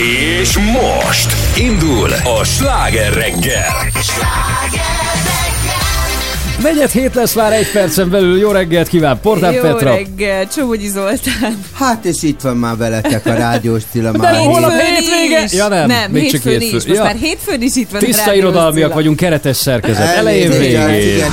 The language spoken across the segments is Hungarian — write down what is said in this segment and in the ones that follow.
És most indul a sláger reggel. Negyed hét lesz már egy percen belül. Jó reggelt kíván, Portán Jó Petra. reggel, Csomogyi Zoltán. Hát és itt van már veletek a rádiós Cilla De már. holnap hétvége. Ja nem, nem még csak hétfő. Most ja. már hétfőn is itt van a Tiszta rádiós irodalmiak vagyunk, keretes szerkezet. Elején végén.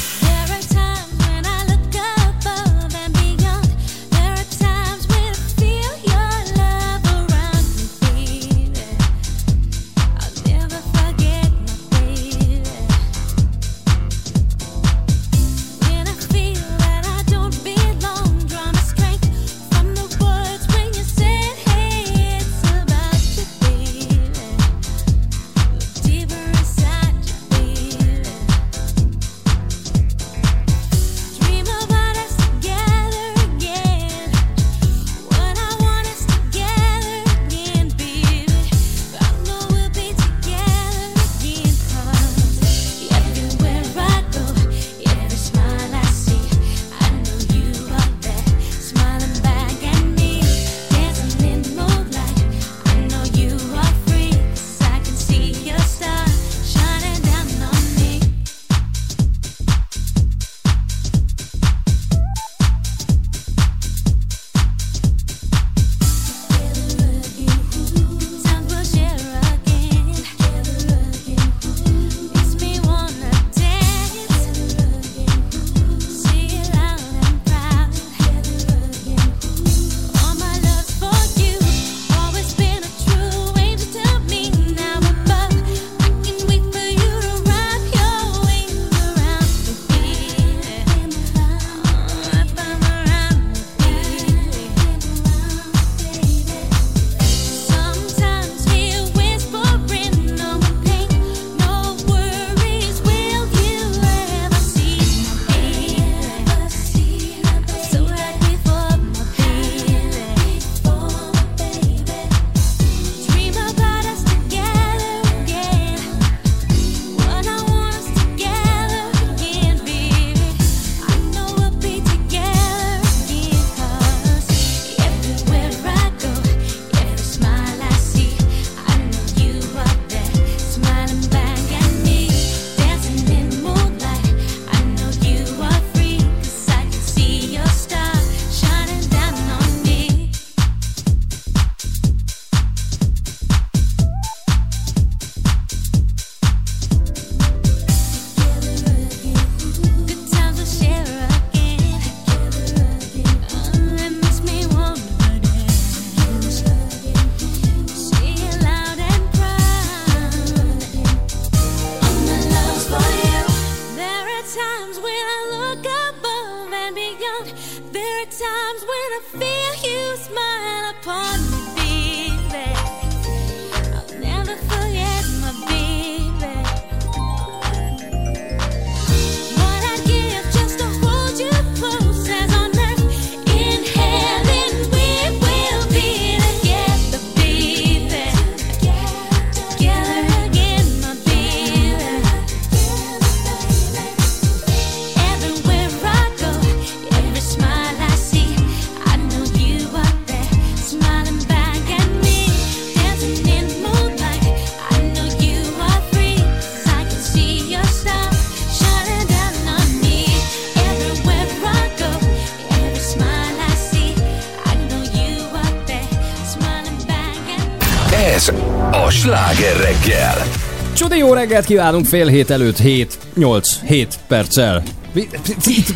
Reggelt kívánunk fél hét előtt 7, 8, 7 perccel.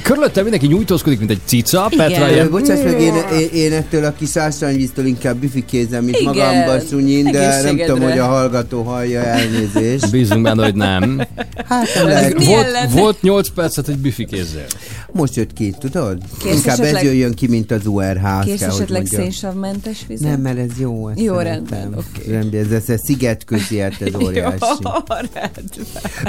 Körülöttem mindenki nyújtózkodik, mint egy cica. Igen. Petra ilyen... Bocsáss meg, én, én, én ettől a kis ásványvíztől inkább büfikézem, mint Igen. magamba szunyin, de nem tudom, hogy a hallgató hallja elnézést. Bízunk benne, hogy nem. Hát nem lehet. Volt, volt 8 percet, hogy büfikézzél. Most jött ki, tudod? Kérsz inkább ez esetleg- jöjjön ki, mint az URH. Kész kell, esetleg szénsavmentes vizet? Nem, mert ez jó. Jó, szeretem. rendben, oké. Rendben, ez, ez, ez szigetközi, hát ez óriási. Jó, rendben.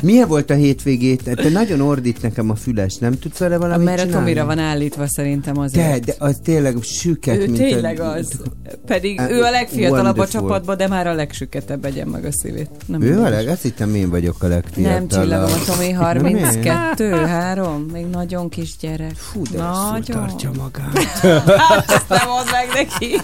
Milyen volt a hétvégét? Te nagyon ordít nekem a füles, nem tudsz vele valamit Mert a? Tomira van állítva szerintem azért. De, de az tényleg süket, ő mint tényleg a... az. Pedig Uh, ő a legfiatalabb a csapatban, de már a legsüketebb egyen meg a szívét. Nem Ő a leg? Azt hittem én vagyok a legfiatalabb. Nem csillagom a Tomi, Nem 32, 3, még nagyon kis gyerek. Fú, de nagyon. tartja magát. Ezt nem mondd meg neki.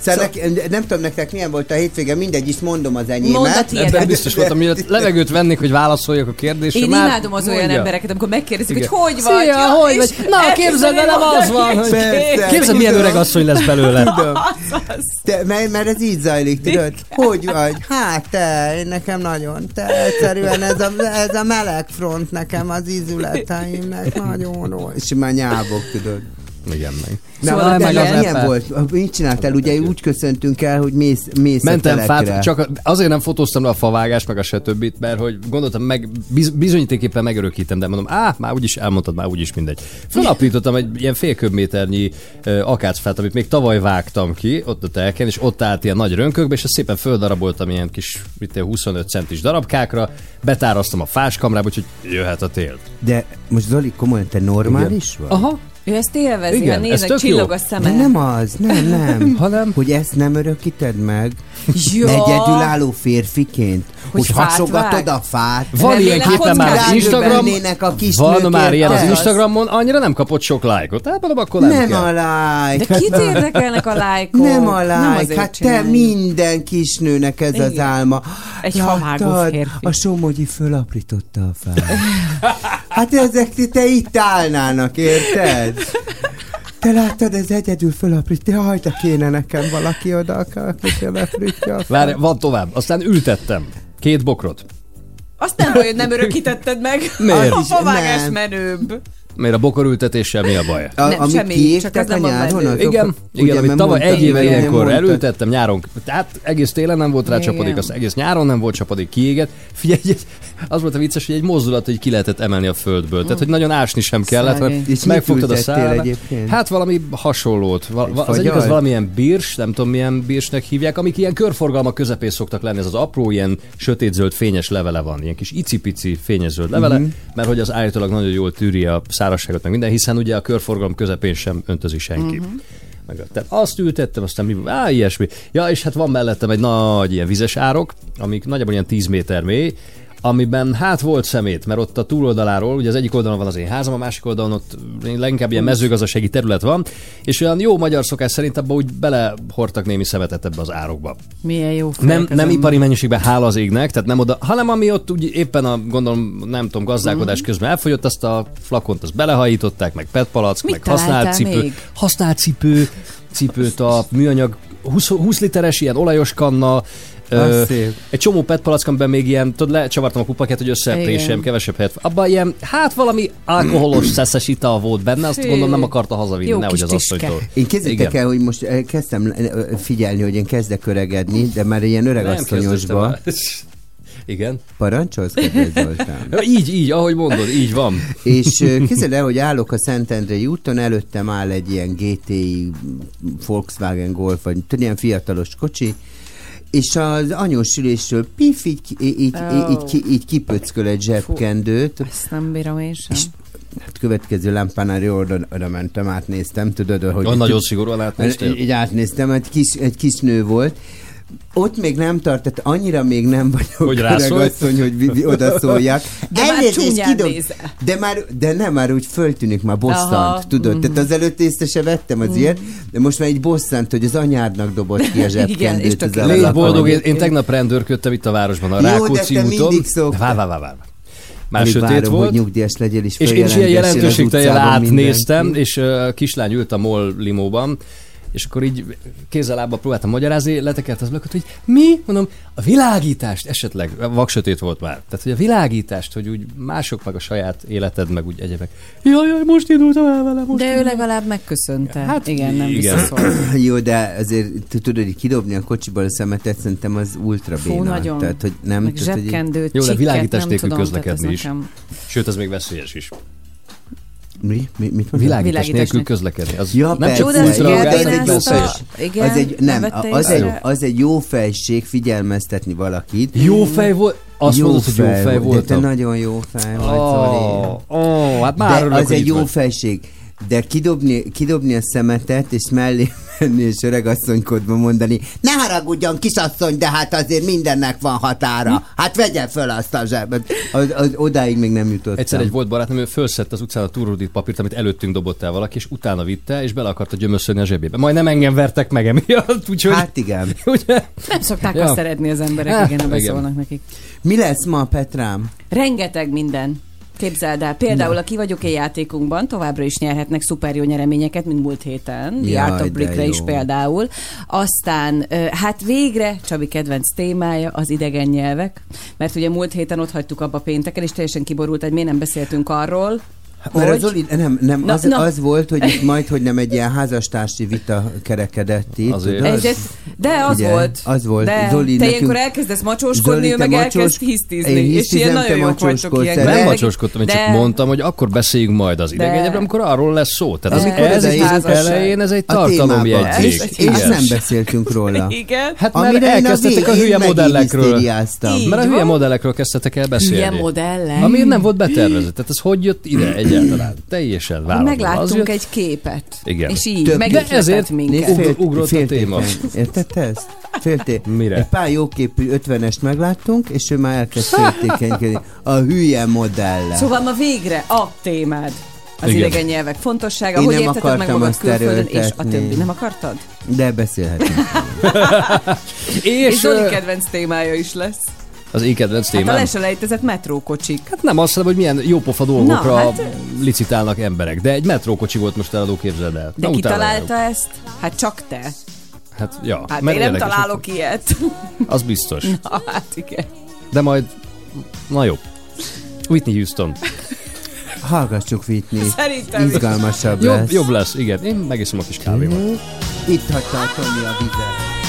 Szóval nek, nem tudom nektek milyen volt a hétvége, mindegy is mondom az enyémet. Ebben biztos voltam, mielőtt levegőt vennék, hogy válaszoljak a kérdésre. Én már imádom az olyan mondja. embereket, amikor megkérdezik, hogy Igen. hogy vagy. Szia, hogy vagy? Na, képzeld el, nem az van, hogy-. Képzeld, milyen öreg asszony lesz belőle. Tudom. Mert, mert ez így zajlik, tudod? Hogy vagy? Hát te, nekem nagyon, te egyszerűen ez a, ez a meleg front nekem az ízületeimnek nagyon rossz. És már nyávok, tudod. Igen, meg. Na, Szóval de meg az milyen Apple. volt? Mit csináltál? Ugye úgy köszöntünk el, hogy mész, mész Mentem a telekre. fát, csak azért nem fotóztam le a favágást, meg a se többit, mert hogy gondoltam, meg biz, bizonyítéképpen megörökítem, de mondom, á, már úgyis elmondtad, már úgyis mindegy. Fölaprítottam egy ilyen fél köbméternyi ö, akácfát, amit még tavaly vágtam ki, ott a telken, és ott állt ilyen nagy rönkökbe, és azt szépen földaraboltam ilyen kis, mit ilyen 25 centis darabkákra, betáraztam a fáskamrába, úgyhogy jöhet a tél. De most Zoli, komolyan, te normális vagy? Aha, Ő ezt élvezi, Igen, ha ez nézek, tök csillog jó. a De szeme. nem az, nem, nem. Hanem? Hogy ezt nem örökíted meg? Ja. Egyedülálló férfiként? Hogy, Hogy fát hasogatod vág? a fát? Van Remélem, ilyen képen már az Instagram, Lennének a kis van már ilyen az érted? Instagramon, annyira nem kapott sok lájkot. Hát mondom, akkor nem, Nem kell. a like. De kit érdekelnek a lájkok? Nem a like, azért hát te minden kisnőnek ez az Igen. álma. Egy Láttad? A Somogyi fölaprította a fát. Hát ezek te itt állnának, érted? Te láttad, ez egyedül fölaprít. Jaj, de kéne nekem valaki oda, aki fölaprítja. Várj, van tovább. Aztán ültettem. Két bokrot. Azt nem baj, hogy nem örökítetted meg. Miért? A favágás Nem. menőbb. Mert a bokorültetéssel mi a baj? A, Nem, amit semmi, kiírtak csak ez a nem a nyáron, azok- Igen, igen, amit tavaly egy éve ilyenkor elültettem nyáron, tehát egész télen nem volt rá Igen. csapadék, az egész nyáron nem volt csapadék, kiégett. Figyelj, egy- az volt a vicces, hogy egy mozdulat, hogy ki lehetett emelni a földből. Tehát, hogy nagyon ásni sem kellett, mert És megfogtad a szállat. Hát valami hasonlót. Val- va- az egyik az valamilyen bírs, nem tudom milyen bírsnek hívják, amik ilyen körforgalmak közepén szoktak lenni. Ez az apró, ilyen sötétzöld fényes levele van, ilyen kis icipici fényes zöld levele, Mhm. uh-huh. mert hogy az állítólag nagyon jól tűri a szárazságot, meg minden, hiszen ugye a körforgalom közepén sem öntözi senki. Meg, tehát azt ültettem, aztán mi, á, ilyesmi. Ja, és hát van mellettem egy nagy ilyen vizes árok, amik nagyjából ilyen 10 méter mély, amiben hát volt szemét, mert ott a túloldaláról, ugye az egyik oldalon van az én házam, a másik oldalon ott leginkább ilyen mezőgazdasági terület van, és olyan jó magyar szokás szerint abban úgy belehortak némi szemetet ebbe az árokba. Milyen jó Nem, nem ipari mennyiségben, hála az égnek, tehát nem oda, hanem ami ott úgy éppen a, gondolom, nem tudom, gazdálkodás Mhm. közben elfogyott, azt a flakont azt belehajították, meg petpalack, Mit meg használt cipő, még? használt cipő, cipőt a műanyag 20, 20 literes ilyen olajos kanna, Ö, szép. egy csomó petpalack, amiben még ilyen, tudod, lecsavartam a kupakát, hogy összepréseljem, Igen. kevesebb helyet. Abban ilyen, hát valami alkoholos szeszes ital volt benne, azt Fű. gondolom nem akarta hazavinni, Jó nehogy az asszonytól. Én Igen. el, hogy most eh, kezdtem eh, figyelni, hogy én kezdek öregedni, de már ilyen kezdődtem el. Igen. Parancsolsz? Ja, Így, így, ahogy mondod, így van. És ö, képzeld el, hogy állok a Szentendrei úton, előttem áll egy ilyen GTI Volkswagen Golf, vagy tudod, ilyen fiatalos kocsi, és az anyós ülésről pif, így, így, így, Ó. így, így, így kipöcköl egy zsebkendőt, Ezt nem bírom én sem. hát következő lámpánál oda, oda mentem, átnéztem, tudod, hogy... Nagyon szigorúan átnéztél? Így átnéztem, egy kis, egy kis nő volt. Ott még nem tartott, annyira még nem vagyok Hogy öreg rászólj? asszony, hogy oda szóljak. De már Elnézést, kidob- nézel. de már, de nem, már úgy föltűnik, már bosszant, Aha. Tudod? Tehát az előtt észre se vettem az ilyet, de most már így bosszant, hogy az anyádnak dobott ki a és zsebkendőt. jó. a Légy boldog, én, én tegnap rendőrködtem itt a városban, a Jó, de Rákóczi te úton. mindig szoktad. Vár, vár, vár, vár. Már Alig sötét várom, volt. hogy nyugdíjas legyél, és És én is ilyen jelentőségteljel átnéztem, mindenki. és uh, kislány ült a MOL limóban, és akkor így kézzel lábba próbáltam magyarázni, letekert az ablakot, hogy mi? Mondom, a világítást esetleg, vaksötét volt már. Tehát, hogy a világítást, hogy úgy mások meg a saját életed, meg úgy egyebek. Jaj, jaj, most indultam el vele, most De ő legalább megköszönte. Hát, igen, nem igen. Jó, de azért tudod, hogy kidobni a kocsiból a szemetet, szerintem az ultra Fú, béna. nagyon. Tehát, hogy nem, Meg tehát, hogy zsebkendőt, Jó, de csikket, világítás nem nélkül közlekedni is. nekem- Sőt, ez még veszélyes is. Mi? mi? Mit mondtad? Világítás Világítás nélkül közlekedni. Az Ja, nem persze. csak Jó, de Jó, ez egy kérdezte, veszélyes. igen, az egy, nem, az egy, az egy jó fejség figyelmeztetni valakit. Jó fej volt? Azt jó mondod, hogy jó fej De te nagyon jó fej vagy. Ó, ó, hát már De örülök, az egy jó vagy. fejség. De kidobni, kidobni a szemetet, és mellé menni, és öregasszonykodva mondani, ne haragudjon, kisasszony, de hát azért mindennek van határa. Hát vegye föl azt a zsebet. Az, az, odáig még nem jutottam. Egyszer egy volt barátnőm, ő fölszett az utcán a turrudit papírt, amit előttünk dobott el valaki, és utána vitte, és bele akarta gyömöszölni a zsebébe. Majd nem engem vertek meg emiatt, úgyhogy... Hát igen. ugye? Nem szokták Ja. azt szeretni az emberek, Hát, igen, ha igen. beszólnak nekik. Mi lesz ma, Petrám? Rengeteg minden. Képzeld el, például a Ki vagyok én játékunkban továbbra is nyerhetnek szuper jó nyereményeket, mint múlt héten. The Art of Brickre is például. Aztán, hát végre Csabi kedvenc témája az idegen nyelvek, mert ugye múlt héten ott hagytuk abba pénteken, és teljesen kiborult, hogy miért nem beszéltünk arról, Mert hogy... az, Zoli, nem, nem, Na, az, na. az volt, hogy itt majd, hogy nem egy ilyen házastársi vita kerekedett itt. Azért. tudod? Egyet, de az Ugye, volt. az volt. De Zoli, te nekünk- ilyenkor elkezdesz macsóskodni, Zoli, ő te meg macsós- elkezd hisztizni. Én És hisztizem, ilyen te nagyon jók vagytok ilyenkor. Nem De- macsoskodtam, én csak de- mondtam, hogy akkor beszéljünk majd az idegenyebre, amikor arról lesz szó. Tehát az, Amikor ez ez egy elején, ez egy tartalomjegyzék. És, és nem beszéltünk róla. Igen. Hát mert elkezdtetek a hülye modellekről. Mert a hülye modellekről kezdtetek el beszélni. Hülye modellek. Ami nem volt betervezett. Tehát ez hogy jött ide egyáltalán? Teljesen váratlan. Megláttunk egy képet. Igen. És így Több- De ezért minket. Ugr- ugrott a téma. Érted te ezt? Félté. Mire? Egy pár jóképű ötvenest megláttunk, és ő már elkezd féltékenykedni. A hülye modelle. Szóval ma végre a témád. Az Igen. idegen nyelvek fontossága, Én hogy nem érteted meg magad külföldön, és a többi. Nem akartad? De beszélhetünk. És, És Zoli kedvenc témája is lesz. Az én kedvenc Hát a témám. leselejtezett metrókocsik. Hát nem azt mondom, hogy milyen jópofa dolgokra Na, hát... hát- licitálnak emberek, de egy metrókocsi volt most eladó, képzeld el. De Na, ki találta járok. ezt? Hát csak te. Hát, ja, Hát mert én nem találok ilyet. Az biztos. Na, hát igen. De majd, na jó. Whitney Houston. Hallgassuk Whitney. Szerintem. Izgalmasabb Jobb, lesz. jobb lesz, igen. Én megiszom a kis kávémat. Mhm. Itt hagyta a Tomi a vizet.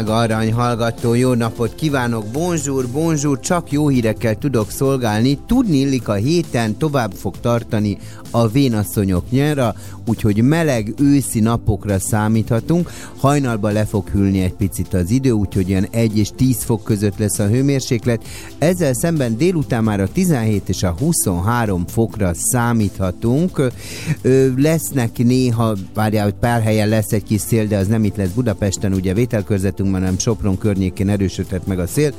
drága arany hallgató, jó napot kívánok, bonjour, bonjour, csak jó hírekkel tudok szolgálni. Tudni illik a héten tovább fog tartani a vénasszonyok nyára, úgyhogy meleg őszi napokra számíthatunk. Hajnalban le fog hűlni egy picit az idő, úgyhogy ilyen 1 és 10 fok között lesz a hőmérséklet. Ezzel szemben délután már a 17 és a 23 fokra számíthatunk. Ö, lesznek néha, várjál, hogy pár helyen lesz egy kis szél, de az nem itt lesz Budapesten, ugye vételkörzetünkben, hanem Sopron környékén erősödhet meg a szél,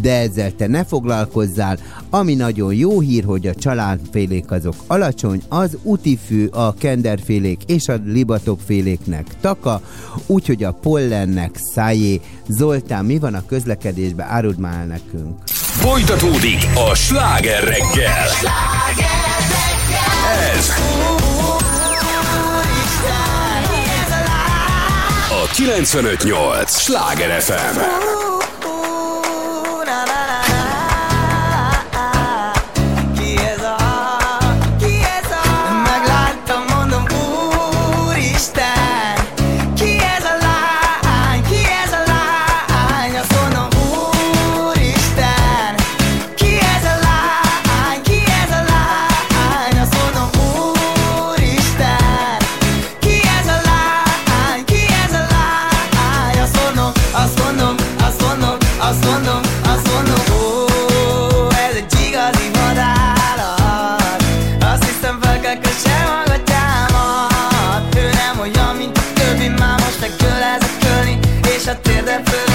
de ezzel te ne foglalkozzál. Ami nagyon jó hír, hogy a családfélék azok alacsony, az utifű a kenderfélék és a libatokféléknek taka, úgyhogy a pollennek szájé. Zoltán, mi van a közlekedésben? Áruld már nekünk. Folytatódik a sláger reggel. Ez a 958 sláger FM. deixa ter.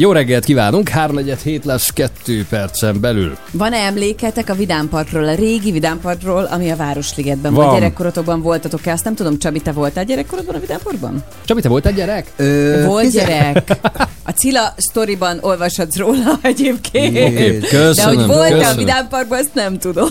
Jó reggelt kívánunk, 3 hét lesz 2 percen belül. Van-e emléketek a Vidámparkról, a régi Vidámparkról, ami a Városligetben? Van. Vagy gyerekkorotokban voltatok-e? Azt nem tudom, Csabi, te voltál gyerekkorodban a Vidámparkban? Csabi, te voltál gyerek? Ö, Volt tizen- gyerek. A Cilla sztoriban olvashatsz róla egyébként. De köszönöm, hogy volt a. Vidámparkban, azt nem tudom.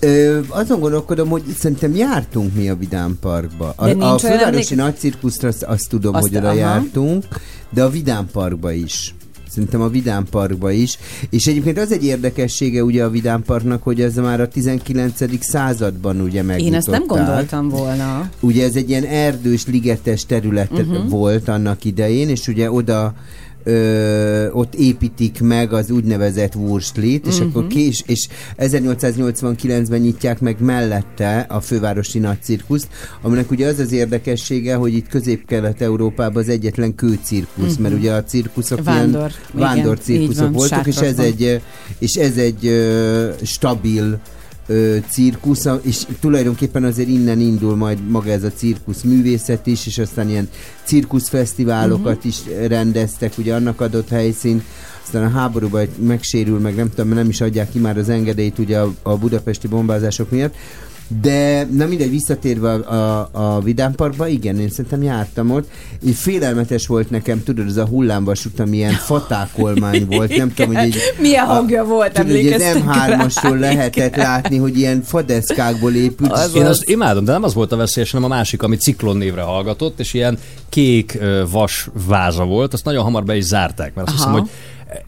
Ö, azon gondolkodom, hogy szerintem jártunk mi a Vidám Parkba. A, De a fővárosi emlék- nagy cirkuszra azt, azt tudom, Azt- hogy oda aha. jártunk, de a Vidám Parkba is. Szerintem a Vidám Parkba is. És egyébként az egy érdekessége ugye a Vidám Parknak, hogy ez már a 19. században ugye Én megnyitották. azt nem gondoltam volna. Ugye ez egy ilyen erdős, ligetes terület uh-huh. volt annak idején, és ugye oda ö, ott építik meg az úgynevezett Wurstlit, és Mhm. akkor kés, és 1889-ben nyitják meg mellette a fővárosi nagy cirkuszt, aminek ugye az az érdekessége, hogy itt közép-kelet-európában az egyetlen kőcirkusz, mert ugye a cirkuszok Mhm. Vándor, ilyen vándor cirkuszok voltak, és ez egy, és ez egy stabil ö, cirkusz, és tulajdonképpen azért innen indul majd maga ez a cirkusz művészet is, és aztán ilyen cirkuszfesztiválokat uh-huh. is rendeztek, ugye annak adott helyszín, aztán a háborúban megsérül, meg nem tudom, nem is adják ki már az engedélyt ugye a, a budapesti bombázások miatt, de na mindegy, visszatérve a, a, a Vidám Parkba, igen, én szerintem jártam ott, és félelmetes volt nekem, tudod, ez a hullámvasút, ami ilyen fatákolmány volt, nem tudom, hogy így, Milyen hangja volt, tudod, hogy az emlékeztek M3-asról rá? lehetett látni, hogy ilyen fadeszkákból épült, Az Én az. azt imádom, de nem az volt a veszélyes, hanem a másik, ami ciklon névre hallgatott, és ilyen kék vas váza volt, azt nagyon hamar be is zárták, mert azt Aha. hiszem, hogy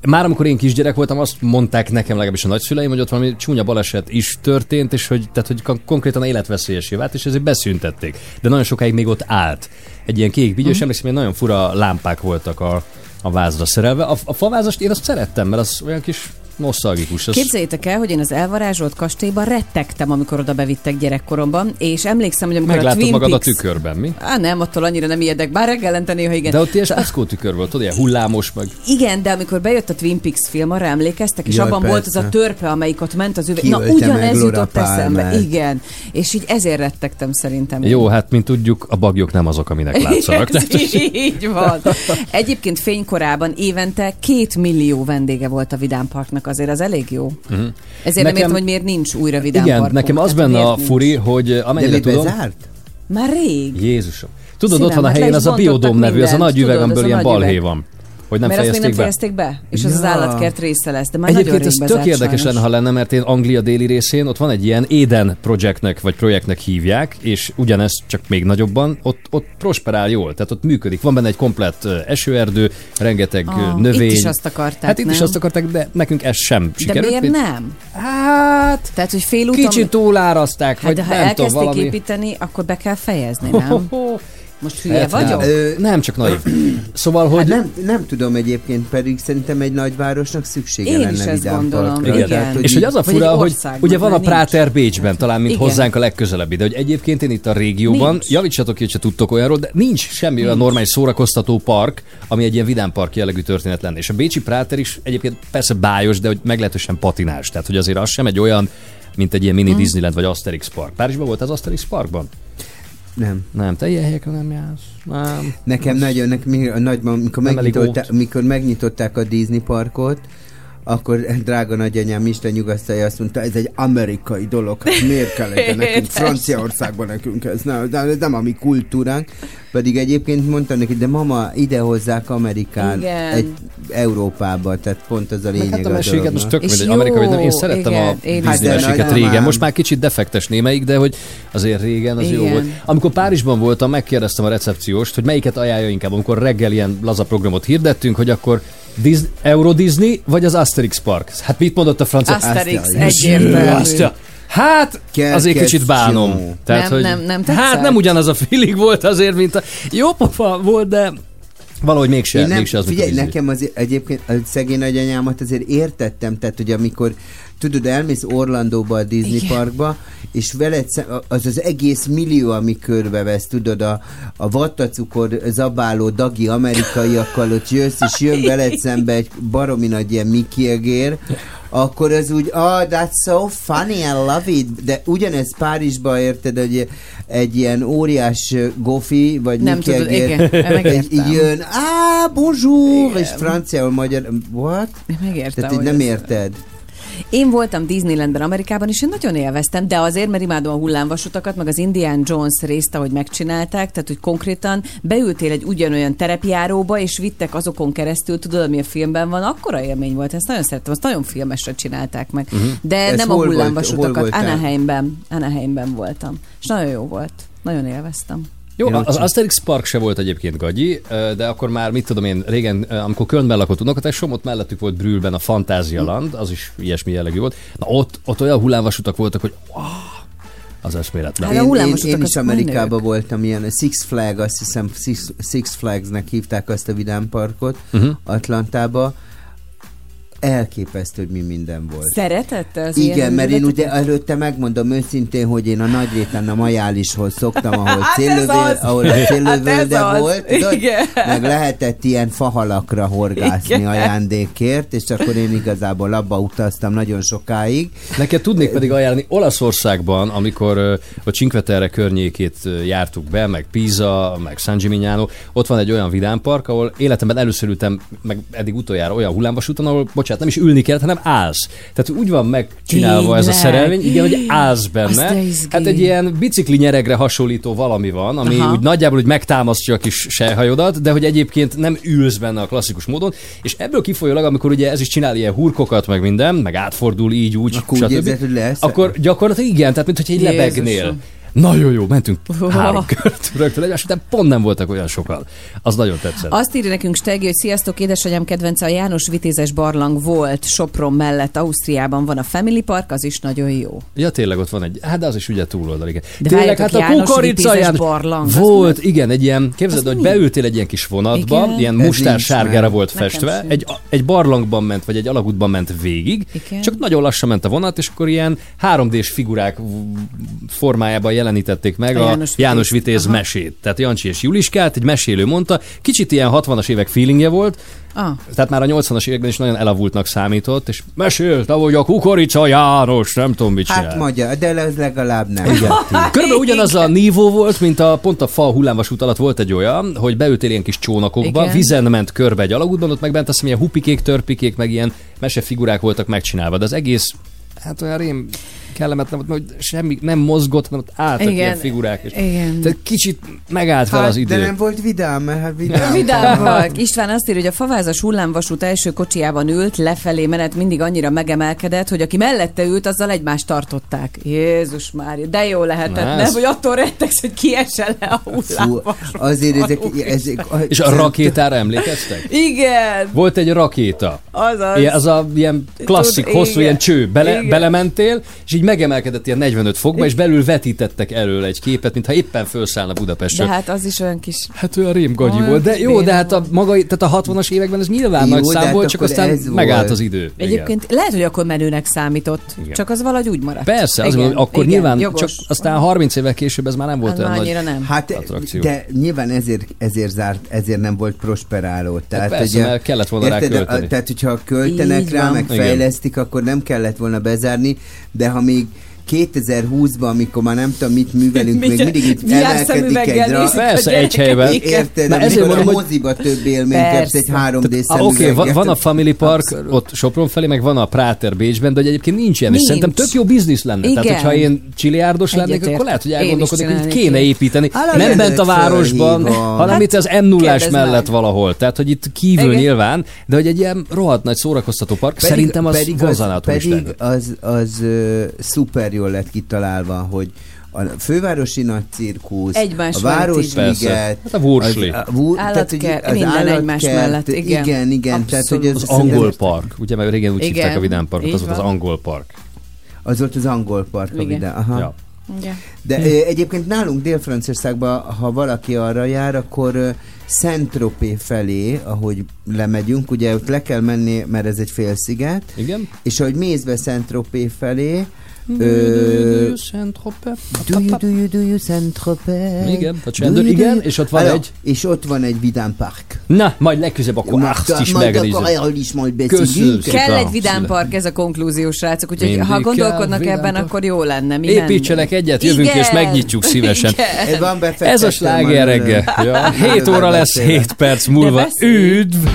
már amikor én kisgyerek voltam, azt mondták nekem legalábbis a nagyszüleim, hogy ott valami csúnya baleset is történt, és hogy, tehát, hogy kon- konkrétan életveszélyesé vált, és ezért beszüntették. De nagyon sokáig még ott állt. Egy ilyen kék vigyő, és Mhm. emlékszem, hogy nagyon fura lámpák voltak a, a vázra szerelve. A, a favázast én azt szerettem, mert az olyan kis nosztalgikus. Az... Képzeljétek el, hogy én az elvarázsolt kastélyban rettegtem, amikor oda bevittek gyerekkoromban, és emlékszem, hogy amikor a Meglátod Twin magad a Peaks... tükörben, mi? Á, nem, attól annyira nem ijedek, bár reggelente néha igen. De ott ilyen speckó tükör volt, tudod, ilyen hullámos, meg Igen, de amikor bejött a Twin Peaks film, arra emlékeztek, és Jaj, abban volt az persze. a törpe, amelyik ott ment az üveg. Na, ugyanez jutott eszembe. Igen. És így ezért rettegtem szerintem. Jó, hát mint tudjuk, a bagyok nem azok, aminek látszanak. Tehát, így van. Egyébként fénykorában évente két millió vendége volt a Vidám Parknak, azért az elég jó. Uh-huh. Ezért nem Nekem- értem, hogy miért nincs újra Vidám igen, Parkunk. nekem az Tehát benne a furi, nincs? hogy de amennyire tudom... bezárt? Már rég. Jézusom. Tudod, Szívem, ott van a hát helyén is az a biodóm nevű, az a nagy üveg, amiből ilyen balhé van. Hogy nem Mert azt még nem fejezték be. fejezték be, és az az Ja. állatkert része lesz, de már Egyébként ez tök érdekes sajnos. lenne, ha lenne, mert én Anglia déli részén ott van egy ilyen Eden Projectnek vagy projektnek hívják, és ugyanezt csak még nagyobban, ott, ott prosperál jól, tehát ott működik. Van benne egy komplett esőerdő, rengeteg Ah, növény. Itt is azt akarták, Hát itt is nem? azt akarták, de nekünk ez sem De sikerült. miért nem? Hát, Tehát, hogy félúton... kicsit túláraszták, Hát vagy de ha nem tudom, elkezdték valami... építeni, akkor be kell fejezni, nem? Most hülye Hát, vagyok? nem. Ö, Nem, csak naív. Szóval, Hát hogy... nem, nem tudom egyébként, pedig szerintem egy nagyvárosnak szüksége Én lenne is ezt gondolom, Parkra. igen. Tehát, És hogy az a fura, hogy ugye van a mert nincs. Práter Bécsben, talán mint Igen. hozzánk a legközelebbi, de hogy egyébként én itt a régióban, Nincs. javítsatok ki, hogyha tudtok olyanról, de nincs semmi olyan normális szórakoztató park, ami egy ilyen vidám park jellegű történet lenne. És a Bécsi Práter is egyébként persze bájos, de hogy meglehetősen patinás. Tehát, hogy azért az sem egy olyan, mint egy ilyen mini Disneyland vagy Asterix Park. Párizsban volt az Asterix Parkban? Nem. Nem, te ilyen helyekre nem jársz. Nem. Nekem nagyon, nekem nagyban, mikor, megnyitották, mikor megnyitották a Disney parkot, akkor drága nagyanyám Isten nyugasztalja azt mondta, ez egy amerikai dolog, hát miért kell ez nekünk, Franciaországban nekünk ez, nem, nem, ez nem a mi kultúránk. Pedig egyébként mondta neki, de mama, ide hozzák Amerikán, Igen. egy Európába, tehát pont az a Meg lényeg hát a a meséket most tök mindegy, jó, Amerika, vagy nem, én szerettem igen, a Disney meséket Hát régen, most már kicsit defektes némeik, de hogy azért régen az jó Igen. volt. Amikor Párizsban voltam, megkérdeztem a recepcióst, hogy melyiket ajánlja inkább, amikor reggel ilyen laza programot hirdettünk, hogy akkor Disney, Euro Disney, vagy az Asterix Park. Hát mit mondott a francia? Asterix, Asterix. egyértelmű. Hát, Kerkes azért kicsit bánom. jó. Tehát, Nem, hogy, nem, nem tetszett? Hát nem ugyanaz a feeling volt azért, mint a... Jó pofa volt, de valahogy mégse, Én nem, mégse az, figyelj, nekem az, egyébként a szegény nagyanyámat azért értettem, tehát hogy amikor tudod, elmész Orlandóba a Disney Igen. Parkba, és veled szem, az az egész millió, ami körbevesz, tudod, a, a vattacukor zabáló dagi amerikaiakkal ott jössz, és jön veled szembe egy baromi nagy ilyen Mickey egér, akkor az úgy, oh, that's so funny, I love it. De ugyanez Párizsba érted, hogy egy ilyen óriás gofi, vagy Nem tudod, igen, megértem. jön, ah, bonjour, és franciául magyar, what? Megértem, Tehát így nem ez- érted. Én voltam Disneylandben Amerikában, és én nagyon élveztem, de azért, mert imádom a hullámvasutakat, meg az Indiana Jones részt, ahogy megcsinálták, tehát hogy konkrétan beültél egy ugyanolyan terepjáróba, és vittek azokon keresztül, tudod, ami a filmben van, akkora élmény volt, ezt nagyon szerettem, azt nagyon filmesre csinálták meg. Uh-huh. De Ez nem a volt- hullámvasutakat, voltál? Anaheimben, Anaheimben voltam. És nagyon jó volt. Nagyon élveztem. Jó, Én az. Asterix Park se volt egyébként gagyi, de akkor már, mit tudom én, régen, amikor Kölnben lakott unokatestvom, ott mellettük volt Brühlben a Fantázia Land, az is ilyesmi jellegű volt. Na ott, ott olyan hullámvasutak voltak, hogy wow, az eszméletlen. Hát a Én, én, én is Amerikában voltam ilyen, a Six Flag, azt hiszem Six, Six Flagsnek hívták azt a vidámparkot Mhm. Atlantába. Elképesztő, hogy mi minden volt. Szeretette az Igen, ilyen mert én ugye előtte megmondom őszintén, hogy én a Nagyréten a Majálishoz szoktam, ahol Hát céllövél, ahol a Hát céllövölde az. volt, tudod? Igen. meg lehetett ilyen fahalakra horgászni Igen. ajándékért, és akkor én igazából abba utaztam nagyon sokáig. Neked tudnék pedig ajánlani Olaszországban, amikor a Cinque Terre környékét jártuk be, meg Pisa, meg San Gimignano, ott van egy olyan vidámpark, ahol életemben először ültem, meg eddig utoljára olyan hullámvasúton, ahol, bocsánat, nem is ülni kellett, hanem állsz. Tehát úgy van megcsinálva ez a Tényleg? szerelvény, igen, hogy állsz benne. Hát egy ilyen bicikli nyeregre hasonlító valami van, ami Aha. úgy nagyjából úgy megtámasztja a kis sejhajodat, de hogy egyébként nem ülsz benne a klasszikus módon, és ebből kifolyólag, amikor ugye ez is csinál ilyen hurkokat, meg minden, meg átfordul így, úgy, Akkor úgy érzed, hogy lesz? Akkor gyakorlatilag igen, tehát mintha egy Jézusom. lebegnél. Nagyon jó, mentünk Wow. három kört rögtön egymás után, pont nem voltak olyan sokan. Az nagyon tetszett. Azt írja nekünk Stegi, hogy sziasztok, édesanyám kedvence a János Vitézes barlang volt Sopron mellett, Ausztriában van a Family Park, az is nagyon jó. Ja, tényleg ott van egy, hát de az is ugye túloldal, igen. De tényleg, várjatok, János Vitézes barlang, az Volt, mi? igen, egy ilyen, képzeld, Az hogy mi? beültél egy ilyen kis vonatba, Igen. ilyen mustár sárgára volt festve, egy, egy barlangban ment, vagy egy alagútban ment végig, Igen. csak nagyon lassan ment a vonat, és akkor ilyen 3D-s figurák formájában jelenítették meg A a, János János, Vitéz. Aha. mesét. Tehát Jancsi és Juliskát, egy mesélő mondta, kicsit ilyen 60-as évek feelingje volt, Ah, tehát már a 80-as években is nagyon elavultnak számított, és mesélte, hogy a kukorica János, nem tudom mit csinál. Hát magyar, de ez legalább nem. Körülbelül ugyanaz a nívó volt, mint a pont a fa hullámvasút alatt volt egy olyan, hogy beültél ilyen kis csónakokba, Igen. vizen ment körbe egy alagútban, ott meg bent azt hiszem ilyen hupikék, törpikék, meg ilyen mesefigurák voltak megcsinálva, de az egész, hát olyan rém kellemetlen volt, hogy semmi nem mozgott, hanem ott álltak Igen. ilyen figurák. És Igen. Tehát kicsit megállt vele az Hát, idő. de nem volt vidám, mert hát vidám. Vidám vagy. István azt írja, hogy a favázas hullámvasút első kocsijában ült, lefelé menet mindig annyira megemelkedett, hogy aki mellette ült, azzal egymást tartották. Jézus már, de jó lehetett, Na, nem? ez- Hogy attól rettegsz, hogy kiesel le a hullámvasút. azért ezek, ezek És a rakétára emlékeztek? Igen, Volt egy rakéta. azaz. Ilyen, az a ilyen klasszik, Tud, hosszú igen. ilyen cső. Bele, Igen. Belementél, és így megemelkedett ilyen 45 fokba, és belül vetítettek elől egy képet, mintha éppen felszállna De Budapestről. Hát, hát az is olyan kis... hát olyan rémgagyi Olyan volt. De jó, de hát a maga, tehát a 60-as években ez nyilván Jó, nagy de szám hát volt, csak aztán megállt az idő. Igen. Egyébként lehet, hogy akkor menőnek számított, Igen. csak az valahogy úgy maradt. Persze, az Igen, akkor igen, nyilván, jogos. csak aztán 30 évvel később ez már nem volt olyan nagy. nem. Hát, attrakció. de nyilván ezért, ezért zárt, ezért nem volt prosperáló. Tehát, persze, mert kellett volna rá érted, költeni. A, tehát, hogyha költenek rá, meg Igen. fejlesztik, akkor nem kellett volna bezárni, de ha még 2020-ban, amikor már nem tudom, mit művelünk, még Mit- mindig itt emelkedik egy ra- nézik a Persze, egy helyben. Érted? Na, ezért mondom, a hogy- moziba több Persze. kapsz egy 3D Ah, Oké, okay, van, van a Family Park Abszolút. ott Sopron felé, meg van a Práter Bécsben, de hogy egyébként nincs ilyen, és Nincs. szerintem tök jó biznisz lenne. Tehát, Igen. hogyha én csiliárdos lennék, Egyetért. akkor lehet, hogy elgondolkodok, hogy csinálnék kéne építeni. Hát, nem bent a városban, hanem Hát, itt az m 0 kérdezd meg. mellett valahol. Tehát, hogy itt kívül nyilván, de hogy egy ilyen rohadt nagy szórakoztató park, szerintem az pedig az, pedig az, az szuper jól lett kitalálva, hogy a fővárosi nagy cirkusz, Egymás a. Városliget. Hát a Wursli. az- a Wur- tehát, hogy az minden egymás állatkert, mellett, igen. Igen, igen. Tehát, hogy ez Az szerintem- angol park, ugye, mert régen úgy Igen, hívták a Vidám Parkot, az volt az angol park. Az volt az angol park, a vidám. Aha. Ja. Igen. De ö, egyébként nálunk Dél-Franciaországban, ha valaki arra jár, akkor ö, Saint-Tropez felé, ahogy lemegyünk, ugye ott le kell menni, mert ez egy félsziget, Igen? és ahogy mész be Saint-Tropez felé. Do you, do you, do you Saint-Tropez? Igen, a Do csendőr, igen, you- és ott van egy- És ott van egy vidám park. Na, majd legközelebb akkor azt is majd akkor erről is majd beszélünk. Kell egy vidám park, ez a konklúzió, srácok, úgyhogy ha gondolkodnak ebben, akkor jó lenne. Mi Építsenek egyet, jövünk és megnyitjuk szívesen. Ez a sláger reggel. előre. Ja, 7 óra lesz, 7 perc múlva. Üdv!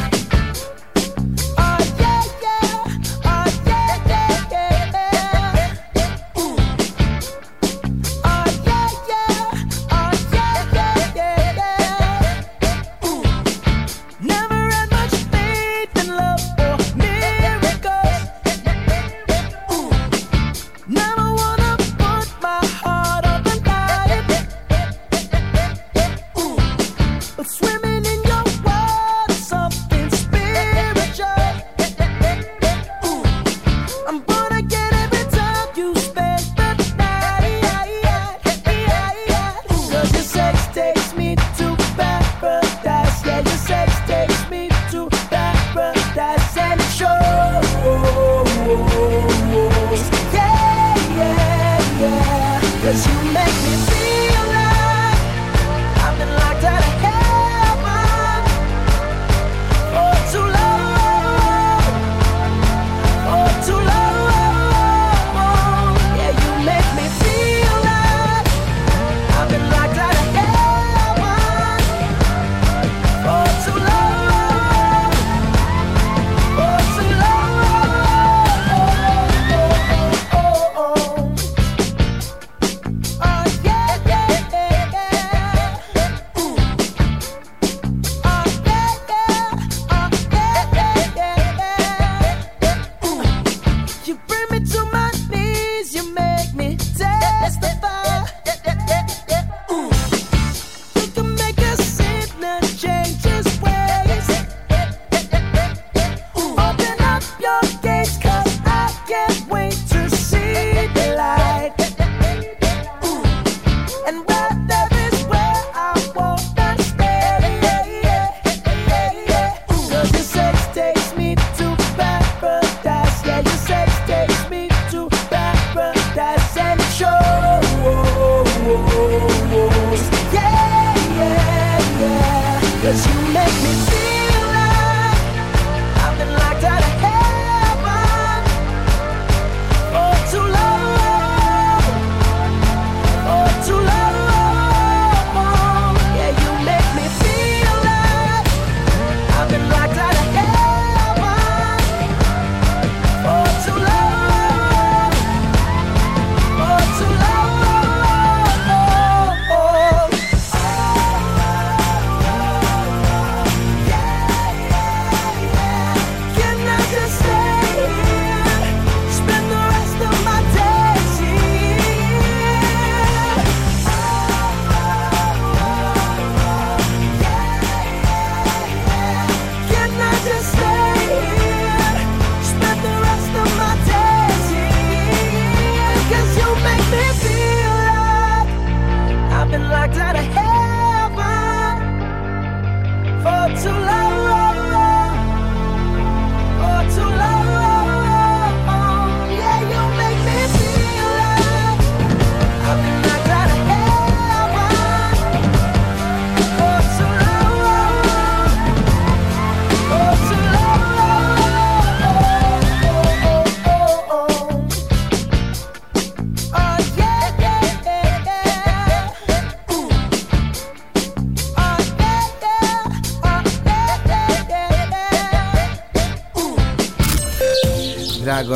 just wait.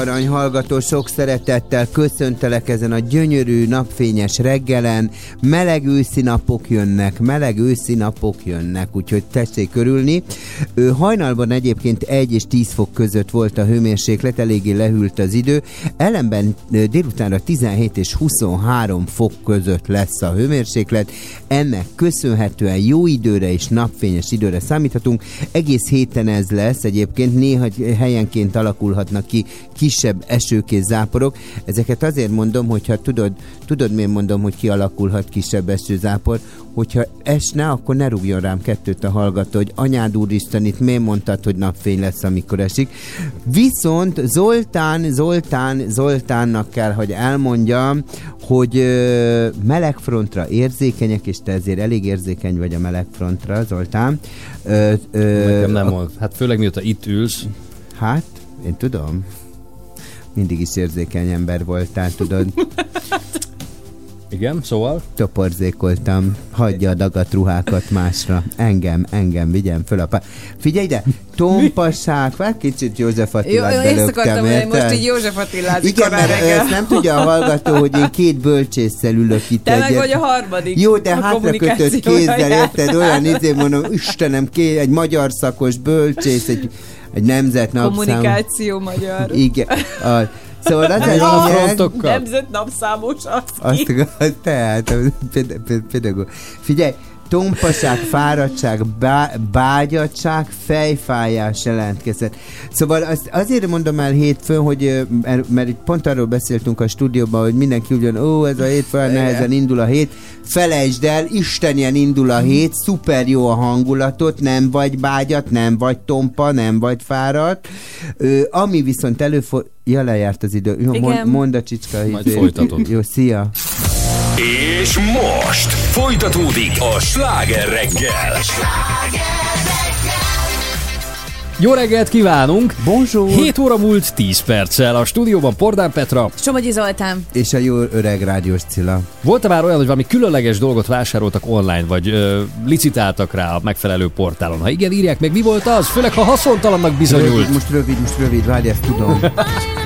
Arany hallgató, sok szeretettel köszöntelek ezen a gyönyörű napfényes reggelen. Meleg őszi napok jönnek, meleg őszi napok jönnek, úgyhogy tessék körülni. Ő hajnalban egyébként 1 és 10 fok között volt a hőmérséklet, eléggé lehűlt az idő. Ellenben délutánra 17 és 23 fok között lesz a hőmérséklet. Ennek köszönhetően jó időre és napfényes időre számíthatunk. Egész héten ez lesz, egyébként néha helyenként alakulhatnak ki kisebb esők és záporok. Ezeket azért mondom, hogyha tudod, tudod miért mondom, hogy kialakulhat kisebb esőzápor, hogyha esne, akkor ne rúgjon rám kettőt a hallgató, hogy anyád úristen, itt miért mondtad, hogy napfény lesz, amikor esik. Viszont Zoltán, Zoltán, Zoltánnak kell, hogy elmondjam, hogy ö, melegfrontra érzékenyek, és te ezért elég érzékeny vagy a melegfrontra, Zoltán. Ö, ö, Nekem nem a- volt. Hát főleg mióta itt ülsz, Hát, én tudom. Mindig is érzékeny ember voltál, tudod. igen, szóval Toporzékoltam. Hagyja a dagat ruhákat másra. Engem, engem, vigyem föl a pá... Figyelj ide! Tompasság, vár kicsit József Jó, Attilát jó, ezt akartam mondani, most így József Attilázik Igen, mert reggel. ezt nem tudja a hallgató, hogy én két bölcsésszel ülök itt Te meg egyet. vagy a harmadik. Jó, de hátra kötött kézzel, érted? Olyan izé mondom, Istenem, ké, egy magyar szakos bölcsész, egy, egy nemzet napszám. Kommunikáció magyar. Igen. A, szóval az a a lényeg, frontokkal. Nemzet napszámos az azt ki. igaz, tehát, ped- ped- pedagóg. Figyelj, tompaság, fáradtság, bá, bágyadság, fejfájás jelentkezett. Szóval azt azért mondom el hétfőn, hogy mert, mert itt pont arról beszéltünk a stúdióban, hogy mindenki úgy jön, ó, ez a hétfő, olyan nehezen indul a hét. Felejtsd el, Istenien indul a hét, szuper jó a hangulatot, nem vagy bágyat, nem vagy tompa, nem vagy fáradt. Ö, ami viszont előfordul, Ja, lejárt az idő. Jó, Igen. mond, mondd a csicska. Majd izé. folytatod. Jó, szia. És most folytatódik a sláger reggel. Jó reggelt kívánunk! Bonjour. 7 óra múlt 10 perccel. A stúdióban Pordán Petra. Somogyi Zoltán. És a jó öreg rádiós Cilla. Volt-e már olyan, hogy valami különleges dolgot vásároltak online, vagy ö, licitáltak rá a megfelelő portálon? Ha igen, írják meg, mi volt az? Főleg, ha haszontalannak bizonyult. Rövid, most rövid, most rövid, várj, ezt tudom.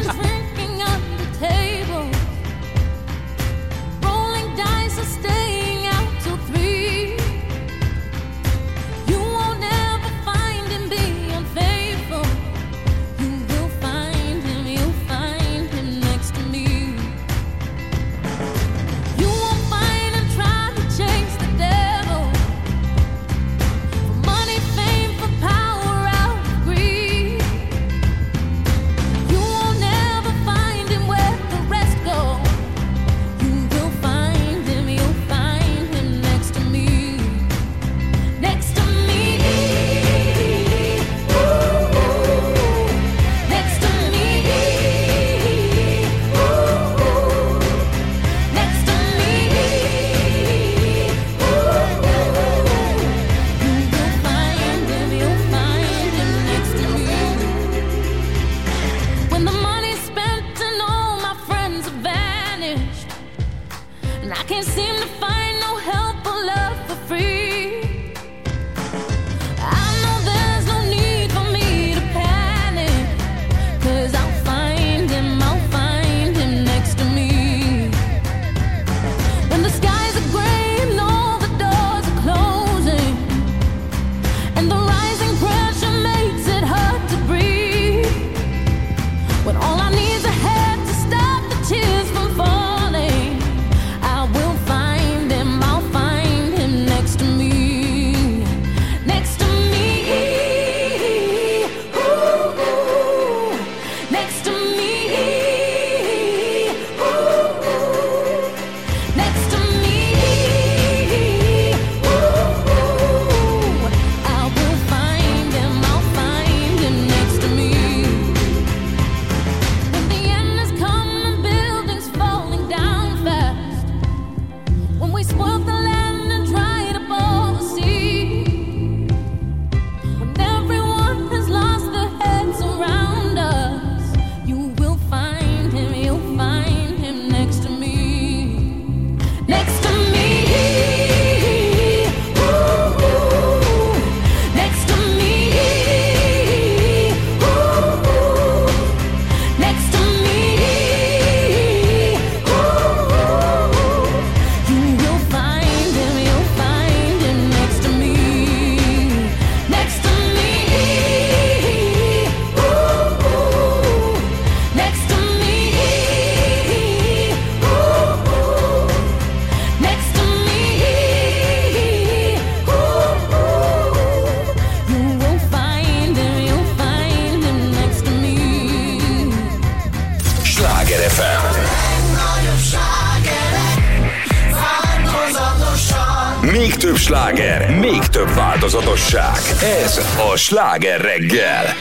Sláger reggel.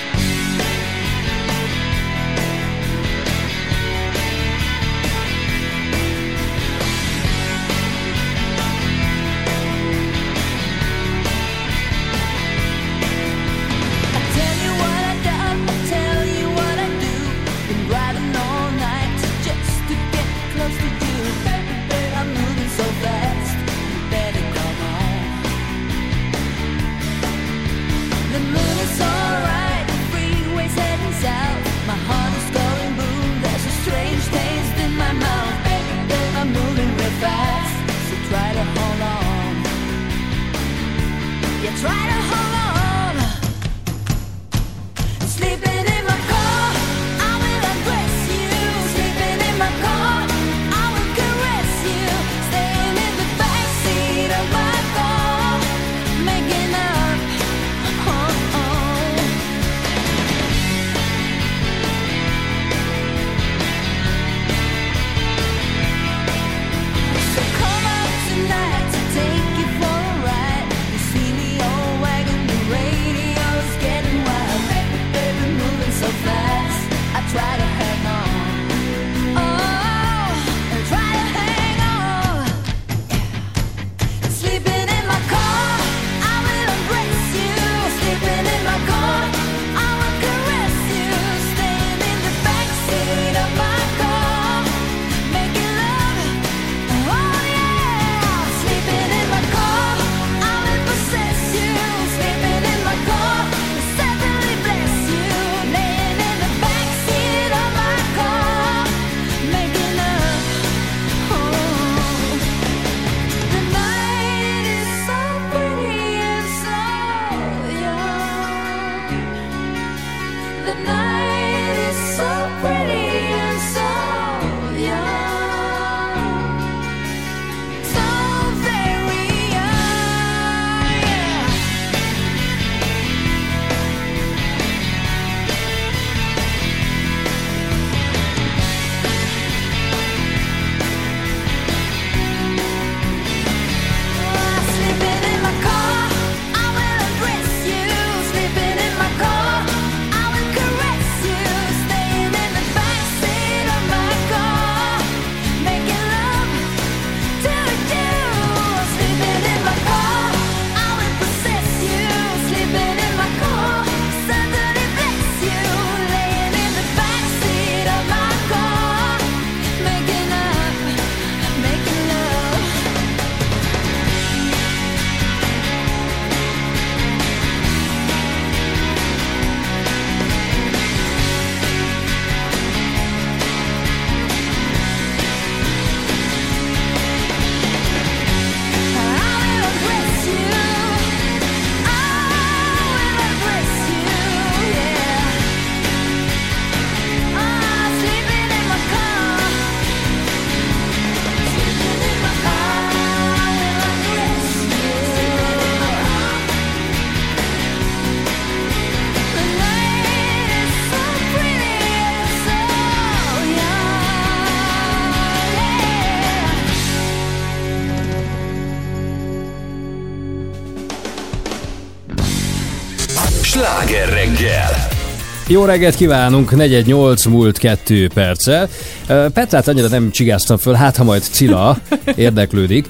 Jó reggelt kívánunk, 418 múlt 2 perccel. Petrát annyira nem csigáztam föl, hát ha majd Cilla érdeklődik.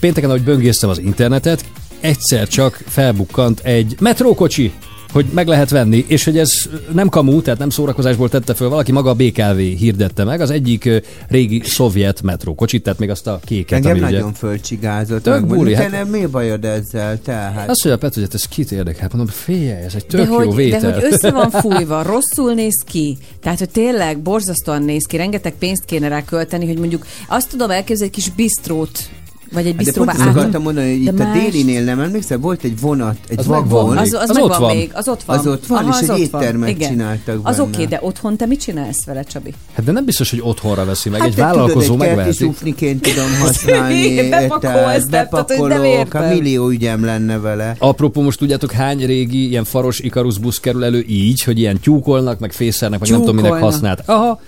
Pénteken, ahogy böngésztem az internetet, egyszer csak felbukkant egy metrókocsi hogy meg lehet venni, és hogy ez nem kamu, tehát nem szórakozásból tette föl, valaki maga a BKV hirdette meg, az egyik régi szovjet metrókocsit, tehát még azt a kéket, Engem ami nagyon ugye... fölcsigázott. Tök te hát- nem, mi bajod ezzel? Tehát... Azt mondja Petr, hogy hát ez kit érdekel, hát mondom, figyelj, ez egy tök De jó hogy, vétel. de hogy össze van fújva, rosszul néz ki. Tehát, hogy tényleg borzasztóan néz ki, rengeteg pénzt kéne rá költeni, hogy mondjuk azt tudom elképzelni, egy kis bistrót vagy egy Hát de bistróba pont ezt át. akartam mondani, hogy De itt a más- délinél nem emlékszel, volt egy vonat, egy Az vagon. Az, az, Az ott van. még, az ott van. Az ott van, és az egy éttermet Igen. csináltak Az oké, okay, de otthon te mit csinálsz vele, Csabi? Hát de nem biztos, hogy otthonra veszi meg, Hát egy te vállalkozó tudod, egy kerti megveheti. sufniként tudom használni, Bepakolsz, bepakolok, a millió ügyem lenne vele. Apropó, most tudjátok hány régi ilyen faros Ikarus busz kerül elő így, hogy ilyen tyúkolnak, meg fészernek, meg nem tudom minek használt. Aha,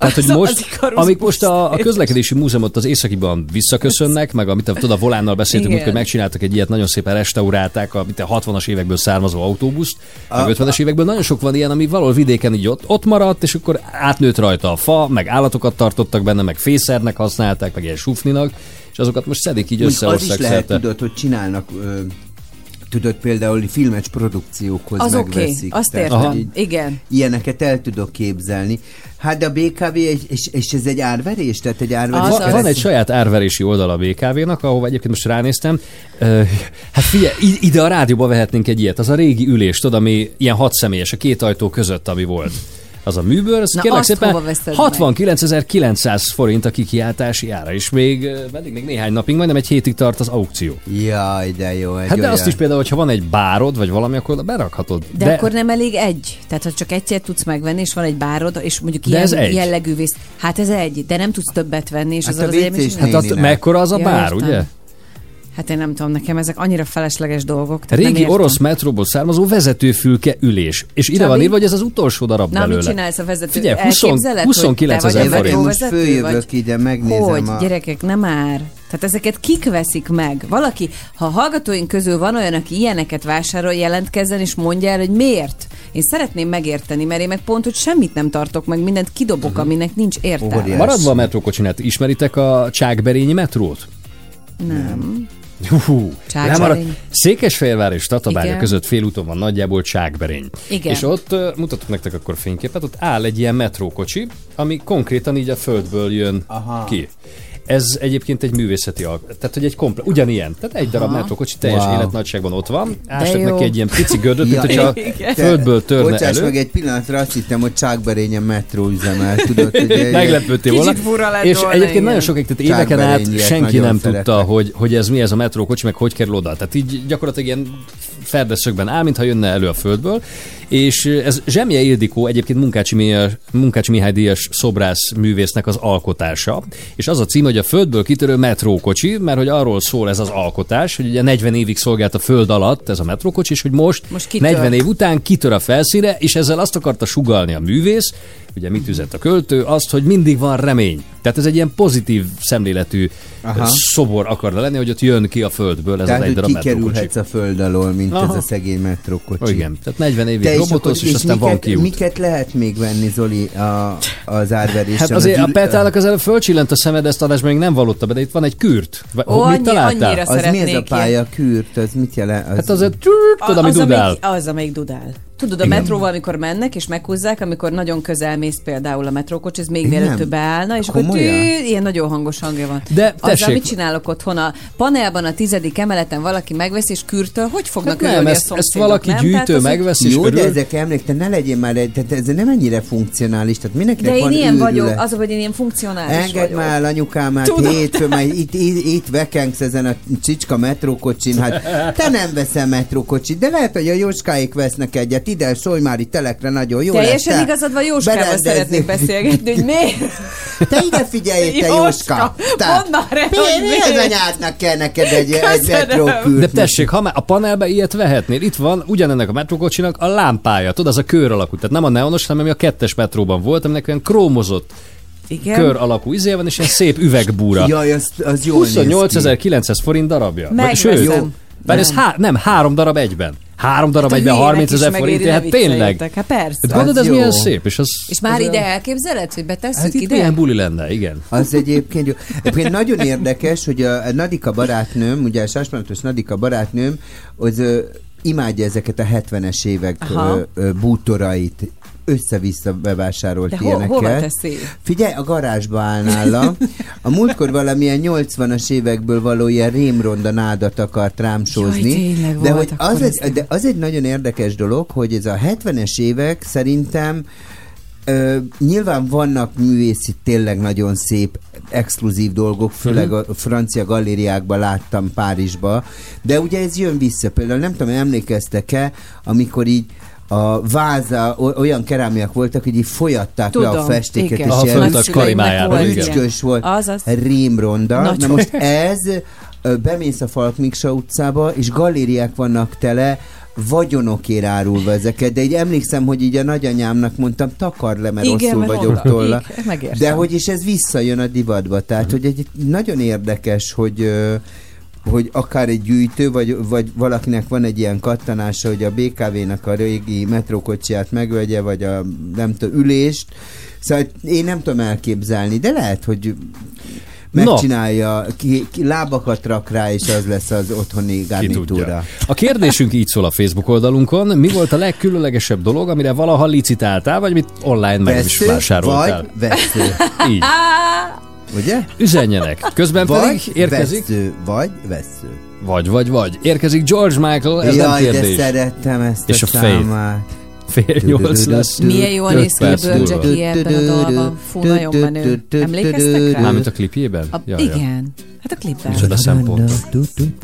Tehát, hogy Az- most, az amik most a, a közlekedési múzeumot az északiban visszaköszönnek, meg amit a, tudod, a volánnal beszéltünk, Igen. amikor megcsináltak egy ilyet, nagyon szépen restaurálták a, mint a 60-as évekből származó autóbuszt, meg 50-es évekből. Nagyon sok van ilyen, ami valahol vidéken így ott, ott maradt, és akkor átnőtt rajta a fa, meg állatokat tartottak benne, meg fészernek használták, meg ilyen sufninak, és azokat most szedik így össze az is lehet, tudod, hogy csinálnak ö, tudod például filmes produkciókhoz Az oké, megveszik. azt Tehát, értem. Így Igen. Ilyeneket el tudok képzelni. Hát de a BKV, és, és, és ez egy árverés? Tehát egy árverés Az Van, az. van egy saját árverési oldal a BKV-nak, ahova egyébként most ránéztem. Hát figyelj, ide a rádióba vehetnénk egy ilyet. Az a régi ülés, tudod, ami ilyen hat személyes, a két ajtó között, ami volt. Az a műbőr, az Na, kérlek szépen hova veszed 69.900 forint a kikiáltási ára, és még, pedig még néhány napig, majdnem egy hétig tart az aukció. Jaj, de jó. Egy Hát de olyan. azt is például, hogyha van egy bárod, vagy valami, akkor berakhatod. De, de akkor nem elég egy. Tehát, ha csak egyet tudsz megvenni, és van egy bárod, és mondjuk De ilyen ez egy. jellegű vész. Hát ez egy, de nem tudsz többet venni, és Hát az a az egyébként WC-s is Hát nem- az, Néninek. mekkora az a Ja, bár, értem. ugye? Hát én nem tudom, nekem ezek annyira felesleges dolgok. tehát nem Régi orosz metróból származó vezetőfülke ülés. És ide Csabi? van írva, hogy ez az utolsó darab Na, belőle. mit csinálsz a vezető? Figyelj, 20 Elképzeled, 29 hogy te ezer forint. Most följövök ide, megnézem Hogy, a... gyerekek, nem már. Tehát ezeket kik veszik meg? Valaki, ha a hallgatóink közül van olyan, aki ilyeneket vásárol, jelentkezzen és mondja el, hogy miért. Én szeretném megérteni, mert én meg pont, hogy semmit nem tartok meg, mindent kidobok, Mhm. aminek nincs értelme. Maradva a metrókocsinát, ismeritek a Csákberényi metrót? Nem. Hú, Csákberény. lemarad. Székesfehérvár és Tatabánya Igen. között félúton van nagyjából Csákberény. Igen. És ott uh, mutatok nektek akkor fényképet, ott áll egy ilyen metrókocsi, ami konkrétan így a földből jön Aha. ki. Ez egyébként egy művészeti alkotás, tehát hogy egy komplet, ugyanilyen, tehát egy darab metrókocsi teljes Wow. életnagyságban ott van, ástak jó. neki egy ilyen pici gödöt, mint Ja, hogyha igen. földből törne Bocsáss elő. meg, egy pillanatra azt hittem, hogy Csákberényen metró üzemel, tudod, hogy Meglepődtél volna. fura lett és volna, egyébként igen. nagyon sokáig, tehát éveken át senki nem szeretnek. tudta, hogy, hogy ez mi ez a metrókocsi, meg hogy kerül oda. Tehát így gyakorlatilag ilyen ferdeszögben áll, mintha jönne elő a földből. És ez Zsemje Ildikó, egyébként Munkácsi, Mihály, Munkácsi Mihály Díjas szobrász művésznek az alkotása. És az a cím, hogy a földből kitörő metrókocsi, mert hogy arról szól ez az alkotás, hogy ugye 40 évig szolgált a föld alatt ez a metrókocsi, és hogy most, Most kitör. 40 év után kitör a felszíre, és ezzel azt akarta sugalni a művész, ugye mit üzett a költő, azt, hogy mindig van remény. Tehát ez egy ilyen pozitív szemléletű Aha. Aha. szobor akarna lenni, hogy ott jön ki a földből ez Tehát, az egy darab kikerülhetsz a föld alól, mint Aha. ez a szegény metrókocsi. Igen, tehát 40 évig Te és, robotoz, akkor, és, aztán van miket, kiút. miket lehet még venni, Zoli, a, az árverésen? Hát azért a dül- Petának az előbb fölcsillant a szemed, ezt adásban még nem vallotta be, de itt van egy kürt. Ó, mit annyi- találtál? annyira Az mi ez a pálya kürt? Az mit jelent? Az, Hát az egy tűrt, tudod, ami az, dudál. az, amelyik dudál. Tudod, a Igen. metróval, amikor mennek és meghúzzák, amikor nagyon közel mész például a metrókocsi, ez még mielőtt ő beállna, és akkor Komolyan? tű, ilyen nagyon hangos hangja van. De Azzal tessék- mit csinálok otthon? A panelban a tizedik emeleten valaki megvesz és kürtől, hogy fognak Hát nem, örülni a ezt, ezt valaki nem? gyűjtő Tehát megvesz, és Jó, de örül. ezek emlék, te ne legyél már, tehát ez nem ennyire funkcionális, tehát mindenkinek De én van ilyen őrület. vagyok, az, hogy én ilyen funkcionális Engedd vagyok. már anyukámát Tudom. hétfő, majd itt, itt, itt vekengsz ezen a csicska metrókocsin, hát te nem veszel metrókocsit, de lehet, hogy a Jóskáik vesznek egyet, ide szólj már itt telekre nagyon jó Teljesen lesz, igazad van, Jóskával szeretnék beszélgetni, hogy miért? Te ide figyelj, te Jóska! Mondd már el, Mi, hogy mi az miért? anyádnak kell neked egy, egy? De tessék, ha már a panelbe ilyet vehetnél, itt van ugyanennek a metrókocsinak a lámpája, tudod, az a kör alakú, tehát nem a neonos, hanem ami a kettes metróban volt, aminek olyan krómozott Igen. kör alakú izé van, és ilyen szép üvegbúra. Jaj, az, az ki. 28.900 forint darabja. Megveszem. sőt, Jó. Bár ez Nem. há- nem, három darab egyben. Három darab Hát egyben hülyének 30 is ezer forint, hát tényleg. Hát persze. Hát gondolod, Az ez milyen jó. szép, és az... És már az ide elképzeled, hogy betesszük Hát itt ide? milyen buli lenne, igen. Az egyébként jó. Egyébként nagyon érdekes, hogy a Nadika barátnőm, ugye a Sásmánatos Nadika barátnőm, az imádja ezeket a 70-es évek Aha. bútorait, össze-vissza bevásárolt De ho- ilyeneket. hova teszi? Figyelj, a garázsba áll nála. A múltkor valamilyen 80-as évekből való ilyen rémronda nádat akart rám sózni. Jaj, de, hogy az egy, de az egy nagyon érdekes dolog, hogy ez a 70-es évek szerintem Ö, nyilván vannak művészi, tényleg nagyon szép, exkluzív dolgok, főleg a francia galériákban láttam Párizsba, de ugye ez jön vissza. Például nem tudom, emlékeztek-e, amikor így a váza, olyan kerámiák voltak, hogy így folyatták le a Tudom, festéket, igen. és Aha, ilyen a karimájára, volt Azaz. rémronda. Nagy Na most ez, bemész a Falk Miksa utcába, és galériák vannak tele vagyonokért árulva ezeket, de így emlékszem, hogy így a nagyanyámnak mondtam, takar le, mert Igen, rosszul mert vagyok megértem. De hogy is ez visszajön a divatba, tehát hogy egy nagyon érdekes, hogy hogy akár egy gyűjtő, vagy, vagy valakinek van egy ilyen kattanása, hogy a BKV-nak a régi metrókocsiját megvegye, vagy a nem tudom, ülést. Szóval én nem tudom elképzelni, de lehet, hogy megcsinálja, ki, ki, lábakat rak rá, és az lesz az otthoni garnitúra. A kérdésünk így szól a Facebook oldalunkon. Mi volt a legkülönlegesebb dolog, amire valaha licitáltál, vagy mit online meg is vásároltál? vagy vesző. Így. Ugye? Üzenjenek. Közben Vagy pedig érkezik... vesző, vagy vesző. Vagy, vagy, vagy. Érkezik George Michael, ez nem Jaj, de kérdés. szerettem ezt És a, a számát. Fél nyolc lesz. Milyen jól néz ki a perc Bölcs múlva. Jackie ebben a dalban. Fú, nagyon menő. Emlékeztek rá? Mármint a klipjében? A, igen. Hát a klipben. Micsoda szempont.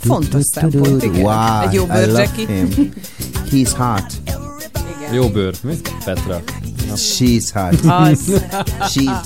Fontos szempont, igen. Wow, Egy jó I Bölcs love Jackie. him. He's hot. Jó bőr. Mi? Petra. She's hot. Az. She's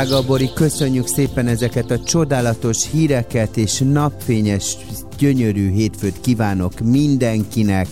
Drága Bori, köszönjük szépen ezeket a csodálatos híreket, és napfényes, gyönyörű hétfőt kívánok mindenkinek.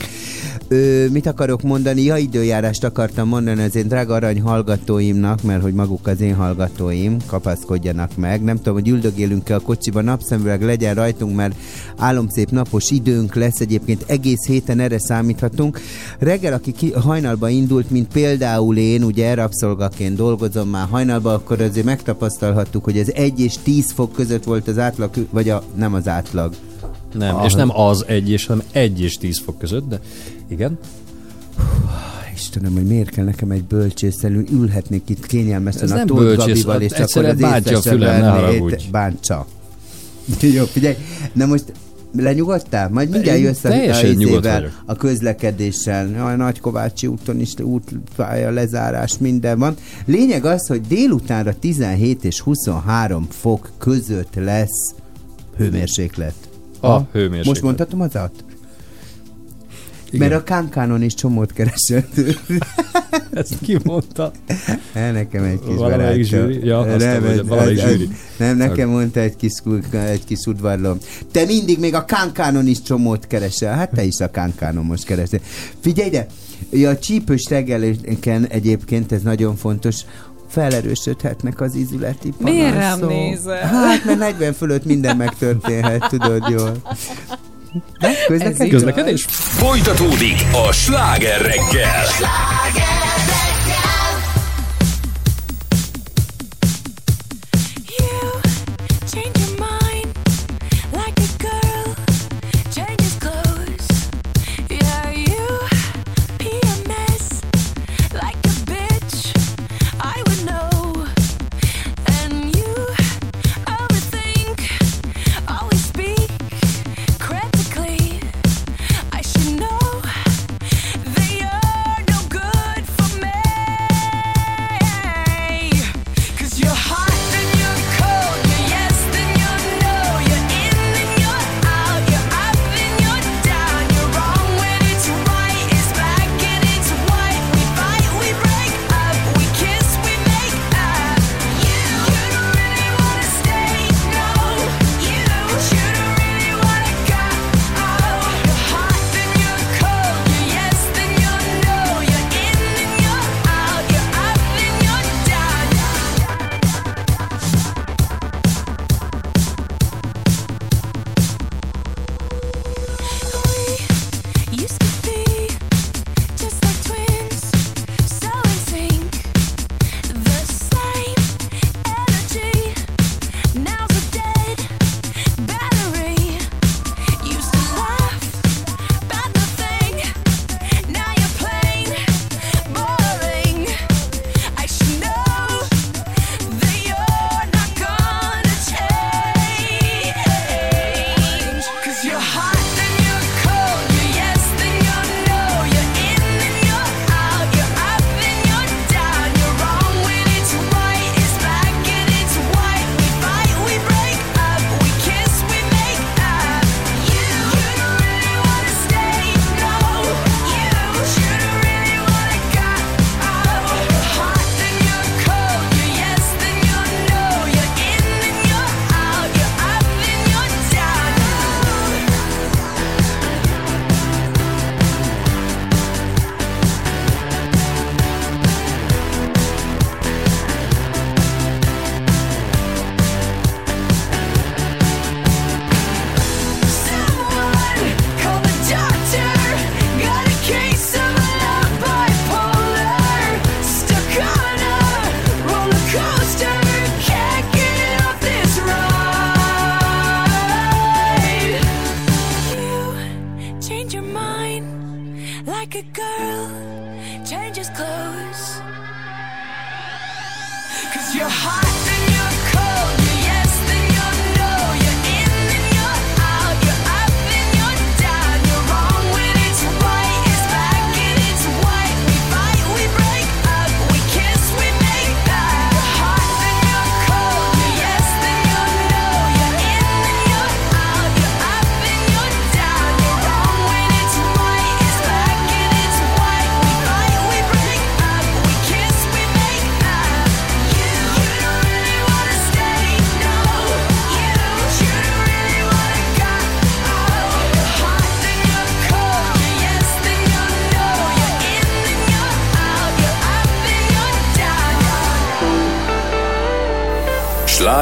Ö, mit akarok mondani? Ja, időjárást akartam mondani az én drága arany hallgatóimnak, mert hogy maguk az én hallgatóim, kapaszkodjanak meg. Nem tudom, hogy üldögélünk-e a kocsiba, napszemüveg legyen rajtunk, mert álomszép napos időnk lesz, egyébként egész héten erre számíthatunk. Reggel, aki ki, hajnalba indult, mint például én, ugye rabszolgaként dolgozom már hajnalba, akkor azért megtapasztalhattuk, hogy ez 1 és 10 fok között volt az átlag, vagy a, nem az átlag. Nem, Ah. és nem az egy és, hanem egy és tíz fok között, de igen. Istenem, hogy miért kell nekem egy bölcsészelő, ülhetnék itt kényelmesen Ez a Tóth Gabival, és akkor az észre sem. Bántsa. Jó, figyelj, na most lenyugodtál? Majd mindjárt jössz a, a, a közlekedéssel. A Nagykovácsi úton is útpálya, lezárás, minden van. Lényeg az, hogy délutánra 17 és 23 fok között lesz hőmérséklet. A Ha? hőmérséklet. Most mondhatom az at? Igen. Mert a Kánkánon is csomót keresett. Ezt kimondta. El nekem egy kis valamelyik zsűri. Ja, nem, mondja, valamelyik zsűri. Nem, nekem mondta egy kis, egy kis udvarlom. Te mindig még a Kánkánon is csomót keresel. Hát te is a Kánkánon most keresel. Figyelj ide, ja, a csípős reggeleken egyébként ez nagyon fontos, felerősödhetnek az izületi panaszok. Miért nem nézel? Hát, mert 40 fölött minden megtörténhet, tudod jól. De? Közlekedés? Közlekedés? Folytatódik a sláger reggel! Sláger!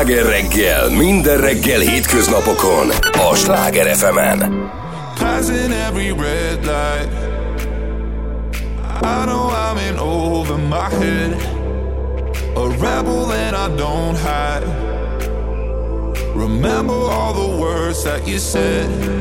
Sláger reggel, minden reggel hétköznapokon a Sláger fm -en. Passing every red light. I know I'm in over my head. A rebel that I don't hide. Remember all the words that you said.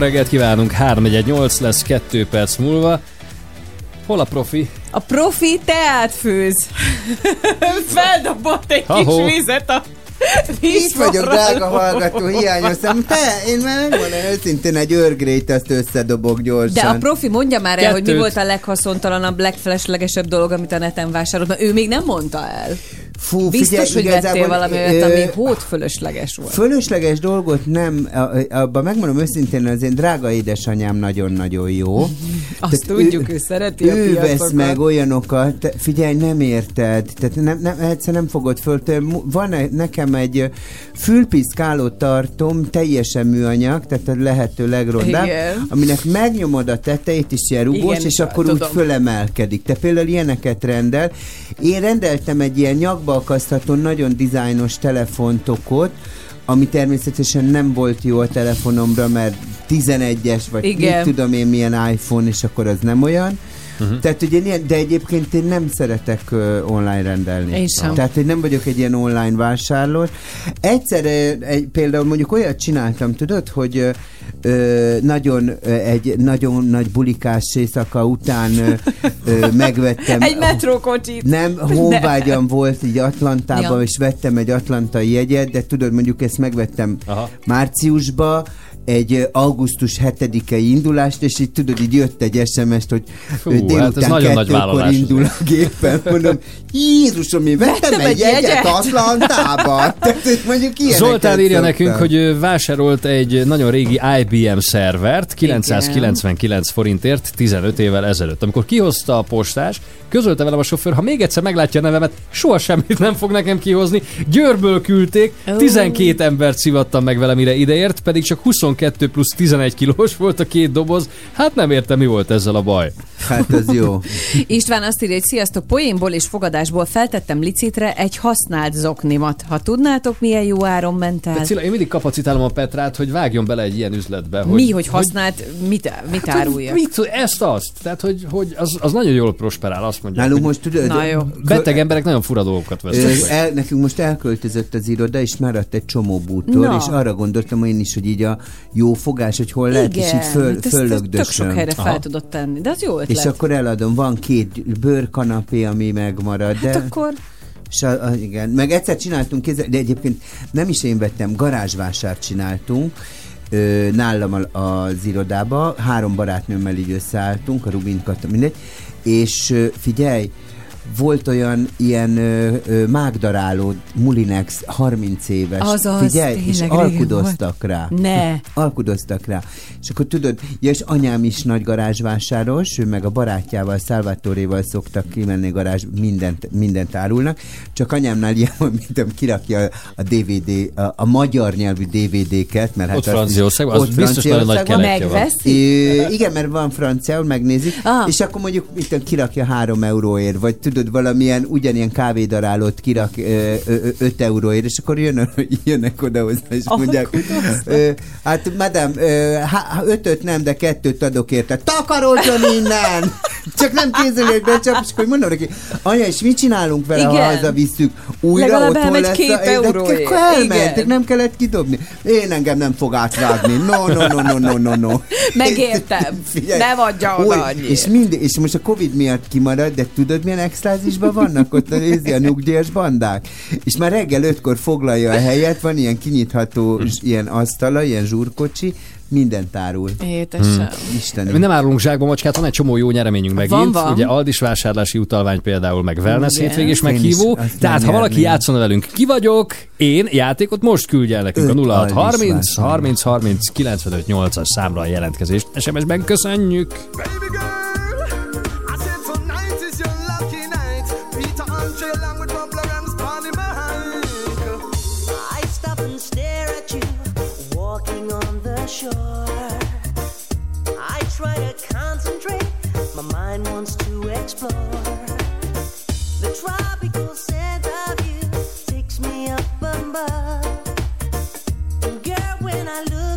Reggelt kívánunk, 348 lesz 2 perc múlva. Hol a profi? A profi teát főz. Feldobott egy Ahó. kis vizet a Itt vagyok, drága hallgató, hiányoztam. Te, én már megmondom őszintén, egy örgrét, azt összedobok gyorsan. De a profi mondja már el, hogy mi Kettőt. volt a leghaszontalanabb, legfeleslegesebb dolog, amit a neten vásárolt, mert ő még nem mondta el. Fú, Biztos, hogy vettél valami olyat, ami hót fölösleges volt. Fölösleges dolgot nem, abban megmondom őszintén, az én drága édesanyám nagyon-nagyon jó. Azt tudjuk, ő szereti a Ő vesz piacokat. meg olyanokat, figyelj, nem érted, tehát nem, nem, egyszer nem fogod föl. Van nekem egy fülpiszkáló tartom, teljesen műanyag, tehát a lehető legrondább, Igen. aminek megnyomod a tetejét is ilyen rugós, Igen, és akkor úgy tudom. fölemelkedik. Te például ilyeneket rendel. Én rendeltem egy ilyen nyakba akasztható, nagyon dizájnos telefontokot, ami természetesen nem volt jó a telefonomra, mert 11-es, vagy Igen. mit tudom én milyen iPhone, és akkor az nem olyan. Uh-huh. Tehát ugye ilyen, de egyébként én nem szeretek uh, online rendelni. Én sem. Tehát, hogy nem vagyok egy ilyen online vásárló. Egyszer egy, például mondjuk olyat csináltam, tudod, hogy ö, nagyon ö, egy nagyon nagy bulikás éjszaka után ö, ö, megvettem. Egy metrókocsit. Nem, honvágyam volt így Atlantában, Ja. ja. és vettem egy atlantai jegyet, de tudod, mondjuk ezt megvettem Aha. márciusba, egy augusztus 7-i indulást, és így tudod, így jött egy SMS-t, hogy Fú, hát ez délután nagyon nagy kettőkor vállalás indul a gépen. Mondom, Jézusom, én vettem, egy egy jegyet, jegyet. Atlantába. Tehát, mondjuk Zoltán írja szoktam. nekünk, hogy vásárolt egy nagyon régi IBM szervert 999 forintért 15 évvel ezelőtt. Amikor kihozta a postás, közölte velem a sofőr, ha még egyszer meglátja a nevemet, soha semmit nem fog nekem kihozni. Győrből küldték, Ó. 12 embert szivattam meg vele, mire ideért, pedig csak 22 plusz 11 kilós volt a két doboz. Hát nem értem, mi volt ezzel a baj. Hát az jó. István azt írja, hogy sziasztok, poénból és fogadásból feltettem licitre egy használt zoknimat. Ha tudnátok, milyen jó áron ment el. Cilla, én mindig kapacitálom a Petrát, hogy vágjon bele egy ilyen üzletbe. Hogy, Mi, hogy használt, mit, mit Hát, hogy áruljak? Mit, ezt azt. Tehát, hogy, hogy az, az nagyon jól prosperál, azt mondja. Nálunk most tudod, Na jó. Beteg emberek nagyon fura dolgokat vesznek. El, nekünk most elköltözött az iroda, és maradt egy csomó bútor, Na. és arra gondoltam én is, hogy így a jó fogás, hogy hol lehet, és így föl, hát ezt tök sok föllögdösöm. helyre Aha. fel tudod tenni, de az jó ötlet. És akkor eladom, van két bőrkanapé, ami megmarad, de... Hát akkor És a, a, igen, meg egyszer csináltunk de egyébként nem is én vettem, garázsvásárt csináltunk, ö, nálam a- az irodába, három barátnőmmel így összeálltunk, a Rubin Kata, mindegy, és ö, figyelj, volt olyan ilyen ö, ö, mágdaráló Mulinex 30 éves. Azaz, Figyelj, és alkudoztak rá. Ne. Alkudoztak rá. És akkor tudod, ja, és anyám is nagy garázsvásáros, ő meg a barátjával, Salvatoréval szoktak kimenni garázs, mindent, mindent árulnak. Csak anyámnál ilyen, van, mint ami kirakja a DVD, a, a magyar nyelvű DVD-ket, mert hát Ott Franciaországban, az ott biztos nagyon nagy keletje van. igen, mert van franciául, megnézik, ah. és akkor mondjuk itt kirakja három euróért, vagy tudod, valamilyen ugyanilyen kávédarálót kirak 5 euróért, és akkor jön, jönnek oda hozzá, és mondják, ö, hát madám, ötöt nem, de kettőt adok érte. Takarodjon innen! Csak nem kézzelőkbe csap, és akkor mondom neki, anya, és mit csinálunk vele, ha Igen. hazavisszük? Újra Legalább otthon lesz két a, euróért. akkor elmentek, nem kellett kidobni. Én engem nem fog átrágni. No, no, no, no, no, no, no. Megértem. Figyelj, Nem adja oda annyiért. és, mind, és most a Covid miatt kimarad, de tudod milyen extra nyugdíjasfázisban vannak ott a, nézi a nyugdíjas bandák. És már reggel ötkor foglalja a helyet, van ilyen kinyitható ilyen asztala, ilyen zsúrkocsi, minden tárul. Étesem. Istenem. Mi nem árulunk zsákba macskát, van egy csomó jó nyereményünk megint. Van, van. Ugye Aldis vásárlási utalvány például, meg wellness Igen. hétvégés is meghívó. azt Tehát ha valaki játszana velünk, ki vagyok, én játékot most küldj el nekünk Öt a 06 Aldis 30 vásárló. 30 30 95 8-as számra a jelentkezést. SMS-ben köszönjük! Baby girl, my mind wants to explore. The tropical scent of you takes me up above. And girl, when I look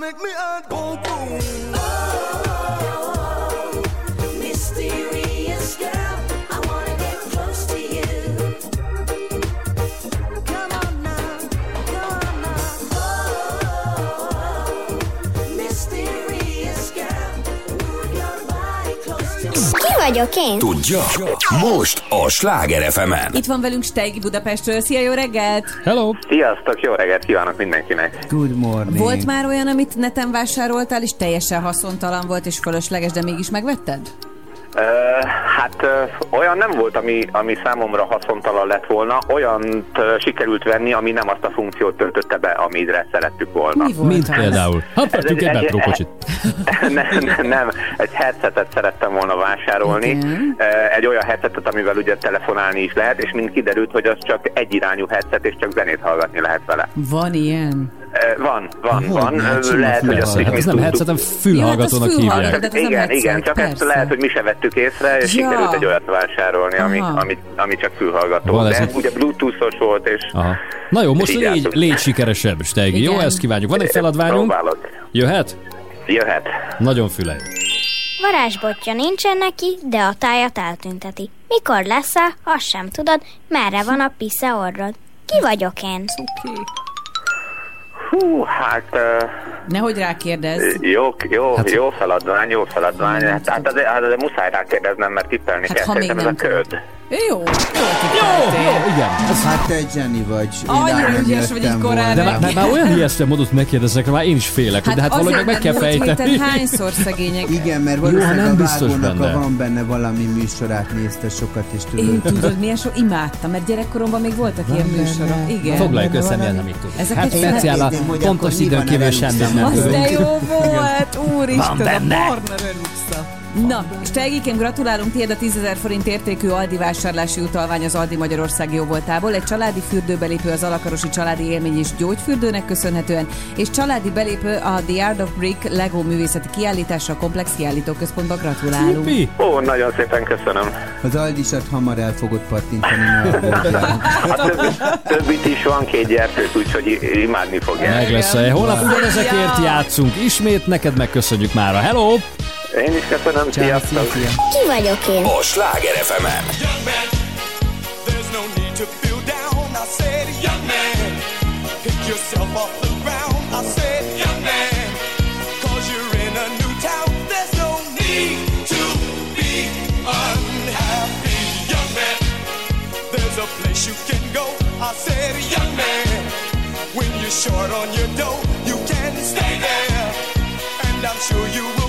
make me heart go boom. Mysterious girl, I wanna get close to you. Come on now, come on now. Oh, mysterious girl, move your body close to me. Ki vagyok én? Tudja? Most Sláger fm Itt van velünk Steigi Budapestről. Szia, jó reggelt! Hello! Sziasztok, jó reggelt kívánok mindenkinek! Good morning. Volt már olyan, amit neten vásároltál, és teljesen haszontalan volt és fölösleges, de mégis megvetted? Ö, hát ö, olyan nem volt, ami, ami számomra haszontalan lett volna, olyan sikerült venni, ami nem azt a funkciót töltötte be, amire szerettük volna. Mi volt Mint az? például. Hát vettünk egy metrókocsit. nem, nem, nem, egy headsetet szerettem volna vásárolni. Igen. Egy olyan headsetet, amivel ugye telefonálni is lehet, és mind kiderült, hogy az csak egyirányú headset, és csak zenét hallgatni lehet vele. Van ilyen? Van, van, Hogy van. Lehet, hogy azt is Hát mi ez nem headset, hanem fülhallgatónak hát az hívják. ez igen, headset, igen, csak ezt lehet, hogy mi se vettük észre, és Ja. sikerült egy olyat vásárolni, ami, ami, ami csak fülhallgató. Van ez De egy- ugye bluetoothos volt, és Aha. Na jó, most légy, légy sikeresebb, Steigi. Jó, ezt kívánjuk. Van egy feladványunk. próbálok. Jöhet? Jöhet. Nagyon fülej. Varázsbotja nincsen neki, de a tájat eltünteti. Mikor lesz -e, azt sem tudod, merre van a pisze orrod. Ki vagyok én? Oké. Hú, hát... Uh, Nehogy rákérdezz. jó, jó, jó feladvány, jó feladvány. Hát, hát azért, hát azért muszáj rákérdeznem, mert tippelni Hát, kell. ha még Szerintem ez a nem köd. Jó, jó Jó, jó, igen. Ez, Hát te Jenny vagy. Annyira nem ügyes vagy így korán. de már, már, olyan ijesztő módot megkérdeznek, már én is félek, hát de hát valahogy meg, meg kell fejteni. hányszor szegények. Igen, mert Jó, valószínűleg nem a biztos benne. van benne valami műsorát nézte sokat, és Én tudod. tudod, milyen so imádtam, mert gyerekkoromban még voltak ilyen benne. műsorok. Igen. Foglaljuk össze, milyen nem így tud. Ezeket Hát speciál a pontos időn van kívül semmit nem. Az tudunk. de jó volt, úristen, Van a benne. Na, és te Egikém, gratulálunk tiéd a 10 ezer forint értékű Aldi vásárlási utalvány az Aldi Magyarország jóvoltából. Egy családi fürdőbelépő az Alakarosi Családi Élmény és Gyógyfürdőnek köszönhetően, és családi belépő a The Art of Brick Lego művészeti kiállításra a Komplex Kiállítóközpontba gratulálunk. Szupi. Ó, nagyon szépen köszönöm. Az Aldisat hamar el fogod pattintani, ne aggódjál. A többi, többit is van két gyertőt, úgyhogy imádni fogják. Meg lesz a Holnap ugyanezekért játszunk. Ismét neked megköszönjük már. Hello! Én is köszönöm, Ciao, sziasztok! szia, szia. Ki vagyok én? A Sláger fm Young man, there's no need to feel down. I said, young man, pick yourself off the ground. I said, young man, cause you're in a new town. There's no need to be unhappy. Young man, there's a place you can go. I said, young man, when you're short on your dough, you can stay there. And I'm sure you will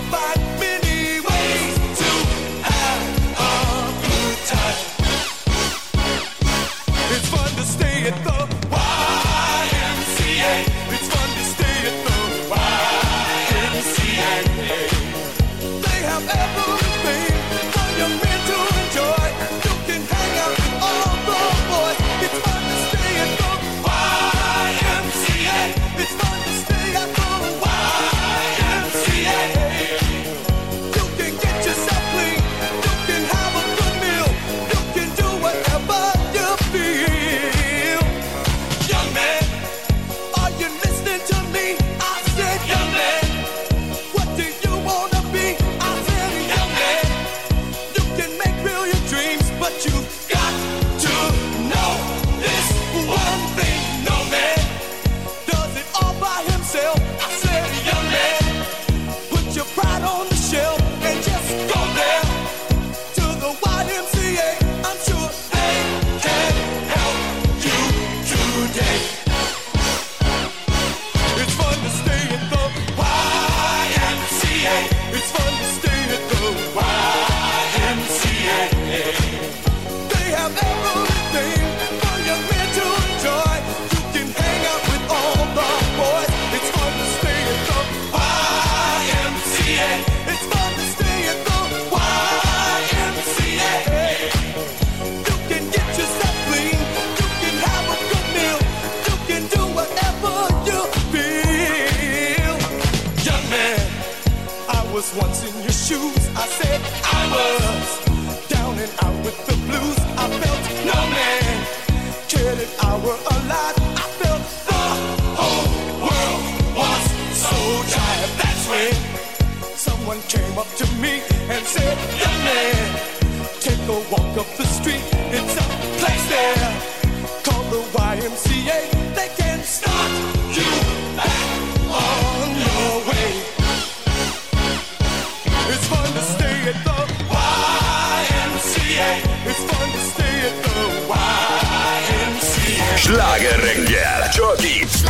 Sláger reggel, csak itt.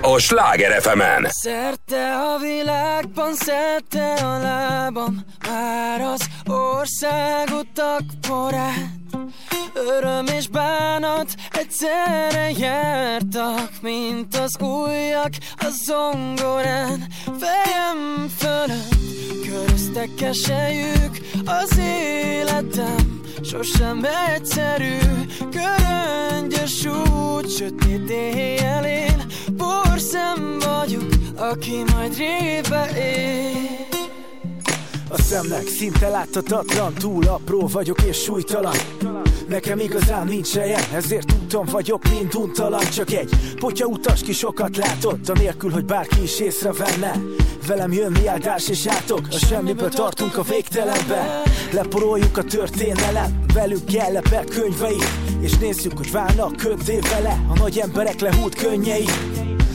A Sláger fm Szerte a világban, szerte a lábam Már az országutak porát Öröm és bánat egyszerre jártak Mint az újak a zongorán. Fejem fölött köröztek keselyük Az életem sosem egyszerű. Köröngyös út, sötét éjjelén Porszem vagyok, aki majd rébe él A szemnek. Szinte láthatatlan Túl apró vagyok és súlytalan. Nekem igazán nincs helye, ezért úton vagyok, mint untalan. Csak egy potya utas ki sokat látott, anélkül, hogy bárki is észrevenne. Velem jön mi áldás és átok, a semmiből tartunk a végtelenbe. Leporoljuk a történelem, velük jellepek könyvei. És nézzük, hogy válnak köddé a nagy emberek lehúlt könnyei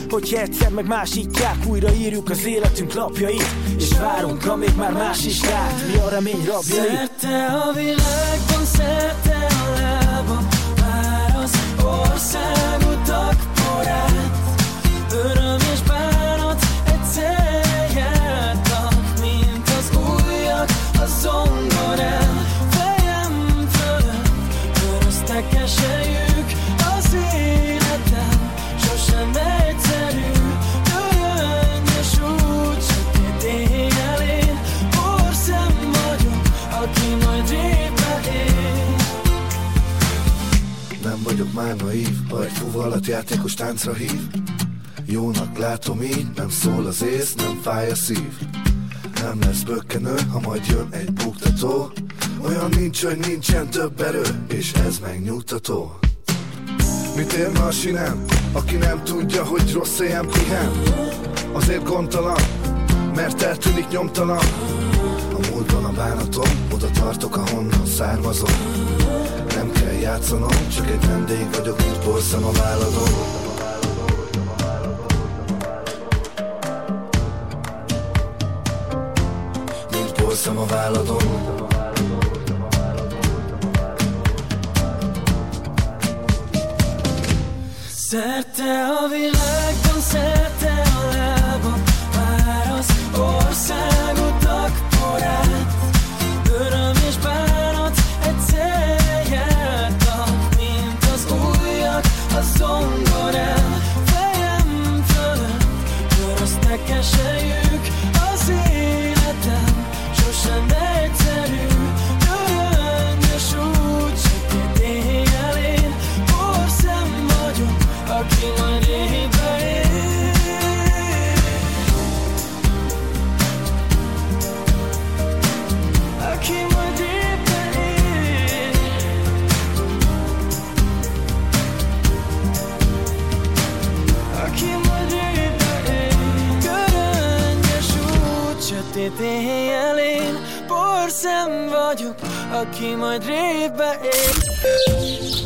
Hogyha egyszer meg másítják, újra írjuk az életünk lapjait És várunk, amíg már más is lát, mi a remény rabjai? Szerte a világban, szerte a lábam Már az országutak porát már naív, ha egy fuvalat játékos táncra hív. Jónak látom így, nem szól az ész, nem fáj a szív. Nem lesz bökkenő, ha majd jön egy buktató. Olyan nincs, hogy nincsen több erő, és ez megnyugtató. Mit érne a sinem, aki nem tudja, hogy rossz helyen pihen. Azért gondtalan, mert eltűnik nyomtalan. A múltban a bánatom, oda tartok, ahonnan származom játszanom, csak egy vendég vagyok, mint porszem a váladon. Mint porszem a váladon. Szerte a világban, aki majd régbe él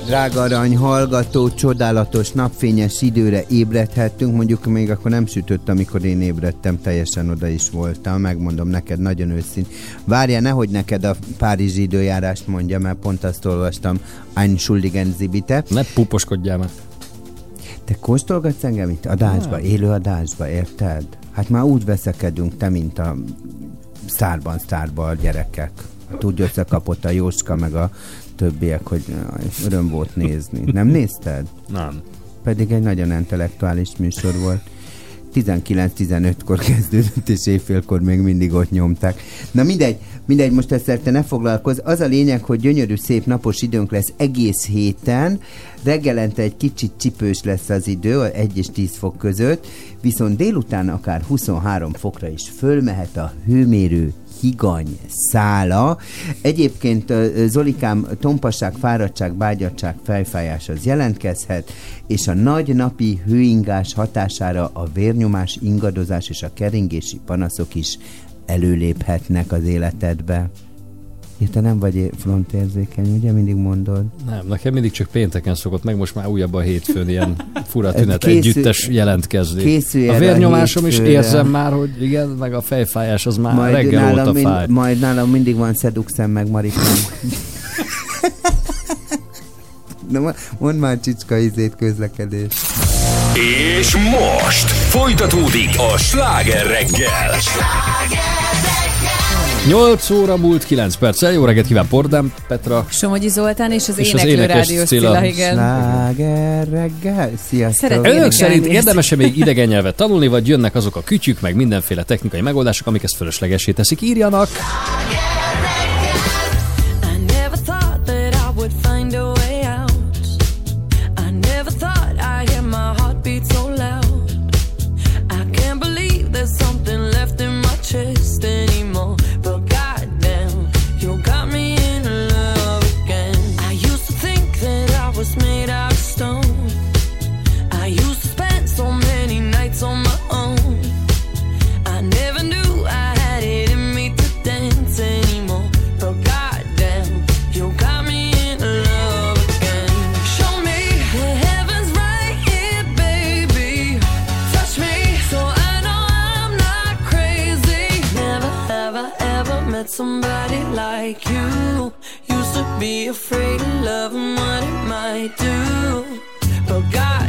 Drága arany hallgató, csodálatos napfényes időre ébredhettünk, mondjuk még akkor nem sütött, amikor én ébredtem, teljesen oda is voltam, megmondom neked nagyon őszint. Várja, nehogy neked a párizsi időjárást mondja, mert pont azt olvastam, Einschuldigen Zibite. Ne puposkodjál már. Te kóstolgatsz engem itt adásba, élő adásba, érted? Hát már úgy veszekedünk, te, mint a szárban szárban a gyerekek. Úgy összekapott a Jóska meg a többiek, hogy jaj, öröm volt nézni. Nem nézted? Nem. Pedig egy nagyon intellektuális műsor volt. 19-15-kor kezdődött, és éjfélkor még mindig ott nyomták. Na mindegy, mindegy, most ezzel te ne foglalkozz. Az a lényeg, hogy gyönyörű, szép napos időnk lesz egész héten. Reggelente egy kicsit csipős lesz az idő, 1 és 10 fok között, viszont délután akár 23 fokra is fölmehet a hőmérő higany szála. Egyébként Zolikám tompasság, fáradtság, bágyadság, fejfájás az jelentkezhet, és a nagy napi hőingás hatására a vérnyomás, ingadozás és a keringési panaszok is előléphetnek az életedbe. Ja, te nem vagy frontérzékeny, ugye mindig mondod? Nem, nekem mindig csak pénteken szokott meg, most már újabb a hétfőn ilyen fura tünet, készül- együttes jelentkezni. készülj A erre a vérnyomásom is érzem már, hogy igen, meg a fejfájás az már Majd reggel nálam, óta fáj. mind, majd nálam mindig van szeduxem meg marikám. Na, mo- mondd már csicska izét közlekedés. És most folytatódik a sláger reggel. 8 óra múlt 9 perccel. Jó reggelt kíván Pordám, Petra. Somogyi Zoltán és az És az éneklő énekes rádiós Cilla. Cilla, igen. Sláger reggel. Sziasztok. Önök szerint ezt. érdemes-e még idegen nyelvet tanulni, vagy jönnek azok a kütyük, meg mindenféle technikai megoldások, amik ezt fölöslegesé teszik? Írjanak! be afraid of love and what it might do. But God.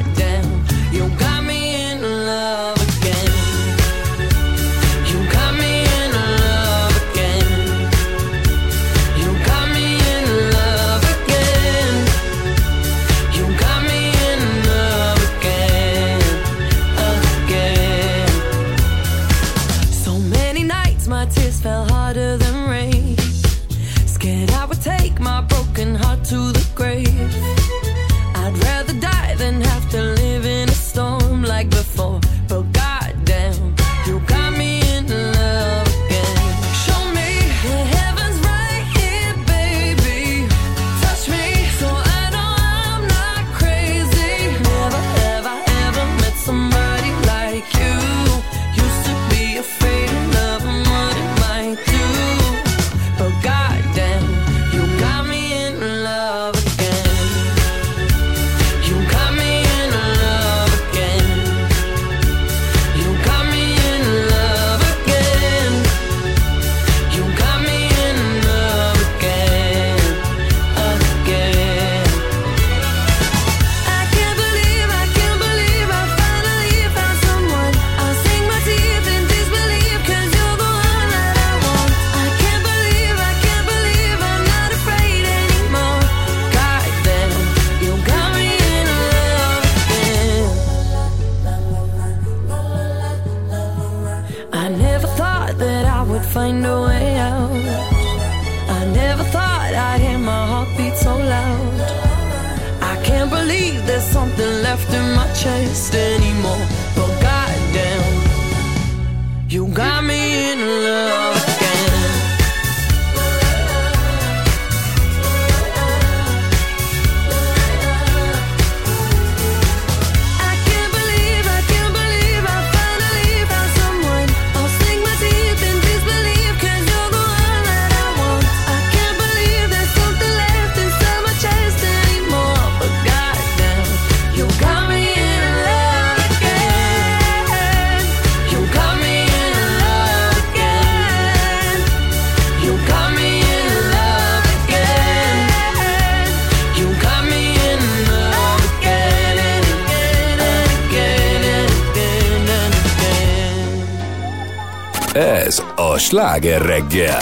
Sláger reggel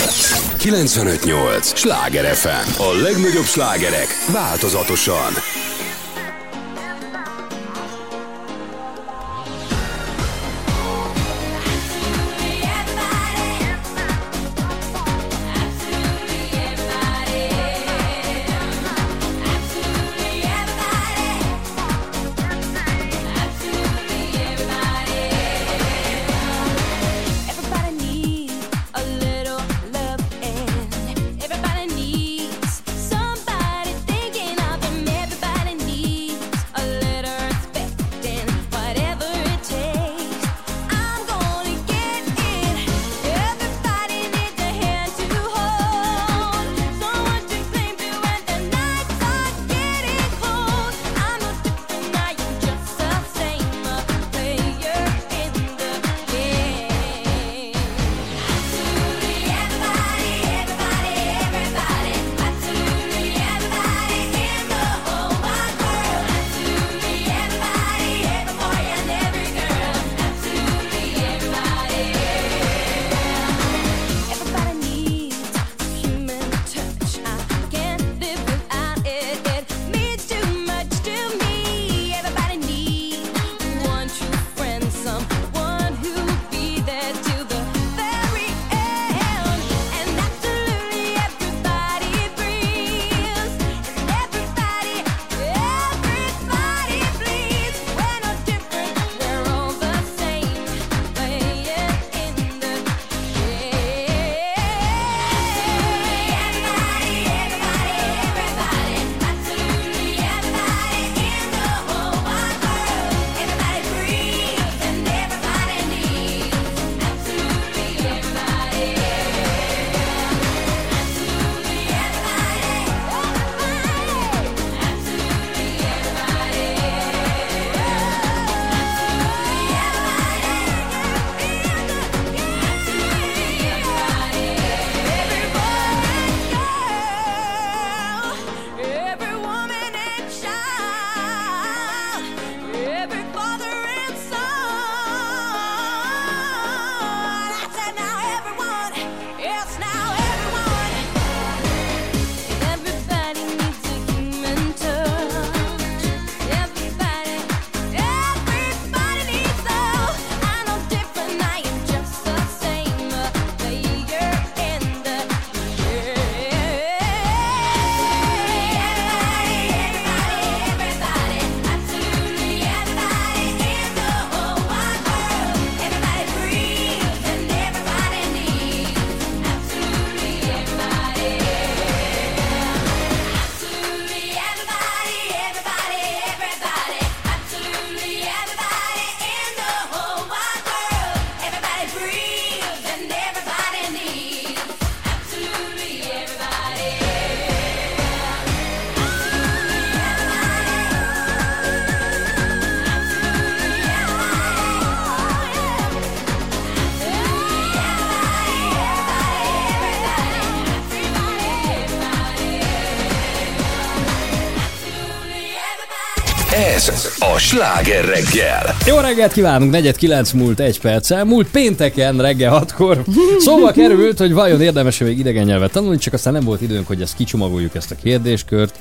958! Sláger FM! A legnagyobb slágerek változatosan Ez a sláger reggel. Jó reggelt kívánunk, 49 múlt egy perccel, múlt pénteken reggel 6-kor. Szóval került, hogy vajon érdemes még idegen nyelvet tanulni, csak aztán nem volt időnk, hogy ezt kicsomagoljuk ezt a kérdéskört,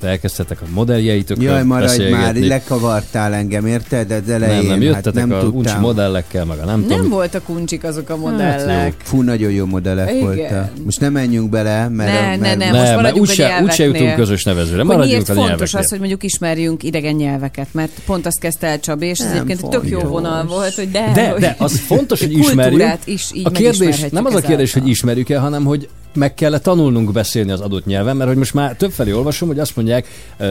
mert elkezdtetek a modelljeitökről Jaj, maradj már, lekavartál engem, érted? Az elején, nem, nem, jöttetek hát nem a uncsi tudtam. modellekkel, meg a nem, Nem tudom. voltak uncsik azok a Hát modellek. Fú, nagyon jó modellek Igen. voltak. Most nem menjünk bele, mert... Ne, mert ne, ne, most Nem, mert maradjunk úgyse, a úgyse jutunk közös nevezőre. Hogy Maradjunk miért a fontos nyelveknél. az, hogy mondjuk ismerjünk idegen nyelveket, mert pont azt kezdte el Csabi, és ez Nem egyébként egy tök jó fontos. vonal volt, hogy de, De, hogy de az fontos, hogy ismerjük. is így a kérdés nem az a kérdés, hogy ismerjük-e, hanem hogy meg kell tanulnunk beszélni az adott nyelven, mert hogy most már többfelé olvasom, hogy azt mondják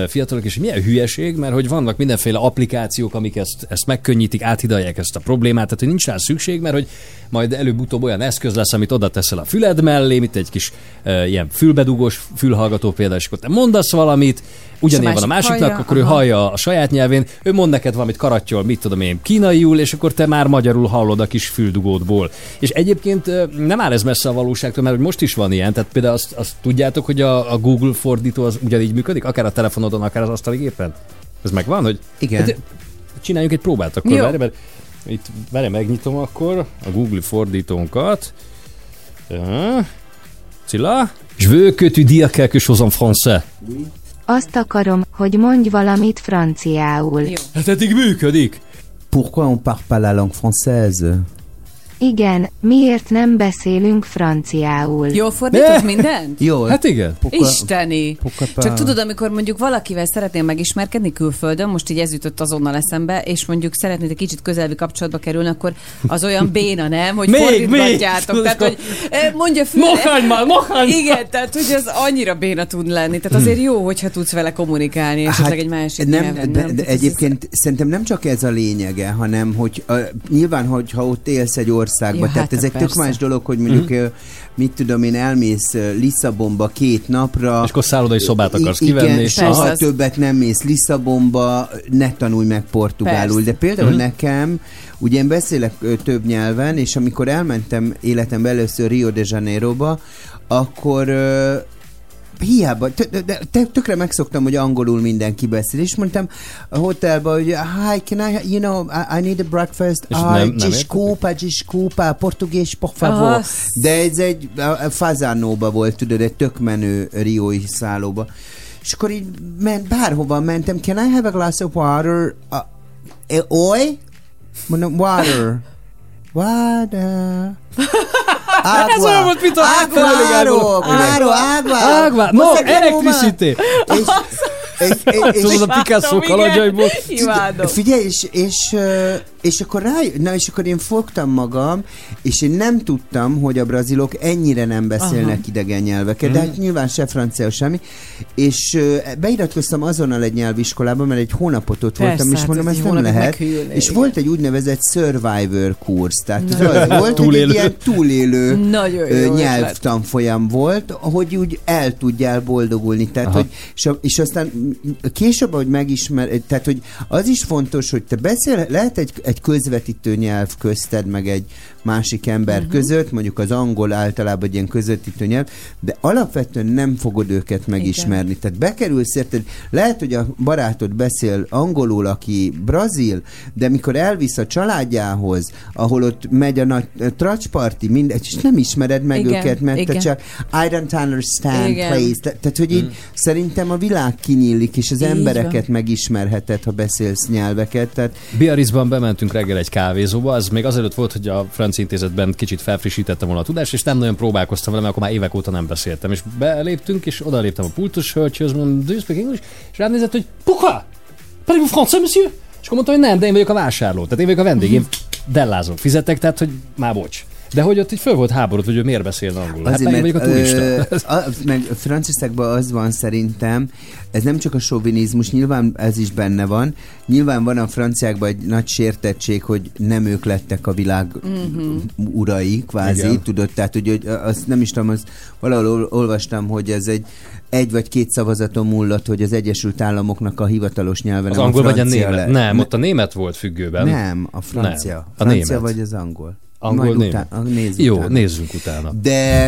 fiatalok is, hogy milyen hülyeség, mert hogy vannak mindenféle applikációk, amik ezt, ezt megkönnyítik, áthidalják ezt a problémát, tehát hogy nincs rá szükség, mert hogy majd előbb-utóbb olyan eszköz lesz, amit oda teszel a füled mellé, mint egy kis uh, ilyen fülbedugós fülhallgató például, és akkor te mondasz valamit, ugyanilyen van a másik másiknak, hallja, akkor ő aha. hallja a saját nyelvén, ő mond neked valamit karattyol, mit tudom én, kínaiul, és akkor te már magyarul hallod a kis füldugódból. És egyébként nem áll ez messze a valóságtól, mert hogy most is van ilyen, tehát például azt, azt tudjátok, hogy a, a Google fordító az ugyanígy működik, akár a telefonodon, akár az asztali gépen? Ez megvan, hogy Igen. Hát, csináljunk egy próbát akkor, várj, mert itt várj, megnyitom akkor a Google fordítónkat. Cilla? Je veux que tu dises quelque chose en français. Azt akarom, hogy mondj valamit franciául. Jó. Hát eddig működik. Pourquoi on parle pas la langue française? Igen, miért nem beszélünk franciául? Jól fordított mindent? Jó. Hát igen. Pourquoi- Isteni! pas? Csak tudod, amikor mondjuk valakivel szeretnél megismerkedni külföldön, most így ez jutott azonnal eszembe, és mondjuk szeretnéd egy kicsit közelvi kapcsolatba kerülni, akkor az olyan béna, nem? Hogy Még, fordítgatjátok. még. Tehát, hogy eh, mondja fül... Mohány már, mohány! Igen, tehát, hogy az annyira béna tud lenni. Tehát azért jó, hogyha tudsz vele kommunikálni, és esetleg egy másik Hát nem, nyelven, de, nem? de Tehát ez- egyébként szerintem nem csak ez a lényege, hanem hogy uh, nyilván, hogyha ott élsz egy országban, Ja, tehát hát ez egy tök más dolog, hogy mondjuk, Mhm. uh, mit tudom én, elmész Lisszabonba két napra. És akkor szállodai szobát akarsz I- kivenni, Igen, és soha az- többet nem mész Lisszabonba, ne tanulj meg portugálul. Persze. De például Mhm. nekem, ugye én beszélek több nyelven, és amikor elmentem életemben először Rio de Janeiroba, akkor hiába, tökre megszoktam, hogy angolul mindenki beszél, és mondtam a hotelba, hogy hi, can I, you know, I, I need a breakfast, És ah, nem- desculpa, desculpa, portugés, por favor. De ez egy a- a Fazánóba volt, tudod, egy tök menő riói szállóba. És akkor így ment, bárhova mentem, can I have a glass of water? Uh, eh, oy? Mondom, water. Water. Água. Ez olyan volt, mint a Água, Gábor. claro, água. Ágvá, no, quer uma? Electricité. És, és, Tudod, a Picasso kalandjaiból. Imádom. Figyelj, és, és, és akkor rá, na és akkor én fogtam magam, és én nem tudtam, hogy a brazilok ennyire nem beszélnek Aha. idegen nyelveket, de Mhm. hát nyilván se francia, semmi, és beiratkoztam azonnal egy nyelviskolába, mert egy hónapot ott Persze, voltam, és hát mondom, ez ez egy nem lehet. meghűlni, És igen. volt egy úgynevezett survivor kursz, tehát az az volt, Túlélő. egy ilyen túlélő nyelvtanfolyam volt, hogy úgy el tudjál boldogulni. Tehát, Aha. hogy, és, és aztán később, hogy megismer, tehát, hogy az is fontos, hogy te beszél, lehet egy, egy közvetítő nyelv közted, meg egy másik ember uh-huh. között, mondjuk az angol általában egy ilyen közvetítő nyelv, de alapvetően nem fogod őket megismerni. Igen. Tehát bekerülsz, érted, lehet, hogy a barátod beszél angolul, aki brazil, de mikor elvisz a családjához, ahol ott megy a nagy tracsparti, mindegy, és nem ismered meg Igen, őket, mert igen. te csak I don't understand, Igen. please. Te, tehát, hogy így szerintem a világ kinyílik, és az Így embereket megismerheted, ha beszélsz nyelveket. Tehát Biarritzban bementünk reggel egy kávézóba, az még azelőtt volt, hogy a francia intézetben kicsit felfrissítettem volna a tudást, és nem nagyon próbálkoztam vele, mert akkor már évek óta nem beszéltem. És beléptünk, és oda léptem a pultos hölgyhöz, mondom, do you speak English? És rám nézett, hogy pourquoi? Parlez-vous français, monsieur? És akkor mondtam, hogy nem, de én vagyok a vásárló, tehát én vagyok a vendég, én dellázom, fizetek, tehát hogy már bocs. De hogy ott így föl volt háborút, hogy ő miért beszél angolul. Hát meg én vagyok a turista. ö, a, meg Franciaországban az van szerintem, ez nem csak a sovinizmus, nyilván ez is benne van. Nyilván van a franciákban egy nagy sértettség, hogy nem ők lettek a világ Mhm. urai, kvázi, Igen. tudod, tehát hogy, hogy azt nem is tudom, az, valahol ol- olvastam, hogy ez egy egy vagy két szavazaton múlott, hogy az Egyesült Államoknak a hivatalos nyelve Az nem angol a vagy a német? lett. Nem, ott a német volt függőben. Nem, a francia. Nem, a francia német. vagy az angol. Angol Majd német? utá- nézz Jó, utána. nézzünk utána. De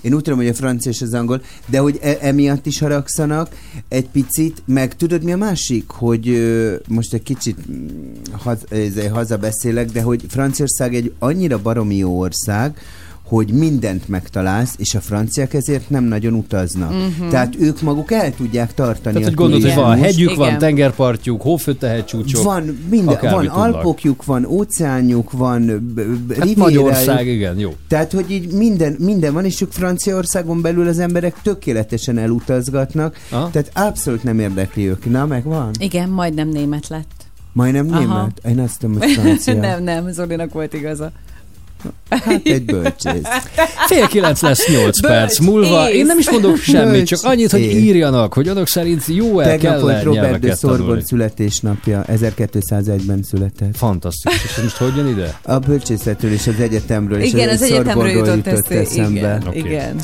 én úgy tudom, hogy a francia és az angol, de hogy e- emiatt is haragszanak egy picit, meg tudod mi a másik, hogy ö, most egy kicsit mm, haz, ez, hazabeszélek, de hogy Franciaország egy annyira baromi jó ország, hogy mindent megtalálsz, és a franciák ezért nem nagyon utaznak. Mhm. Tehát ők maguk el tudják tartani Tehát, hogy gondolod, hogy van hegyük, van Igen. tengerpartjuk, hófötte hegycsúcsok. Van minden, van tudnak. alpokjuk, van óceánjuk, van b- b- Hát rivérájuk. Magyarország, igen, jó. Tehát, hogy így minden, minden van, és ők Franciaországon belül az emberek tökéletesen elutazgatnak, Aha. tehát abszolút nem érdekli ők. Na, megvan? Igen, majdnem német lett. Majdnem Aha. német? Én azt tudom, hogy francia. nem, nem, Zolinak volt igaza. Hát egy bölcsész. Fél kilenc lesz nyolc Bölcs perc múlva. Én nem is mondok semmit, Bölcs csak annyit, hogy ész. írjanak, hogy önök szerint jó-e, Tegnap kell volt Robert de Sorbon születésnapja, 1201-ben született. Fantasztikus. És most hogy jön ide? A bölcsészetről és az egyetemről és Igen, a az egyetemről Sorbonról jutott, jutott eszé- eszembe. Igen, Oké. igen.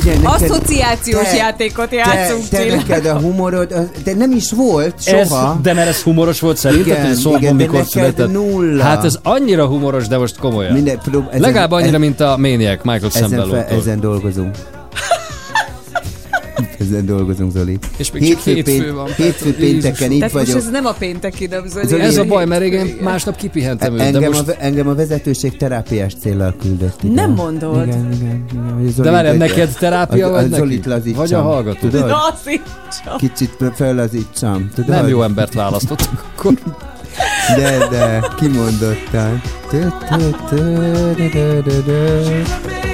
Figyelj, neked, Asszociációs te- játékot te, játszunk, te Csilla. neked a humorod, az- de nem is volt Ez, soha. de mert ez humoros volt szerinted, a Sorbon igen, mikor született? nulla. Hát ez annyira humoros, de most komolyan. Minden, prób- ezen- Legalább annyira, e- mint a Maniac Michael ezen, fe, ezen dolgozunk. ezen dolgozunk, Zoli. És még csak hétfő van. Hétfő pénteken itt Tehát most vagyok. ez nem a pénteki nap, Zoli. Zoli, Ez a baj, mert régen másnap kipihentem őt, engem, most... a, engem a vezetőség terápiás céllal küldött ide. Nem mondod. Igen, igen. igen Zoli- De várjál, neked terápia a, vagy a? Zolit lazítsam. Vagy a hallgató? Tudod? Lazítsam. Kicsit fellazítsam. Tudod? Nem jó embert választottak akkor. De, de, kimondottan. Tö, tö, tö, de, de, de, de.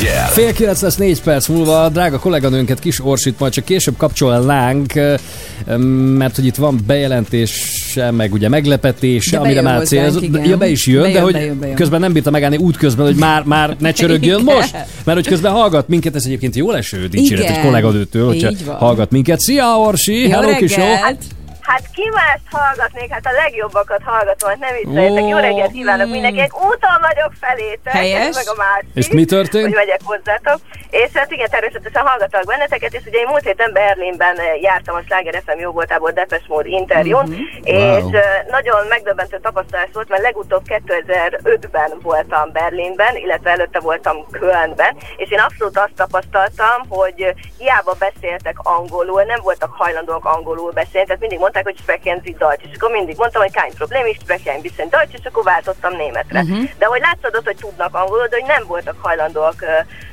Reggel. Fél kilenc lesz négy perc múlva, drága kolléganőnket Kis Orsit majd csak később kapcsolnánk, mert hogy itt van bejelentése, meg ugye meglepetése, De amire már célzott. Ja, be is jön, de Bejön, hogy bejön, bejön. közben nem bírta megállni útközben, hogy már, már ne csörögjön most, mert hogy közben hallgat minket, ez egyébként jó leső dicséret egy kolléganőtől, hogyha hallgat minket. Szia Orsi, Jó hello reggelt! Hát ki mást hallgatnék? Hát a legjobbakat hallgatom, hát nem vicceljetek. Jó reggelt kívánok mindenkinek. Vagyok felétek. Helyes. Ez meg a másik. És mi történt? Hogy megyek hozzátok. És hát igen, természetesen hallgatlak benneteket, és ugye én múlt héten Berlinben eh, jártam a Sláger FM jogoltából Depes Mód interjún, Mhm. és Wow. eh, nagyon megdöbbentő tapasztalás volt, mert legutóbb 2005-ben voltam Berlinben, illetve előtte voltam Kölnben, és én abszolút azt tapasztaltam, hogy eh, hiába beszéltek angolul, nem voltak hajlandóak angolul beszélni, tehát mindig mondták, hogy sprechen Sie Deutsch, és akkor mindig mondtam, hogy kein Problem, ich spreche ein bisschen Deutsch, és akkor váltottam németre. Mhm. De hogy látszódott, hogy tudnak angolul, de hogy nem voltak hajlandóak ö,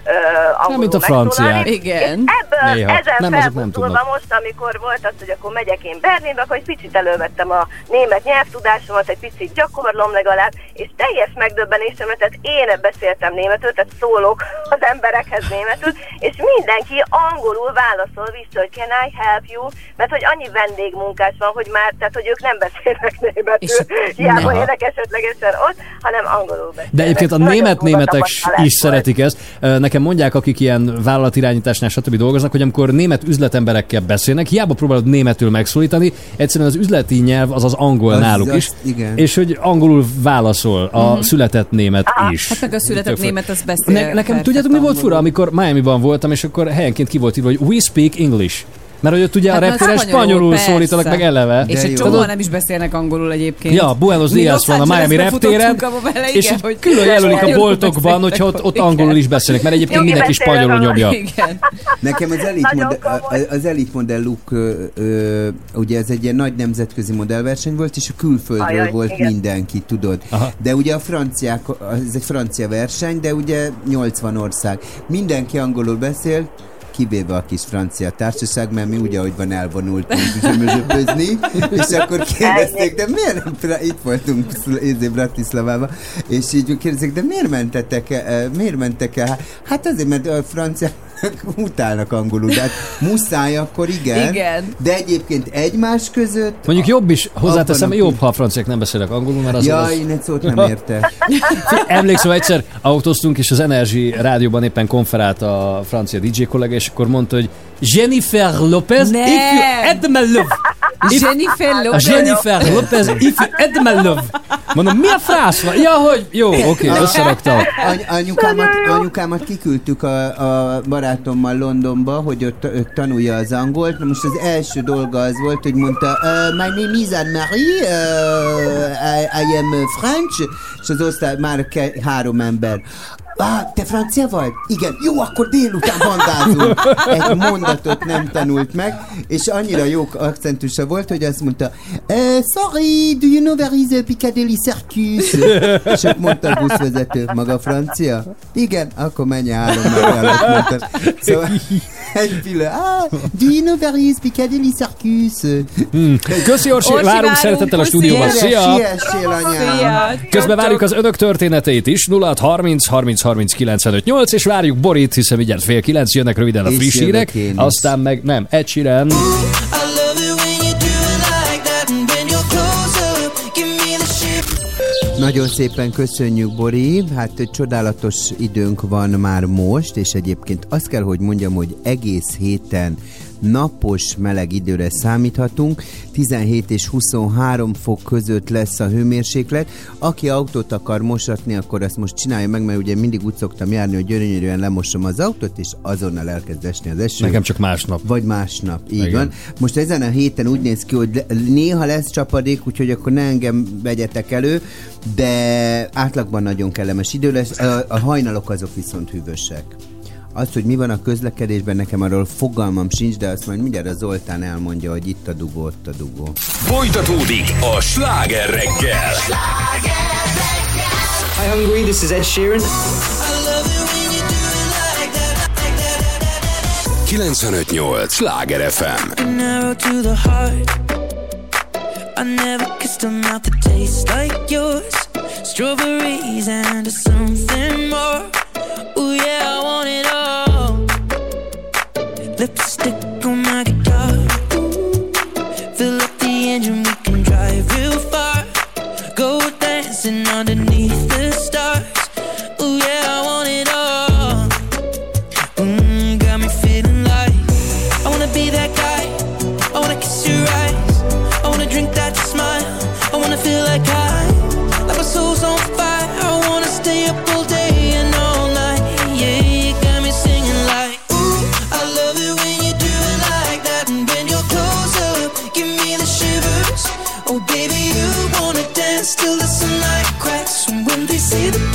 ö, angolul mint a megszólalni. Igen. És ebből Néha. ezen Nem, azok nem tudnak. most, amikor volt az, hogy akkor megyek én Berlinbe, akkor egy picit elővettem a német nyelvtudásomat, egy picit gyakorlom legalább, és teljes megdöbbenésemre, tehát én beszéltem németül, tehát szólok az emberekhez németül, és mindenki angolul válaszol vissza, hogy can I help you, mert hogy annyi vendégmunkás van, hogy már, tehát hogy ők nem beszélnek németül, hiába Aha. élnek esetlegesen ott, hanem angolul beszélnek. De egyébként a Nagyon német durva németek tapasztalás is szeretik ezt. Ö, Nekem mondják, akik ilyen vállalatirányításnál stb. dolgoznak, hogy amikor német üzletemberekkel beszélnek, hiába próbálod németül megszólítani, egyszerűen az üzleti nyelv az az angol Az- náluk az- is. igen. És hogy angolul válaszol a Mhm. született német is. Hát meg a született német, az beszél. Ne, nekem tudjátok, mi volt angolul. fura, amikor Miami-ban voltam, és akkor helyenként ki volt írva, hogy we speak English. Mert hogy ott ugye Hát a reptéren spanyolul persze. szólítanak meg eleve. És egy csomóan nem is beszélnek angolul egyébként. Ja, Buenos Dias van a Miami reptéren, bele, és igen, hogy külön jelölik a spanyolul boltokban, hogyha ott, ott igen. angolul is beszélnek, mert egyébként Jogi mindenki spanyolul angolul. nyomja. Igen. Nekem az Elite, modell, az elite modelluk, ö, ö, ugye ez egy ilyen nagy nemzetközi modellverseny volt, és a külföldről Ajaj, volt igen. mindenki, tudod. Aha. De ugye a franciák, ez egy francia verseny, de ugye 80 ország. Mindenki angolul beszél, kivéve a kis francia társaság, mert mi ugye, ahogy van elvonultunk zsömözsöpözni, és akkor kérdezték, de miért nem, itt voltunk Izé Bratislavában, és így kérdezték, de miért mentetek el, miért mentek el? Hát azért, mert a franciák utálnak angolul, de hát muszáj, akkor igen. Igen. De egyébként egymás között Mondjuk jobb is, hozzáteszem, Abban jobb, ha a franciák nem beszélnek angolul, mert az Ja, az... én egy szót nem értek. Emlékszem, egyszer autóztunk, és az Energy rádióban éppen konferált a francia DJ kollega, és akkor mondta, hogy Jennifer Lopez, Ne! if you add my love. If- Jennifer A Lopez. Jennifer Lopez, if you add my love. Mondom, mi a frász van? Ja, hogy jó, oké, okay, összeraktam. Any, anyukámat, anyukámat kiküldtük a, a barátommal Londonba, hogy ott, ott tanulja az angolt. Na most az első dolga az volt, hogy mondta, uh, my name is Anne-Marie, uh, I, I am French, és az osztály már ke, három ember. Ah, te francia vagy? Igen. Jó, akkor délután bandázunk. Egy mondatot nem tanult meg, és annyira jó akcentusa volt, hogy azt mondta, uh, sorry, do you know where is a Piccadilly Circus? és ott mondta a buszvezető, maga francia? Igen, akkor menj mondta. Szóval egy pillanat, ah, do you know where is Piccadilly Circus? Hmm. Köszi, Orsi, Orsi, várunk várunk, szeretettel a stúdióban. Szia! Szia. Közben várjuk az önök történeteit is, 0 30 30 30 95 8, és várjuk Borit, hiszen mindjárt fél kilenc jönnek röviden a friss hírek, aztán meg nem, the shit. Nagyon szépen köszönjük, Bori. Hát egy csodálatos időnk van már most, és egyébként azt kell, hogy mondjam, hogy egész héten napos meleg időre számíthatunk, 17 és 23 fok között lesz a hőmérséklet. Aki autót akar mosatni, akkor azt most csinálja meg, mert ugye mindig úgy szoktam járni, hogy gyönyörűen lemosom az autót, és azonnal elkezd esni az eső. Nekem csak másnap. Vagy másnap, így Igen. van. Most ezen a héten úgy néz ki, hogy néha lesz csapadék, úgyhogy akkor ne engem vegyetek elő, de átlagban nagyon kellemes idő lesz. A, a hajnalok azok viszont hűvösek. Az, hogy mi van a közlekedésben, nekem arról fogalmam sincs, de azt majd mindjárt a Zoltán elmondja, hogy itt a dugó, ott a dugó. Folytatódik a sláger reggel. Hi Hungary, this is Ed Sheeran. 95.8 Sláger FM. I never kissed a mouth that tastes like yours. Strawberries and something more. Ooh yeah, I want it. Lipstick on my guitar. Fill up the engine, we can drive real far. Go dancing underneath see the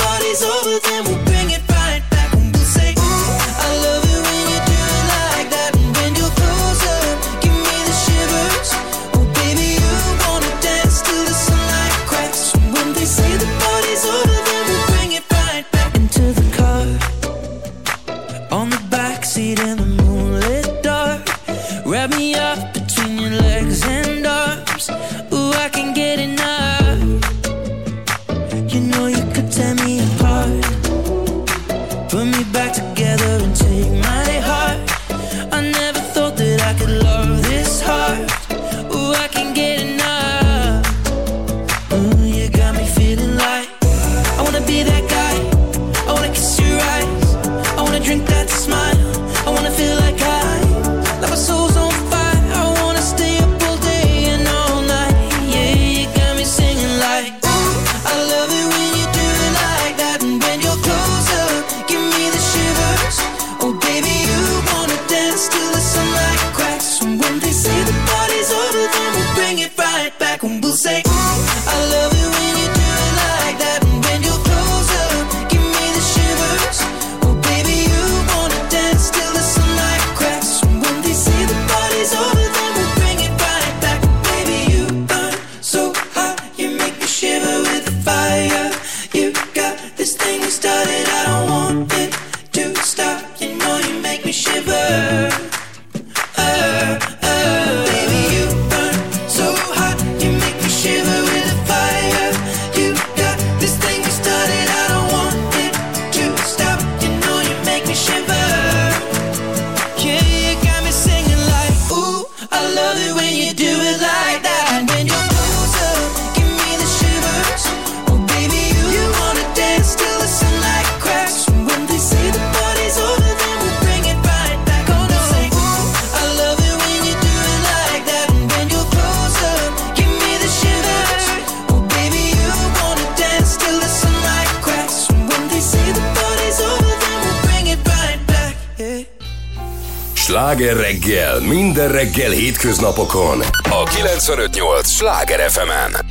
hétköznapokon a 958 Sláger FM-en. Mr.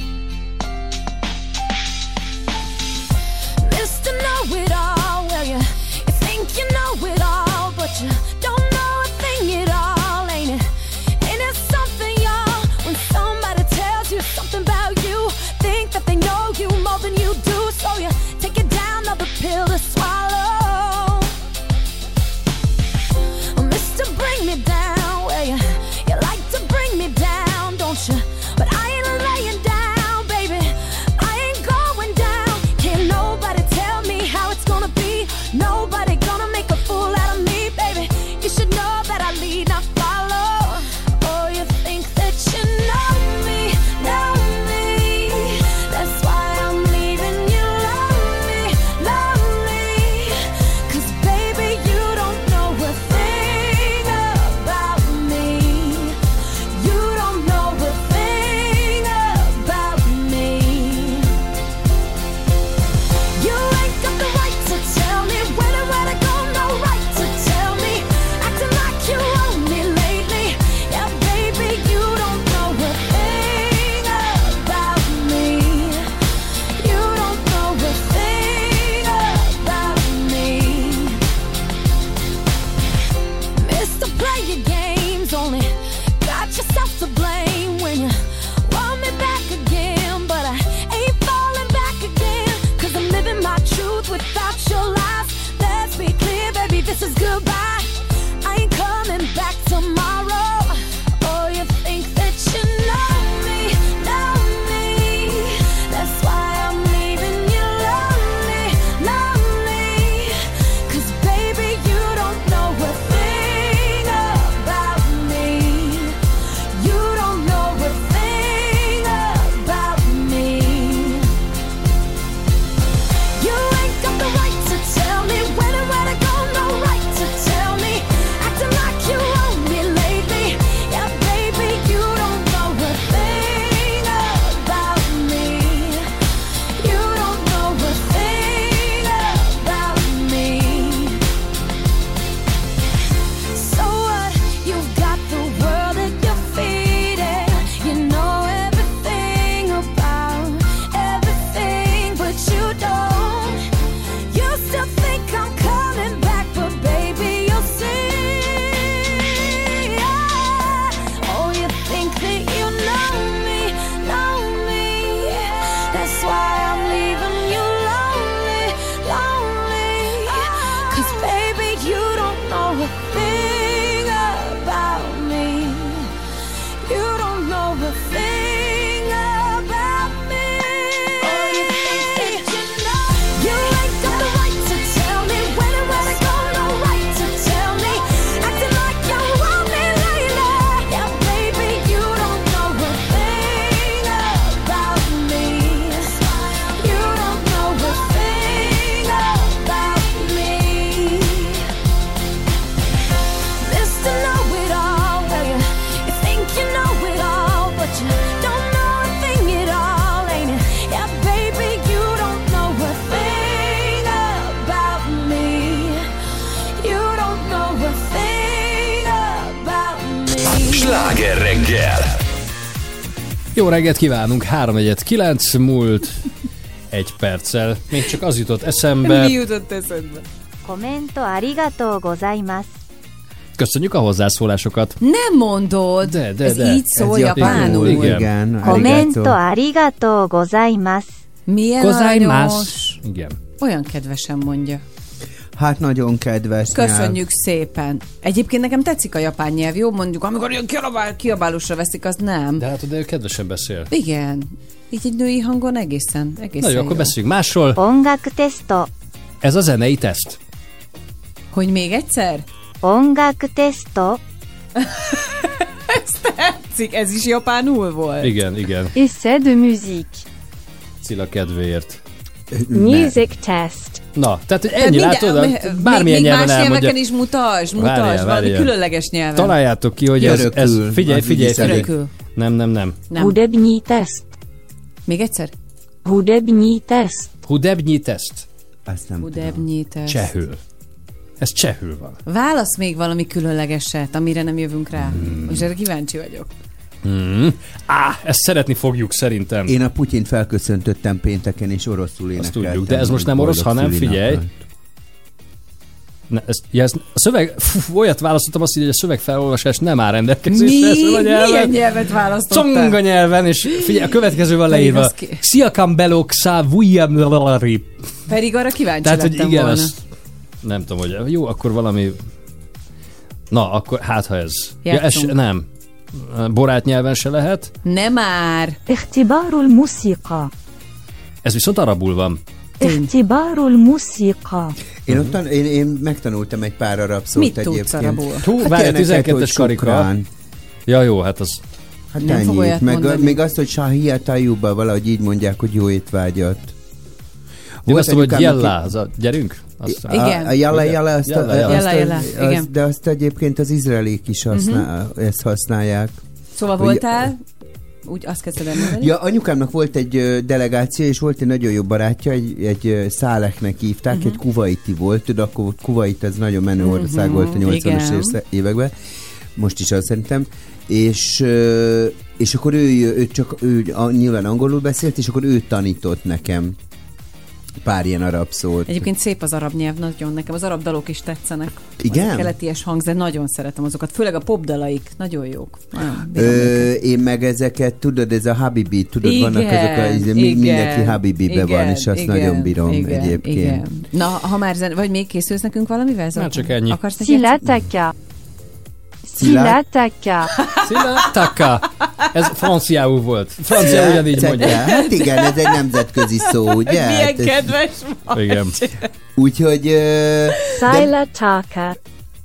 Sláger reggel! Jó reggelt kívánunk, 3 egyet 9 múlt egy perccel. Még csak az jutott eszembe. Mi jutott eszembe? Komento arigato gozaimasu. Köszönjük a hozzászólásokat. Nem mondod! De, de, Ez így szól japánul. Igen. igen. Komento arigatou gozaimasu. Milyen Gozaimasu. Igen. Olyan kedvesen mondja. Hát nagyon kedves Köszönjük nyelv. szépen. Egyébként nekem tetszik a japán nyelv, jó? Mondjuk, amikor ilyen kiabál, kiabálósra veszik, az nem. De hát oda kedvesen beszél. Igen. Így egy női hangon egészen, egészen Na jó, jó. akkor beszéljünk másról. Ongak testo. Ez a zenei teszt. Hogy még egyszer? Ongak testo. ez tetszik, ez is japánul volt. Igen, igen. Et c'est de musique. Cilla kedvéért. Music test. Na, tehát hogy Tehát ennyi, minden- látod? még- Bármilyen még nyelven más elmondja. nyelveken is mutasd, mutasd, Várjál, valami várjál. különleges nyelven. Találjátok ki, hogy ez, ez figyelj, figyelj, figyelj. Örökül. Nem, nem, nem. Nem. Hudebnyi test. Még egyszer? Hudebnyi test. Hudebnyi teszt. Azt nem Udebnyítás. Csehül. Ez csehül van. Válasz még valami különlegeset, amire nem jövünk rá. Hmm. Most erre kíváncsi vagyok. Mm. Á, ezt szeretni fogjuk szerintem. Én a Putyint felköszöntöttem pénteken, és oroszul énekeltem. Azt tudjuk, de ez most nem orosz, hanem figyelj. Ne, ez, ja, ez, a szöveg, fú, olyat választottam azt, hogy a szöveg felolvasás nem áll rendelkezésre. Mi? a nyelven. Milyen nyelvet választottál? Conga nyelven, és figyelj, a következő van leírva. az ki- Siakam belok szá vujjam Pedig arra kíváncsi Tehát, hogy igen, volna. azt nem tudom, hogy jó, akkor valami... Na, akkor hát ha ez... Ja, ez nem borát nyelven se lehet. Nem már! Ihtibárul musika. Ez viszont arabul van. Ihtibárul musika. Én, ott, én, én megtanultam egy pár arab szót Mit tudsz arabul? Hú, hát várj, 12-es karika. Ja jó, hát az... Hát nem ennyit. Meg mondani. a, még azt, hogy Sahia Tajuba valahogy így mondják, hogy jó étvágyat. Volt Én azt mondom, hogy jellá, a... gyerünk. Azt A, a jala jala, azt, Jalla, a, jalla. azt, Jalla, jalla, az, igen. Mhm. de azt egyébként az izraelék is használ, ezt használják. Szóval voltál, úgy azt kezdted el mondani? Ja, anyukámnak volt egy delegáció, és volt egy nagyon jó barátja, egy, egy Száleknek hívták, Mhm. egy kuvaiti volt, tudod, akkor Kuwait ez nagyon menő Mhm, ország volt a 80-as igen. ész- években, most is azt szerintem, és, és akkor ő, ő csak ő nyilván angolul beszélt, és akkor ő tanított nekem pár ilyen arab szót. Egyébként szép az arab nyelv, nagyon nekem az arab dalok is tetszenek. Igen? Az a keleties hangzat, nagyon szeretem azokat, főleg a popdalaik, nagyon jók. Nagyon Ö, én meg ezeket, tudod, ez a Habibi, tudod, Igen, vannak azok a, ez, mi- igen, mindenki Habibibe van, és azt igen, nagyon bírom igen, egyébként. Igen. Na, ha már zen- vagy még készülsz nekünk valamivel? Zoltán? csak ennyi. Akarsz neki játszani? Silataka. Szilá- Silataka. Szila Taka. Ez franciául volt. Francia ugyanígy mondja. Hát igen, ez egy nemzetközi szó, ugye? Milyen Hát kedves vagy. Igen. Úgyhogy... ö, Silataka.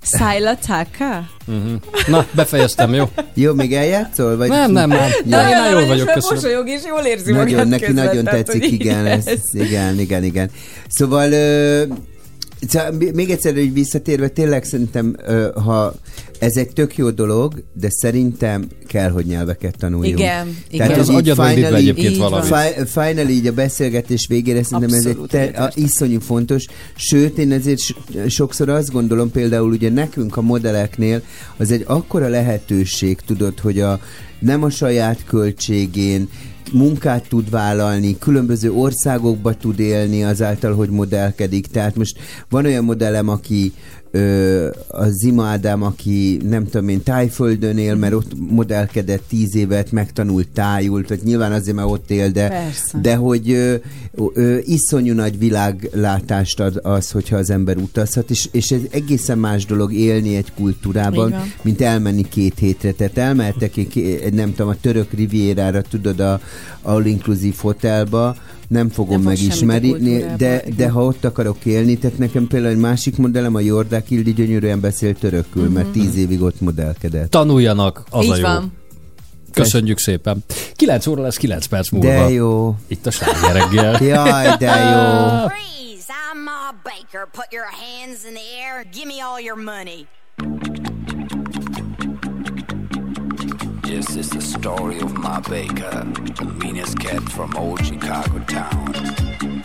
Szájla Taka? Mhm. Na, befejeztem, jó? Jó, még eljátszol? Vagy... Nem, nem, nem. Ja. Én már jól vagyok, köszönöm. Mosolyog és jól érzi Nagyon, magát neki közben, nagyon tehát, tetszik, hogy igen, ez, igen, igen, igen. Szóval, ö, szóval még egyszer, hogy visszatérve, tényleg szerintem, ö, ha ez egy tök jó dolog, de szerintem kell, hogy nyelveket tanuljunk. Igen, igen. Az hogy így agyadba indít be egyébként valamit. Fi- Finally így a beszélgetés végére szerintem Abszolút ez egy te, a, iszonyú fontos, sőt én ezért sokszor azt gondolom például ugye nekünk a modelleknél az egy akkora lehetőség tudod, hogy a nem a saját költségén munkát tud vállalni, különböző országokba tud élni azáltal, hogy modellkedik. Tehát most van olyan modellem, aki ö, a Zima Ádám, aki nem tudom én, tájföldön él, mert ott modellkedett tíz évet, megtanult tájul, tehát nyilván azért, mert ott él, de, Persze. de hogy ö, ö, iszonyú nagy világlátást ad az, hogyha az ember utazhat, és, és ez egészen más dolog élni egy kultúrában, mint elmenni két hétre. Tehát elmehetek nem tudom, a török rivierára, tudod, a all-inclusive hotelba, nem fogom Nem a megismerni, de, de ha ott akarok élni, tehát nekem például egy másik modellem, a Jordák Ildi gyönyörűen beszél törökül, Mhm. mert tíz évig ott modellkedett. Tanuljanak, az Így a jó. van. Köszönjük szépen. 9 óra lesz 9 perc múlva. De jó. Itt a sláger reggel. Jaj, de jó. Freeze! I'm Ma Baker. Put your hands in the air give me all your money. Yes, is the story of my Baker, the meanest cat from old Chicago town.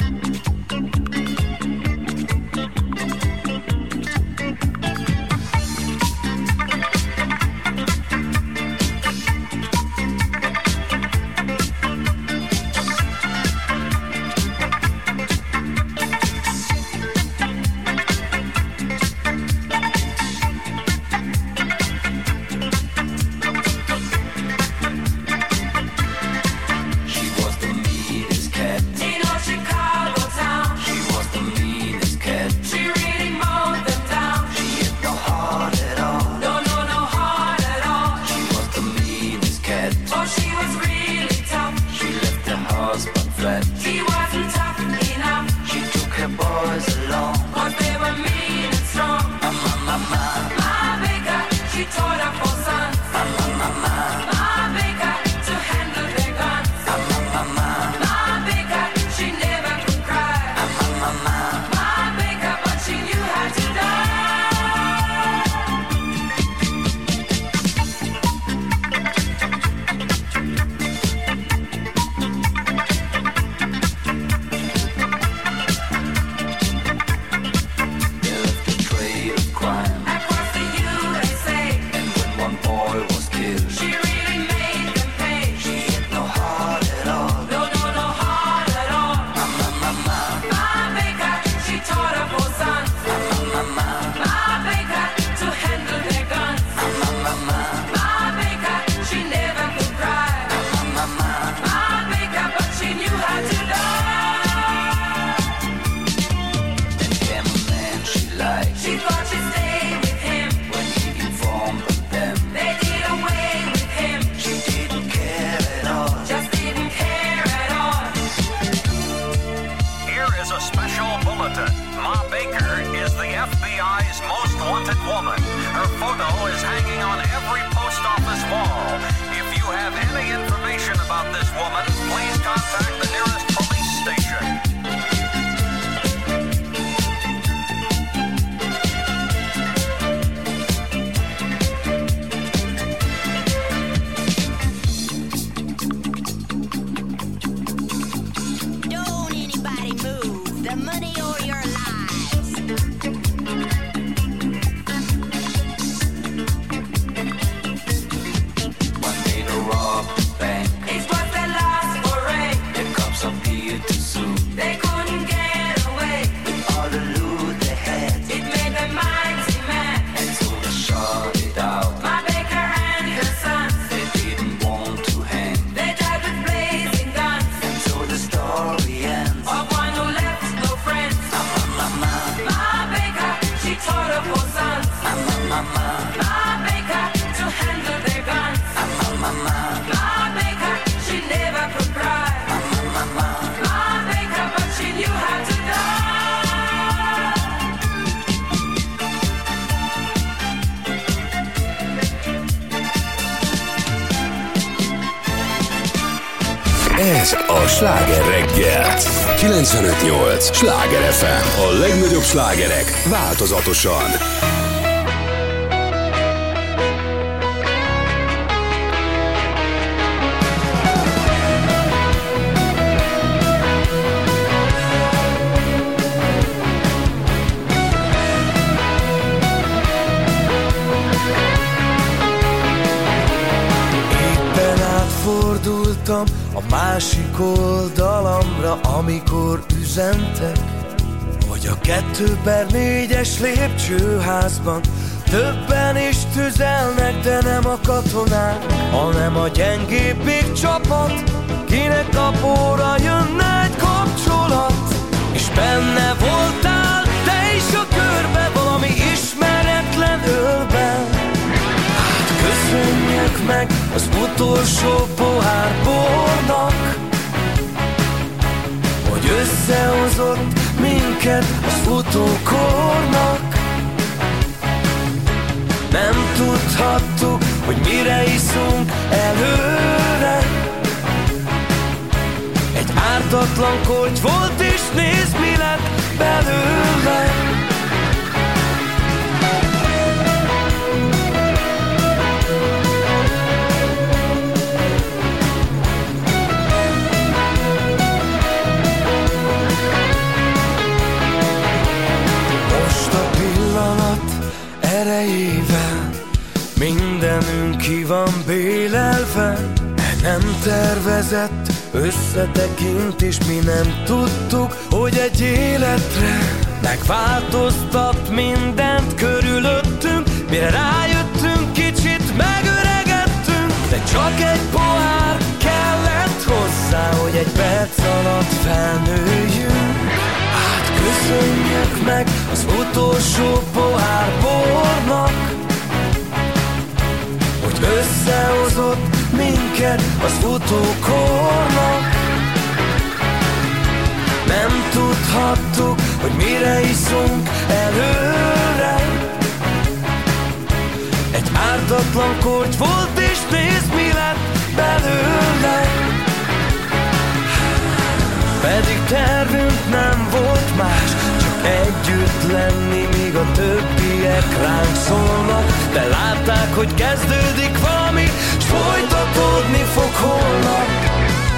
958! Sláger FM. A legnagyobb slágerek változatosan. Éppen átfordultam a másik amikor üzentek, hogy a kettő per négyes lépcsőházban többen is tüzelnek, de nem a katonák, hanem a gyengébbik csapat, kinek kapóra jönne egy kapcsolat, és benne voltál te is a körbe valami ismeretlen ölben. Hát köszönjük meg az utolsó pohár bornak, összehozott minket az utókornak. Nem tudhattuk, hogy mire iszunk előre. Egy ártatlan korty volt, és nézd, mi lett belőle. Ki van bélelve nem tervezett összetekintés Mi nem tudtuk, hogy egy életre Megváltoztat mindent körülöttünk. Mire rájöttünk, kicsit megöregettünk De csak egy pohár kellett hozzá Hogy egy perc alatt felnőjünk. Hát köszönjük meg az utolsó pohár bornak összehozott minket az utókornak. Nem tudhattuk, hogy mire iszunk előre. Egy ártatlan korty volt, és nézd, mi lett belőle. Pedig tervünk nem volt más Csak együtt lenni, míg a többiek ránk szólnak De látták, hogy kezdődik valami S folytatódni fog holnap.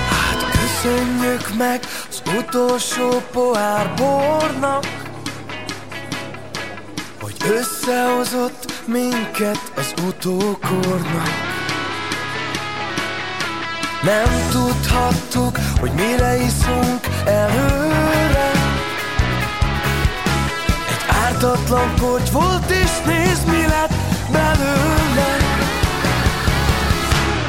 Hát köszönjük meg az utolsó pohár bornak Hogy összehozott minket az utókornak. Nem tudhattuk, hogy mire iszunk előre ártatlan korty volt, és nézd, mi lett belőle.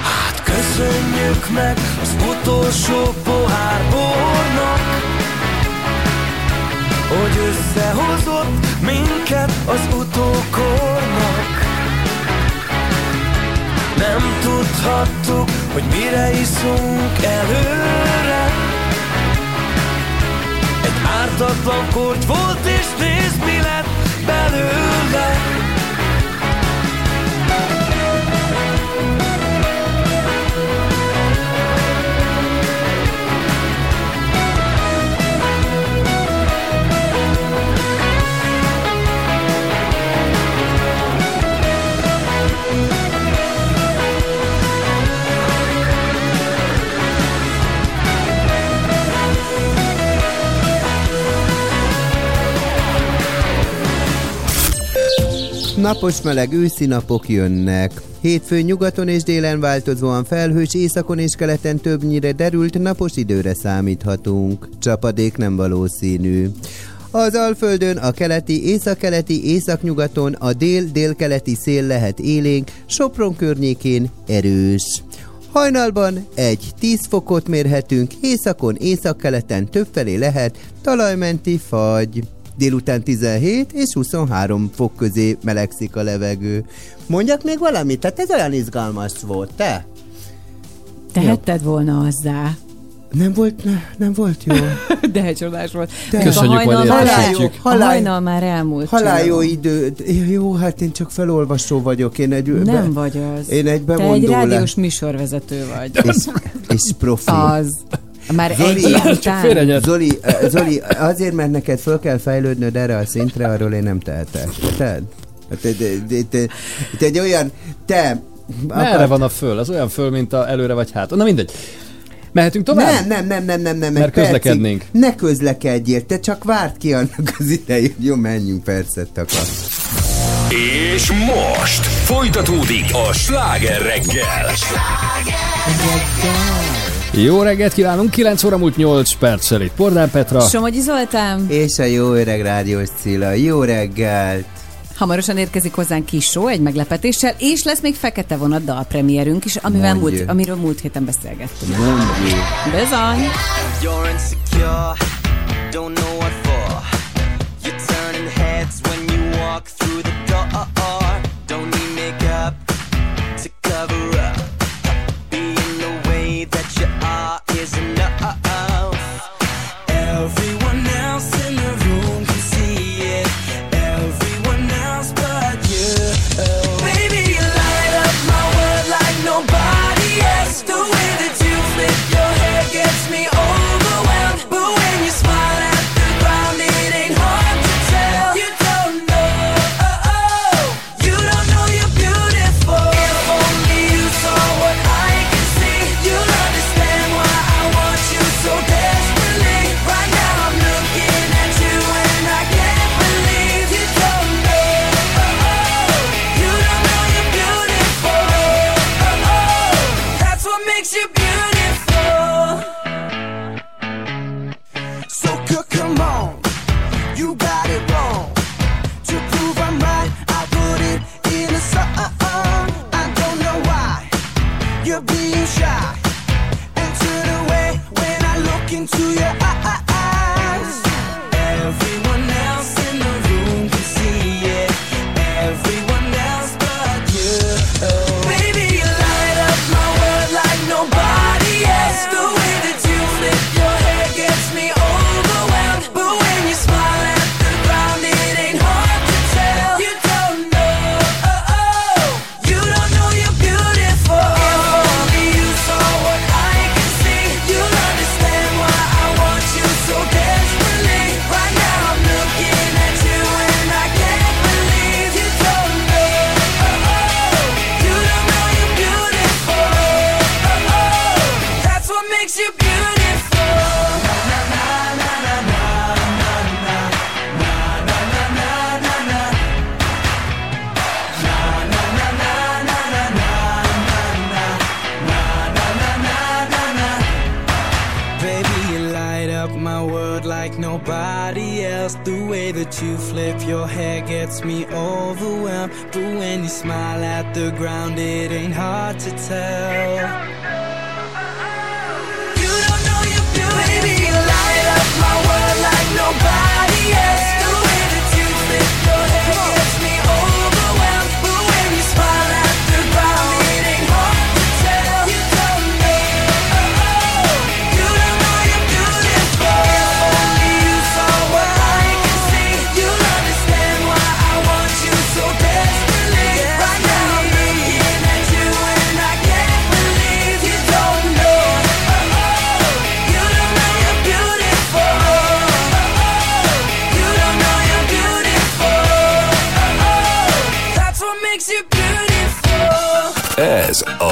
Hát köszönjük meg az utolsó pohár bornak Hogy összehozott minket az utókornak. Nem tudhattuk, hogy mire iszunk előre ártatlan kort volt és nézd mi lett belőle Napos meleg őszi napok jönnek. Hétfőn nyugaton és délen változóan felhős, északon és keleten többnyire derült napos időre számíthatunk. Csapadék nem valószínű. Az Alföldön a keleti, északkeleti, északnyugaton a dél-délkeleti szél lehet élénk, Sopron környékén erős. Hajnalban egy 10 fokot mérhetünk, északon, északkeleten többfelé lehet talajmenti fagy. Délután 17 és 23 fok közé melegszik a levegő. Mondjak még valamit? Tehát ez olyan izgalmas volt, te? Tehetted volna hozzá. Nem volt, ne, nem volt jó. De csodás volt. De- Még a Köszönjük, hajnal majd Halál- hajnal már elmúlt. Halál jó idő. Jó, hát én csak felolvasó vagyok. Én egy, Nem vagy az. Én egy Te egy rádiós műsorvezető vagy. És, és profi. Az. Már egy Zoli, év után. Zoli, eh, Zoli, azért, mert neked föl kell fejlődnöd erre a szintre, arról én nem tehetek. Te, te, te, te, te, te egy olyan, te... Merre van a föl? Az olyan föl, mint a előre vagy hát. Na mindegy. Mehetünk tovább? Nem, nem, nem, nem, nem, nem. egy Mert percig közlekednénk. Ne közlekedjél, te csak várt ki annak az idejét. Jó, menjünk percet akar. És most folytatódik a sláger reggel. Jó reggelt kívánunk, 9 óra múlt 8 perccel itt Pordán Petra. Somogyi Zoltán. És a jó öreg rádiós Cilla. Jó reggelt! Hamarosan érkezik hozzánk kis show egy meglepetéssel, és lesz még Fekete Vonat dalpremierünk is, amivel Mondj. múlt, amiről múlt héten beszélgettünk. Mondjuk. Bizony. You're insecure, don't know what for. You're turning heads when you walk through you flip your hair gets me overwhelmed. But when you smile at the ground, it ain't hard to tell.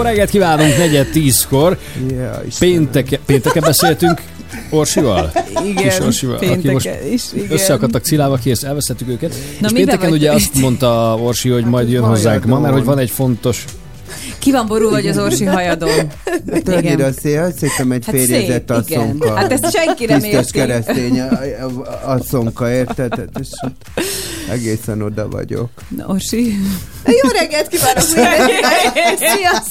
Jó reggelt kívánunk, negyed tízkor. Pénteke, pénteken beszéltünk Orsival? Igen, Kis Orsival, aki most is, igen. összeakadtak Cilával, kihez elvesztettük őket. Na, és pénteken ugye azt mondta Orsi, hogy majd jön hozzánk ma, mert hogy van egy fontos... Ki van borul vagy az orsi hajadon? Hát annyira szép, azt hiszem egy Hát férjezett szép, igen. asszonka. Hát ezt senki nem Tisztes érti. keresztény asszonka, érted? Hát És egészen oda vagyok. Na, Orsi. Jó reggelt kívánok mindenkinek! Sziasztok!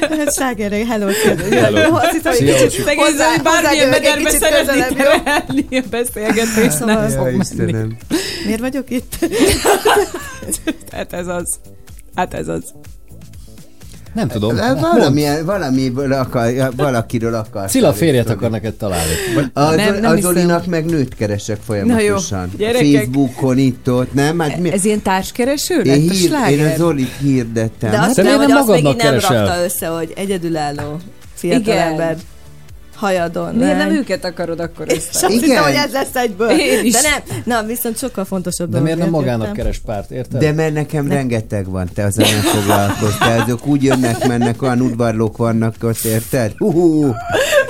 Hát Ságerre, hello! Hello. Azt hittem, hogy kicsit hozzá- bármilyen mederbe kicsit szeretné közelebb, jó? terelni a beszélgetést, nem Szóval- fog Ja, menni. Istenem. Miért vagyok itt? Hát ez az. Hát ez az. Nem tudom. De Valamilyen, valamiből akar, valakiről akar. Cilla férjet akar neked találni. Az, Nem, nem az hiszem. Zolinak meg nőt keresek folyamatosan. gyerekek. Facebookon itt-ott, nem? Hát mi, Ez ilyen társkereső én, lett a hír, én sláger? a Zolit hirdettem. De azt Te hiszem, miért hogy nem azt így nem keresel? rakta össze, hogy egyedülálló Igen. Hajadon. Miért nem őket akarod akkor És össze? Igen. hittem, hogy ez lesz egyből. Én is. De nem, na, viszont sokkal fontosabb De miért nem magának jöttem. keres párt, érted? De mert nekem rengeteg van, te azzal nem foglalkoztál. Azok úgy jönnek, mennek, olyan udvarlók vannak ott, érted? Hú,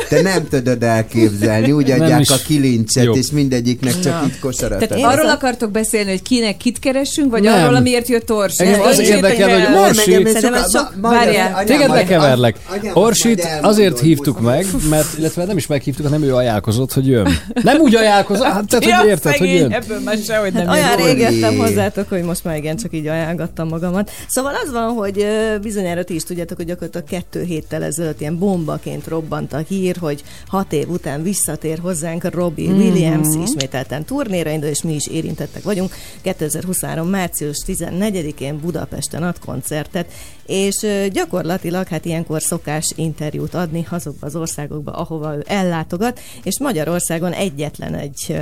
Te nem tudod elképzelni, úgy Nem adják a kilincset, Jó. és mindegyiknek csak Na. itt kosarat Tehát arról akartok beszélni, hogy kinek kit keresünk, vagy Nem. arról, amiért jött Orsi? Engem az érdekel, el? hogy Orsi- Téged anyám, majd Orsit azért hívtuk meg, mert, illetve nem is meghívtuk, hanem ő ajánlkozott, hogy jön. Nem úgy ajánlkozott, hát tehát, Ja, hogy érted, hogy szegény, jön. Ebből már sehogy nem Hát olyan rég jöttem hozzátok, hogy most már igen, csak így ajánlgattam magamat. Szóval az van, hogy bizonyára ti is tudjátok, hogy gyakorlatilag kettő héttel ezelőtt ilyen bombaként robbant a hír, hogy hat év után visszatér hozzánk a Robbie Mhm. Williams, ismételten turnéra indul, és mi is érintettek vagyunk. 2023. március 14-én Budapesten ad koncertet, és gyakorlatilag hát ilyenkor szokás interjút adni azokba az országokba, ahova ő ellátogat, és Magyarországon egyetlen egy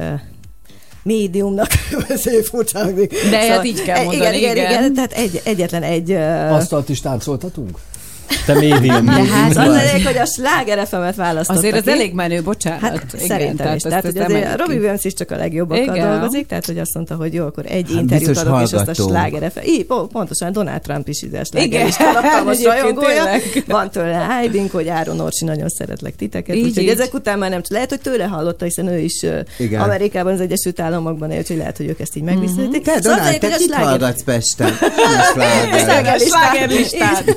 médiumnak, szép furcsa hangzik. De hát így kell e- mondani, igen, igen, igen. igen, tehát egy, egyetlen egy... Asztalt is táncoltatunk? Te médium. de hát az elég, hogy a sláger FM-et választottak Azért az elég menő, bocsánat. Hát Igen, szerintem tehát is. Tehát, hogy azért emeljük Robbie. Williams is csak a legjobbakkal Igen. dolgozik, tehát hogy azt mondta, hogy jó, akkor egy Hát interjút adok, és azt a sláger FM. Így, po- pontosan Donald Trump is ide a sláger Igen. is most rajongója. Van tőle hiding, hogy Áron Orsi nagyon szeretlek titeket. Így, úgyhogy így. ezek után már nem csak lehet, hogy tőle hallotta, hiszen ő is Igen. Amerikában, az Egyesült Államokban él, úgyhogy lehet, hogy ők ezt így megviszítik. Te, Szóval lényeg, te hogy a kit hallgatsz Pesten? A. Slágerlistát. Slágerlistát,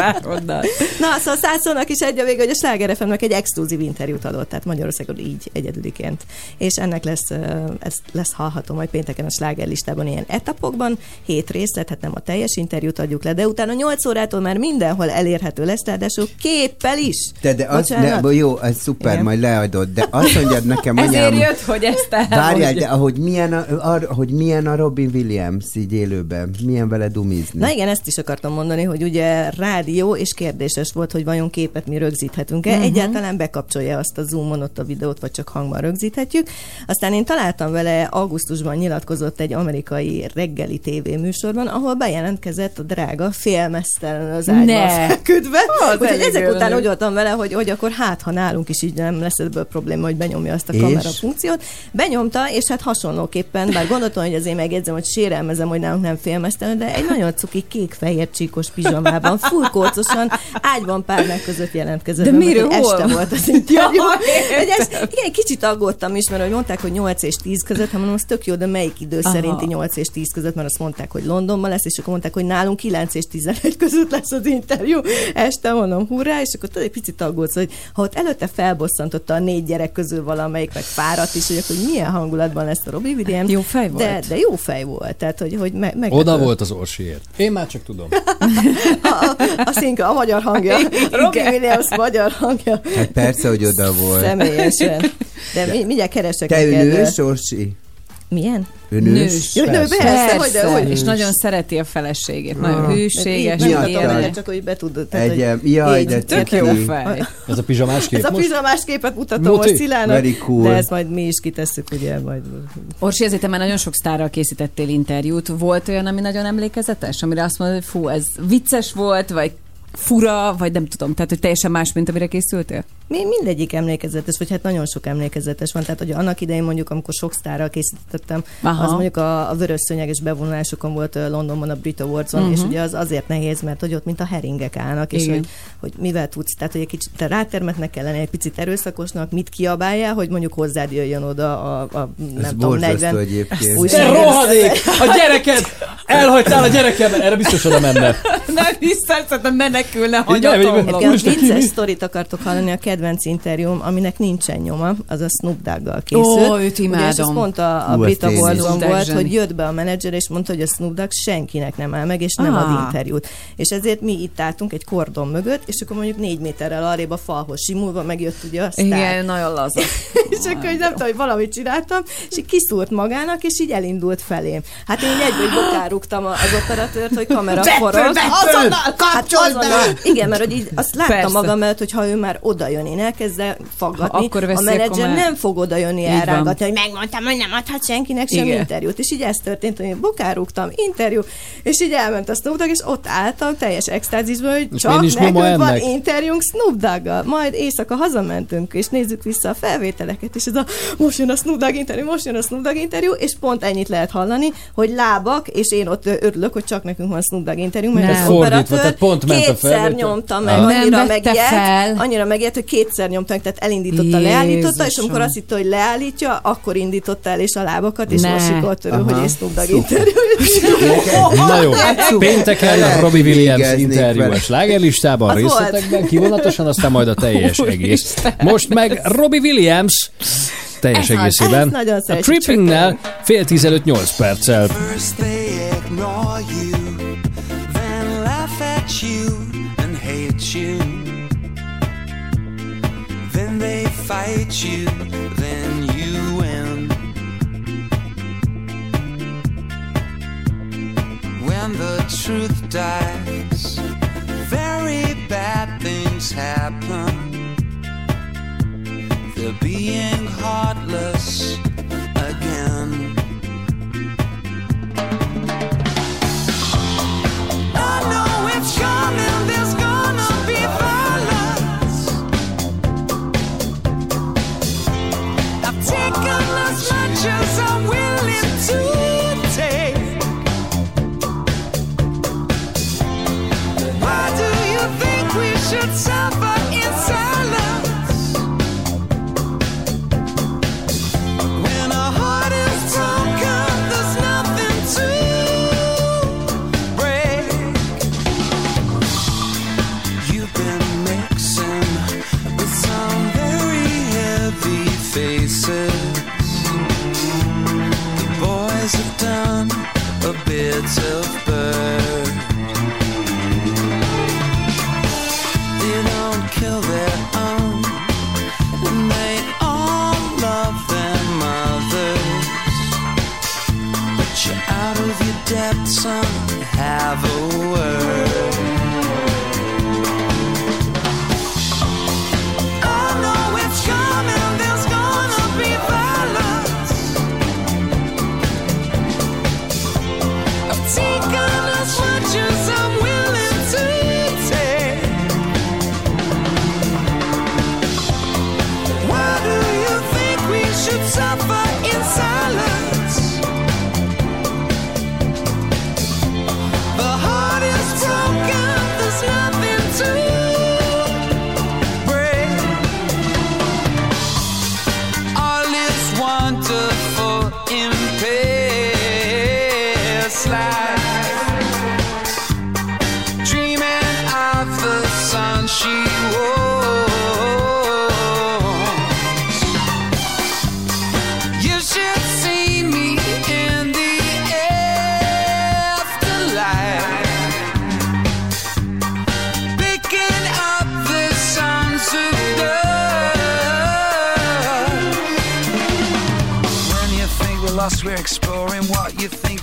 És Áronnal. Na, szóval Szászónak is egy a vége, hogy a Sláger egy exkluzív interjút adott, tehát Magyarországon így egyedüliként. És ennek lesz, ez lesz hallható majd pénteken a Sláger listában ilyen etapokban, hét részlet, hát nem a teljes interjút adjuk le, de utána 8 órától már mindenhol elérhető lesz, ráadásul képpel is. Te, de az, ne, jó, ez szuper, Igen. majd leadod, de azt mondjad nekem, Ezért anyám, jött, hogy ezt elmondja. Várjál, de ahogy milyen, a, ar, hogy milyen a Robin Williams így élőben, milyen vele dumizni. Na igen, ezt is akartam mondani, hogy ugye rádió és kérdéses volt, hogy vajon képet mi rögzíthetünk-e. Uh-huh. Egyáltalán bekapcsolja azt a Zoomon ott a videót, vagy csak hangban rögzíthetjük. Aztán én találtam vele, augusztusban nyilatkozott egy amerikai reggeli tévéműsorban, ahol bejelentkezett a drága félmeztelen az ágyban feküdve. Úgyhogy ezek menő. után úgy voltam vele, hogy, hogy akkor hát, ha nálunk is így nem lesz ebből probléma, hogy benyomja azt a És? kamera funkciót. Benyomta, és hát hasonlóképpen, bár gondoltam, hogy azért megjegyzem, hogy sérelmezem, hogy nálunk nem félmeztelen, de egy nagyon cuki kék-fehér csíkos pizsamában, fulkócosan, ágyban párnák között jelentkezett. De miről, hol? Este volt az interjú. Ja, Egy igen, kicsit aggódtam is, mert hogy mondták, hogy 8 és 10 között, hát mondom, az tök jó, de melyik idő Aha. szerinti 8 és 10 között, mert azt mondták, hogy Londonban lesz, és akkor mondták, hogy nálunk 9 és 11 között lesz az interjú. Este mondom, hurrá, és akkor tudod, egy picit aggódsz, hogy ha ott előtte felbosszantotta a négy gyerek közül valamelyik, meg fáradt is, hogy akkor milyen hangulatban lesz a Robbie Williams. Jó fej volt. De, de jó fej volt, tehát hogy, hogy me, meg Oda volt az Orsiért. Én már csak tudom. a, a, szinka, a magyar hangja. Robbie Williams magyar hangja. Hát persze, hogy oda volt. Személyesen. De mi, mindjárt keresek Te neked. nős, Orsi? Milyen? Ő nős? Jó, nő, persze, Persze, hogy hogy és nagyon szereti a feleségét. Nagyon Ah. hűséges, Így, nem csak hogy be tudod. tehát, Egy, hogy jaj, így, de Tök jó fej. Ez a pizsamás kép Ez a pizsamás képet mutatom Muti? most Szilának, cool. de ezt majd mi is kitesszük, ugye, majd Orsi, azért te már nagyon sok sztárral készítettél interjút. Volt olyan, ami nagyon emlékezetes, amire azt mondod, hogy fú, ez vicces volt, vagy fura, vagy nem tudom, tehát hogy teljesen más, mint amire készültél? Mi mindegyik emlékezetes, vagy hát nagyon sok emlékezetes van. Tehát, hogy annak idején mondjuk, amikor sok sztárral készítettem, Aha. az mondjuk a, a vörös szönyeges bevonulásokon volt Londonban a Brit Awards-on, Mhm. és ugye az azért nehéz, mert hogy ott mint a heringek állnak, és Igen. hogy, hogy mivel tudsz, tehát hogy egy kicsit te rátermetnek kell lenni, egy picit erőszakosnak, mit kiabáljál, hogy mondjuk hozzád jöjjön oda a, a nem Ez tudom, borzasztó 40 egyébként. Te rohadék! A gyereket! Elhagytál a gyerekemben! Erre biztos oda menne. Nem hiszem, szerintem menekülne, Így hogy nem, így- atomlom. Nekem Úristen, ki vicces sztorit akartok hallani, a kedvenc interjúm, aminek nincsen nyoma, az a Snoop Dogg-gal készült. Ó, őt Ugye, és ez imádom. pont a, a Ú, Brit ezt én is. Awards-on Snoop Dogg volt, zseni. hogy jött be a menedzser, és mondta, hogy a Snoop Dogg senkinek nem áll meg, és nem Ah. ad interjút. És ezért mi itt álltunk egy kordon mögött, és akkor mondjuk négy méterrel arrébb a falhoz simulva megjött ugye a sztár. Igen, nagyon laza. és akkor hogy nem tudom, hogy valamit csináltam, és így kiszúrt magának, és így elindult felém. Hát én egyből bokárugtam az operatőrt, hogy kamera forog. Azonnal, kapcsold be! Igen, mert hogy így azt láttam Persze. magam mellett, hogy ha ő már oda jön, én elkezdek faggatni, Ha akkor a menedzser akkor már- nem fog oda jönni Így elrángatni, hogy megmondtam, hogy nem adhat senkinek sem Igen. interjút. És így ez történt, hogy én bokárugtam, interjú, és így elment a Snoop Dogg, és ott álltam teljes extázisban, hogy És csak nekünk van ennek? interjúnk Snoop Dogg-gal. Majd éjszaka hazamentünk, és nézzük vissza a felvételeket, és ez a most jön a Snoop Dogg interjú, most jön a Snoop Dogg interjú, és pont ennyit lehet hallani, hogy lábak, és én ott örülök, hogy csak nekünk van Snoop Dogg interjú, mert Nem. az fordítva, tehát pont ment a kétszer nyomta meg, Ah. annyira megijedt, annyira megijedt, hogy kétszer nyomta meg, tehát elindította, leállította, és amikor Jézusom. azt hitte, hogy leállítja, akkor indította el és a lábakat, és Ne. örül, Aha. hogy és Snoop Dogg. Na jó, pénteken Robbie Williams interjú a slágerlistában, részletekben, kivonatosan, aztán majd a teljes egész. Most meg Robbie Williams teljes Ez egészében. nagyon A Trippingnel fél tizenöt nyolc perccel. First they ignore you, then laugh at you fight you, then you win. When the truth dies, very bad things happen. They're being heartless sun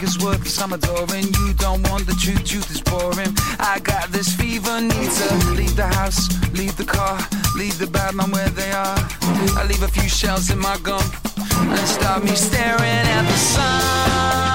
is worth some adoring. You don't want the truth, truth is boring. I got this fever, need to leave the house, leave the car, leave the bad man where they are. I leave a few shells in my gum and start me staring at the sun.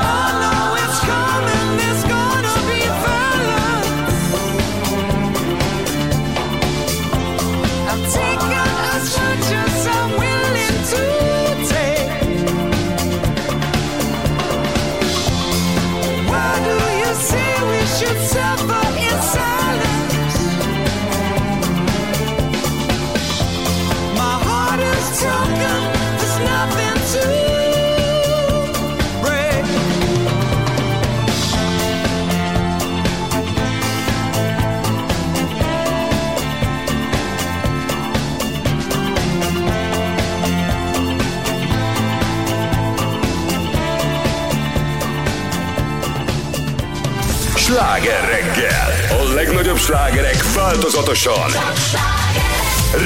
Legnagyobb slágerek változatosan.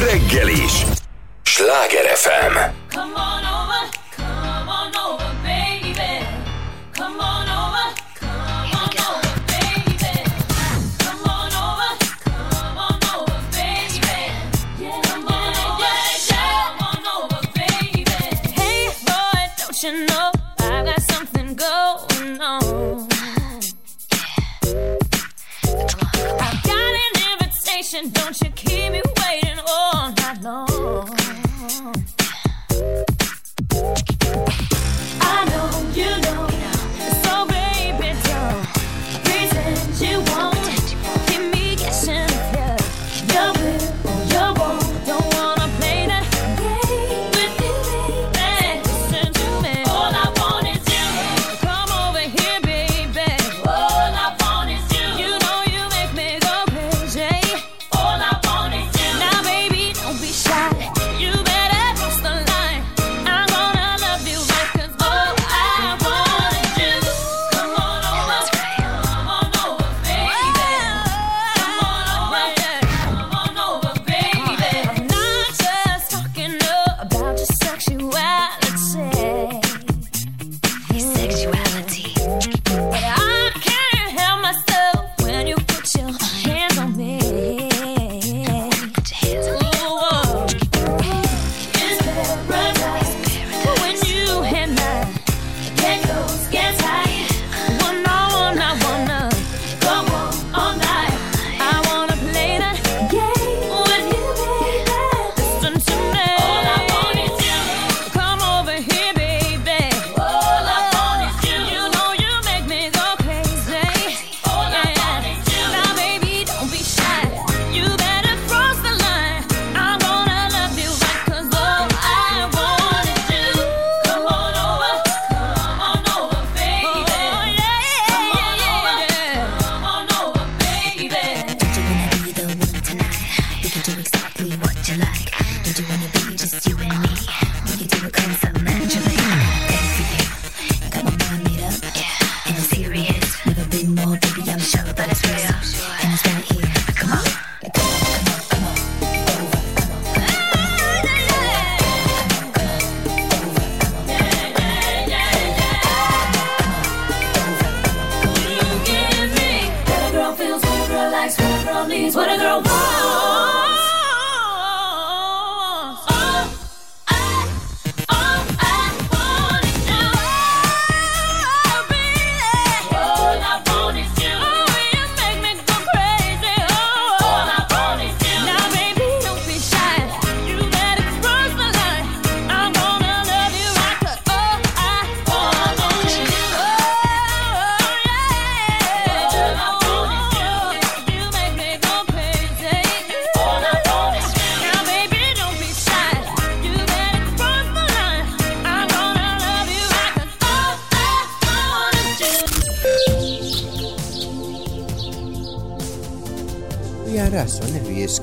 Reggel is. Sláger FM.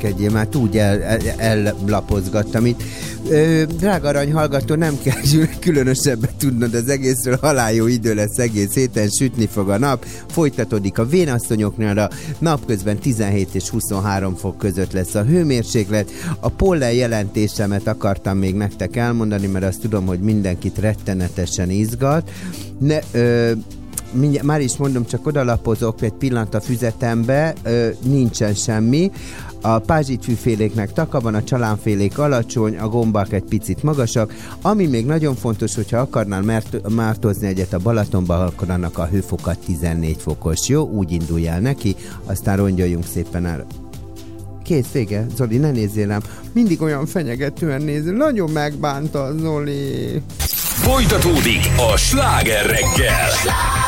viselkedjél, már úgy el, el, ellapozgattam itt. Ö, drága arany hallgató, nem kell különösebben tudnod az egészről, halál idő lesz egész héten, sütni fog a nap, folytatódik a vénasszonyoknál, a napközben 17 és 23 fok között lesz a hőmérséklet. A pollen jelentésemet akartam még nektek elmondani, mert azt tudom, hogy mindenkit rettenetesen izgat. Ne, ö, mindjárt, már is mondom, csak odalapozok egy pillanat a füzetembe, ö, nincsen semmi a pázsitfűféléknek taka van, a csalánfélék alacsony, a gombák egy picit magasak. Ami még nagyon fontos, hogyha akarnál mert- mártozni egyet a Balatonba, akkor annak a hőfoka 14 fokos. Jó, úgy indulj el neki, aztán rongyoljunk szépen el kész, vége, Zoli, ne nézzél rám. Mindig olyan fenyegetően néz, nagyon megbánta Zoli. Folytatódik a sláger reggel. Sláger!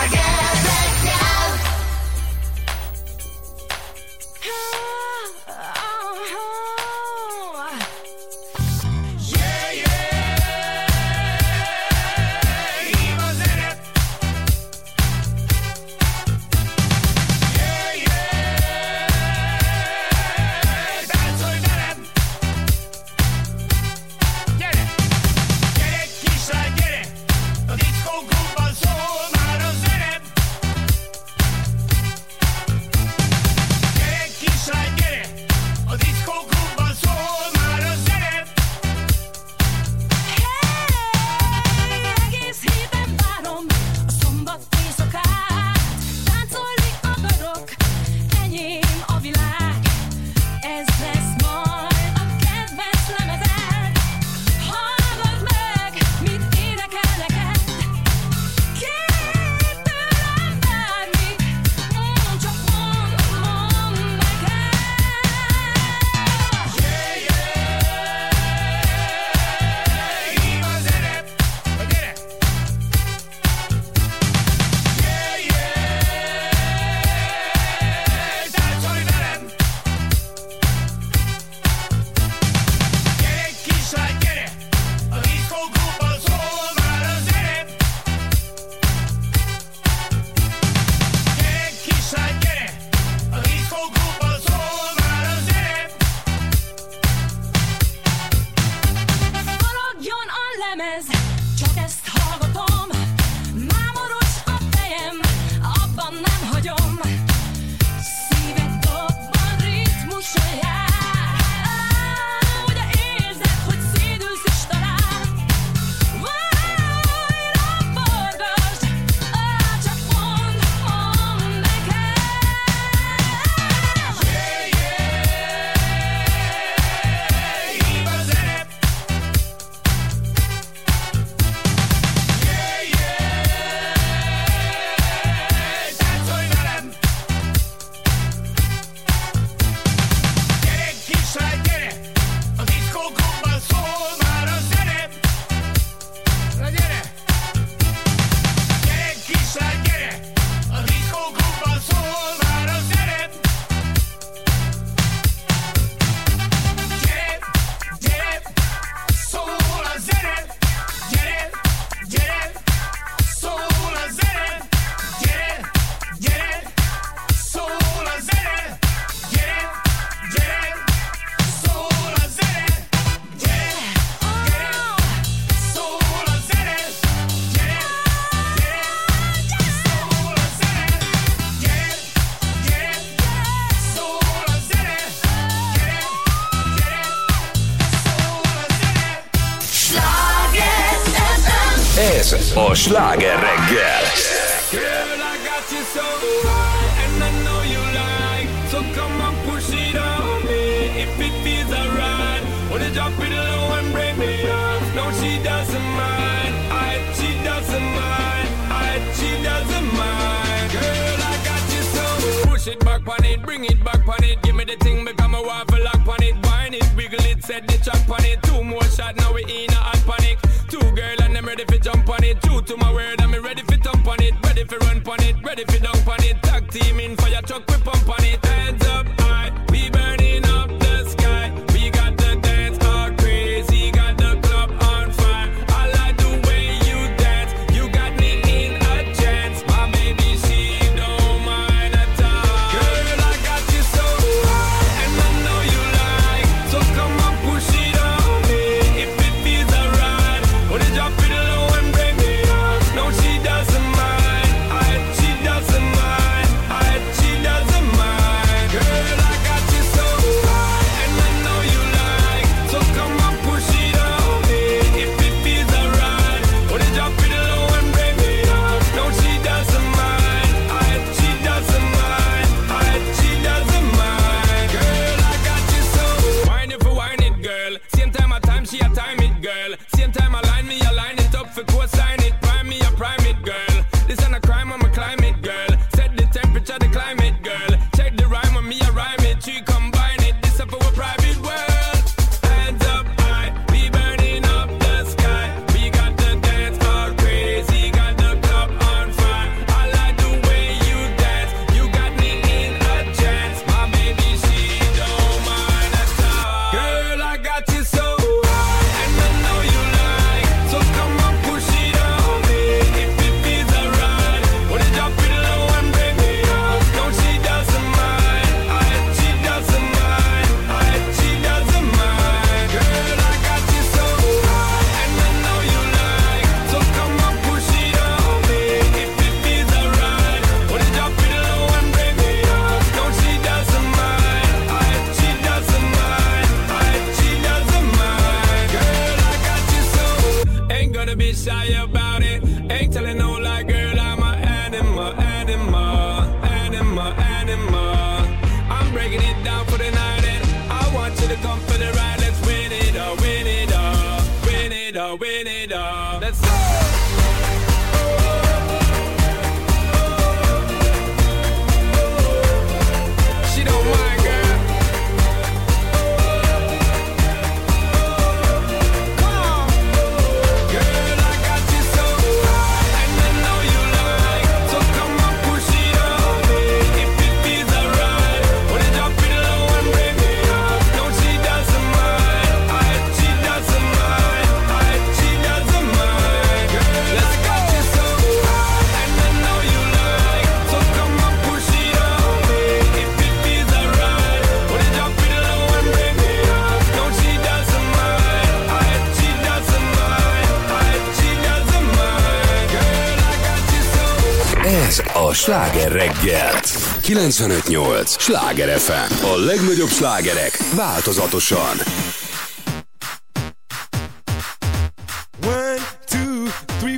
958! Sláger FM! A legnagyobb slágerek változatosan!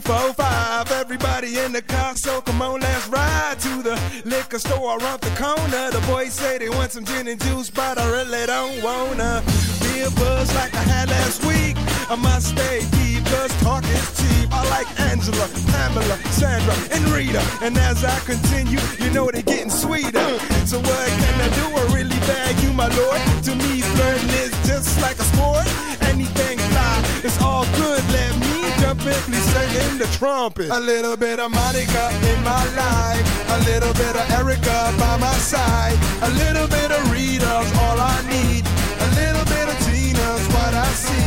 Four, five. Everybody in the car, so come on, let's ride to the liquor store around the corner. The boys say they want some gin and juice, but I really don't wanna be a buzz like I had last week. I must stay Pamela, Pamela, Sandra, and Rita. And as I continue, you know they're getting sweeter. So what can I do? I really bag you, my lord. To me, flirting is just like a sport. Anything fly, it's all good. Let me jump in, please in the trumpet. A little bit of Monica in my life, a little bit of Erica by my side, a little bit of Rita's all I need, a little bit of Tina's what I see.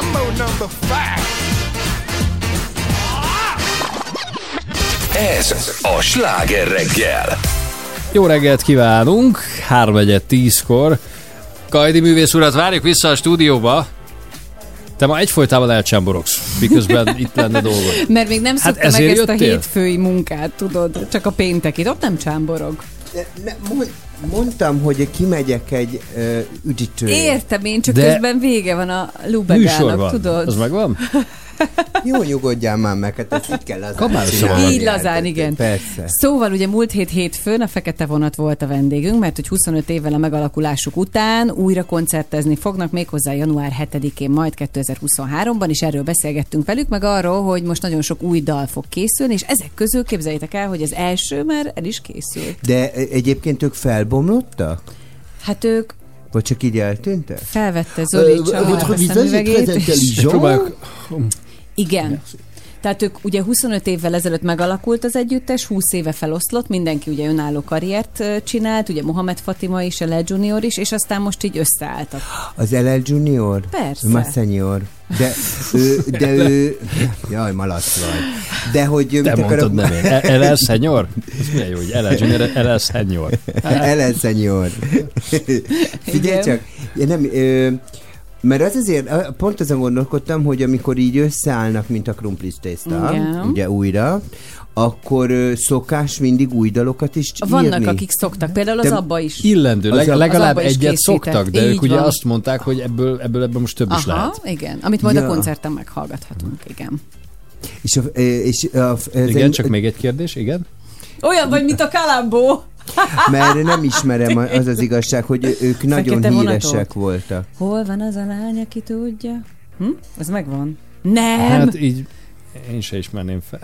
Mambo number five. Ez a sláger reggel. Jó reggelt kívánunk, 3 10-kor. Kajdi művész urat várjuk vissza a stúdióba. Te ma egyfolytában elcsámborogsz, miközben itt lenne dolgod. Mert még nem Hát szokta meg ezt a jöttél? hétfői munkát, tudod, csak a péntekit, ott nem csámborog. Ne, mond, mondtam, hogy kimegyek egy uh, üdítőre. Értem én, csak De- közben vége van a lubegának, tudod? Az megvan? Jó, nyugodjál már meg, hát ezt így kell lazán. Így lazán, igen. Persze. Szóval ugye múlt hét hétfőn a Fekete Vonat volt a vendégünk, mert hogy 25 évvel a megalakulásuk után újra koncertezni fognak méghozzá január 7-én majd 2023-ban, és erről beszélgettünk velük, meg arról, hogy most nagyon sok új dal fog készülni, és ezek közül képzeljétek el, hogy az első már el is készült. De e- egyébként ők felbomlottak? Hát ők Vagy csak így eltűntek? felvette Zoli Csaba a szemüvegét, és- Próbáljuk- Igen. Tehát ők ugye 25 évvel ezelőtt megalakult az együttes, 20 éve feloszlott, mindenki ugye önálló karriert csinált, ugye Mohamed Fatima is, Ele Junior is, és aztán most így összeálltak. Az LL Junior? Persze. Ma senior. De ő, de ő... Jaj, malac vagy. De hogy... Te mit mondtad, akarok- nem én. LL Senior? Ez milyen jó, hogy LL Junior, LL Senior. LL Senior. Figyelj csak, én nem... Ö, mert az azért, ö, pont azon gondolkodtam, hogy amikor így összeállnak, mint a krumplis tészta, Igen. ugye újra, akkor szokás mindig új dalokat is Vannak, írni. akik szoktak, például az De- abba is. Illendő, Az leg, legalább az is egyet készített. szoktak, de Így ők ugye van. azt mondták, hogy ebből, ebből, ebből most több is Aha, lehet. igen, amit majd Ja. a koncerten meghallgathatunk, igen. És, a, ö, és a, ez Igen, egy- csak még egy kérdés, igen? Olyan vagy, mint a Kalambó. Mert nem ismerem, az az igazság, hogy ők nagyon Fekete híresek vonatot. voltak. Hol van az a lány, aki tudja? Hm? Ez megvan. Nem! Hát így én se ismerném fel.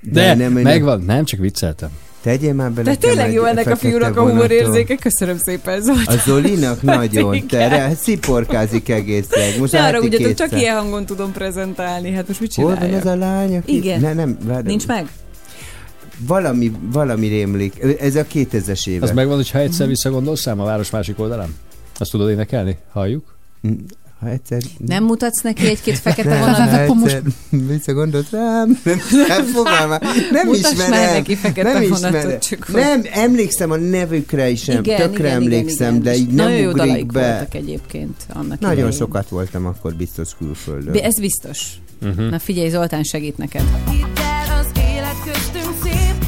De De, nem, nem, nem. megvan, nem, csak vicceltem. Tegyél már bele. De tényleg meg jó ennek a fiúnak a humorérzéke. Köszönöm szépen, Zoltán. A Zolinak nagyon, Igen. te sziporkázik egészleg. Most Ne arra, ugye, csak ilyen hangon tudom prezentálni. Hát most mit Hol csinálja? van az a lány? Aki... Igen. Ne, nem, várj. Nincs meg? Valami, valami rémlik. Ez a 2000-es évek. Az megvan, hogy ha egyszer visszagondolsz a város másik oldalán? Azt tudod énekelni? Halljuk? Ha egyszer... Nem mutatsz neki egy-két fekete ha Akkor most egyszer visszagondolsz rám. Nem, nem fogalma. Nem Mutasd ismerem. már neki fekete nem ismerem. csak hogy- Nem, emlékszem a nevükre is, sem. Igen, tökre igen, igen, emlékszem, igen. de így nem Nagyon ugrik be. voltak egyébként annak Nagyon idején. sokat voltam akkor biztos külföldön. De ez biztos. Mhm. Na figyelj, Zoltán segít neked.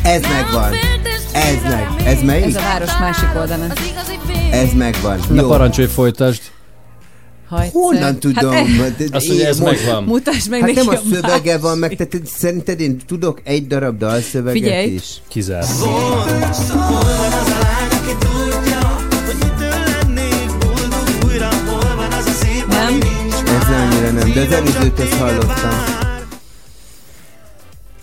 Ez megvan. Ez meg. Ez melyik? Ez a város másik oldalán. Ez megvan. Na Jó. parancsolj, folytasd. Ha egyszer- Honnan tudom? Hát, De- de Azt mondja, ez most- megvan. Mutasd meg Hát neki nem a a szövege másik. van meg, tehát szerinted én tudok egy darab dalszöveget Figyelj. is? Kizár. Nem? Ez annyira nem, de az előzőt ezt hallottam.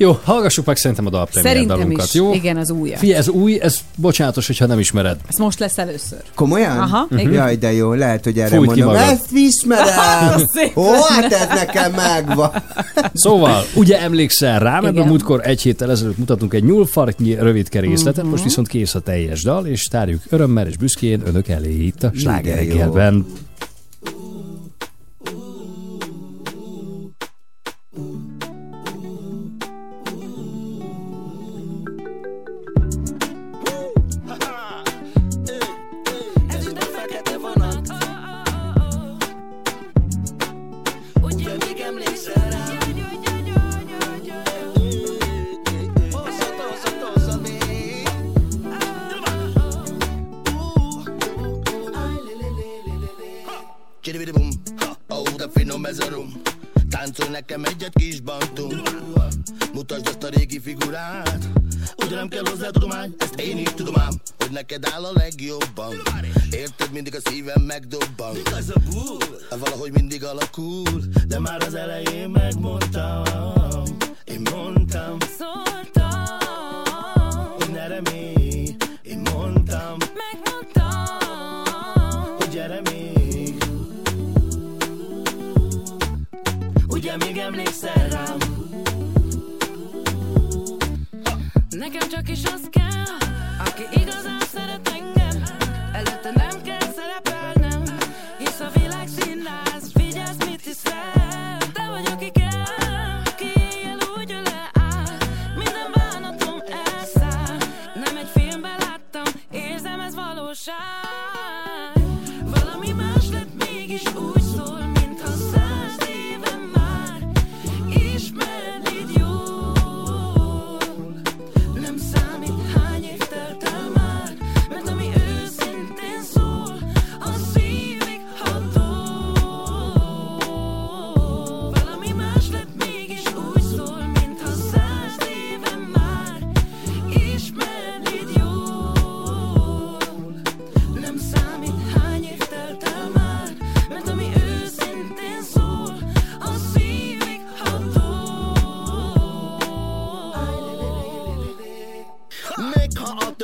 Jó, hallgassuk meg szerintem a dalpremiér Szerintem dalunkat, is. jó? Igen, az újja. Figyelj, ez új, ez bocsánatos, hogyha nem ismered. Ez most lesz először. Komolyan? Aha, Mhm. igen. Jaj, de jó, lehet, hogy erre Fújt ki mondom. magad. Ezt ismerem! Ó, hát ez nekem megvan. Szóval, ugye emlékszel rá, mert a Igen. múltkor egy héttel ezelőtt mutatunk egy nyúlfarknyi rövidke részletet, most viszont kész a teljes dal, és tárjuk örömmel és büszkén önök elé itt a Sláger egyet kis bantum Mutasd azt a régi figurát. Ugye nem kell hozzá tudomány, ezt én is tudom ám Hogy neked áll a legjobban. Érted, mindig a szívem megdobban. A bull. Valahogy mindig alakul De már az elején megmondtam. Én mondtam. Szóltam, Hogy ne remélj Én mondtam Ugye még emlékszel rám? nekem csak is az kell, aki igazán szeret engem. Előtte nem kell szerepelnem, hisz a világ színház, vigyázz, mit hiszel. Te vagy, aki kell, ki éjjel úgy öl le áll, minden bánatom elszáll. Nem egy filmben láttam, érzem ez valóság.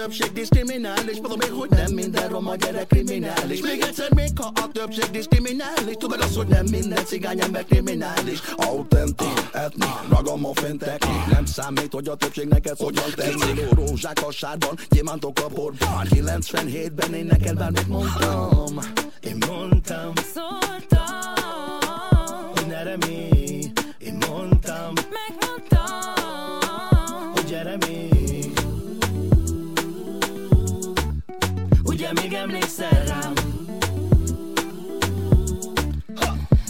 Többség diszkriminális. Én, hogy nem minden roma gyerek kriminális. Még egyszer, még ha a többség diszkriminális Tudod azt, hogy nem minden cigány ember kriminális. Autentik, etni, ragamuffin technik Nem számít, hogy a többség neked hogyan tetszik. Rózsák a sárban, gyémántok a borban. 97-ben én neked bármit mondtam. Én mondtam, Szóltam, hogy ne remélj Én mondtam, megmondtam, hogy gyere még Ugye még emlékszel rám?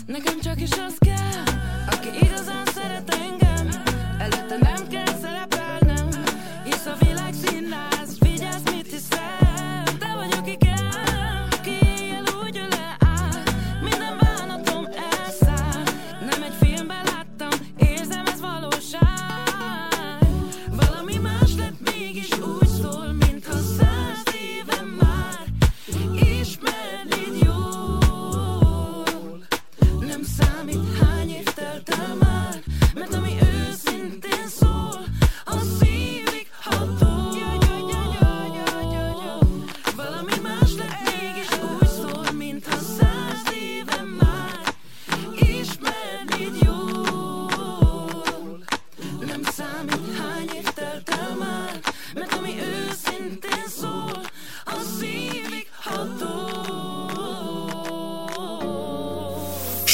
Nekem csak is az kell, aki igazán szeret engem. Előtte nem kell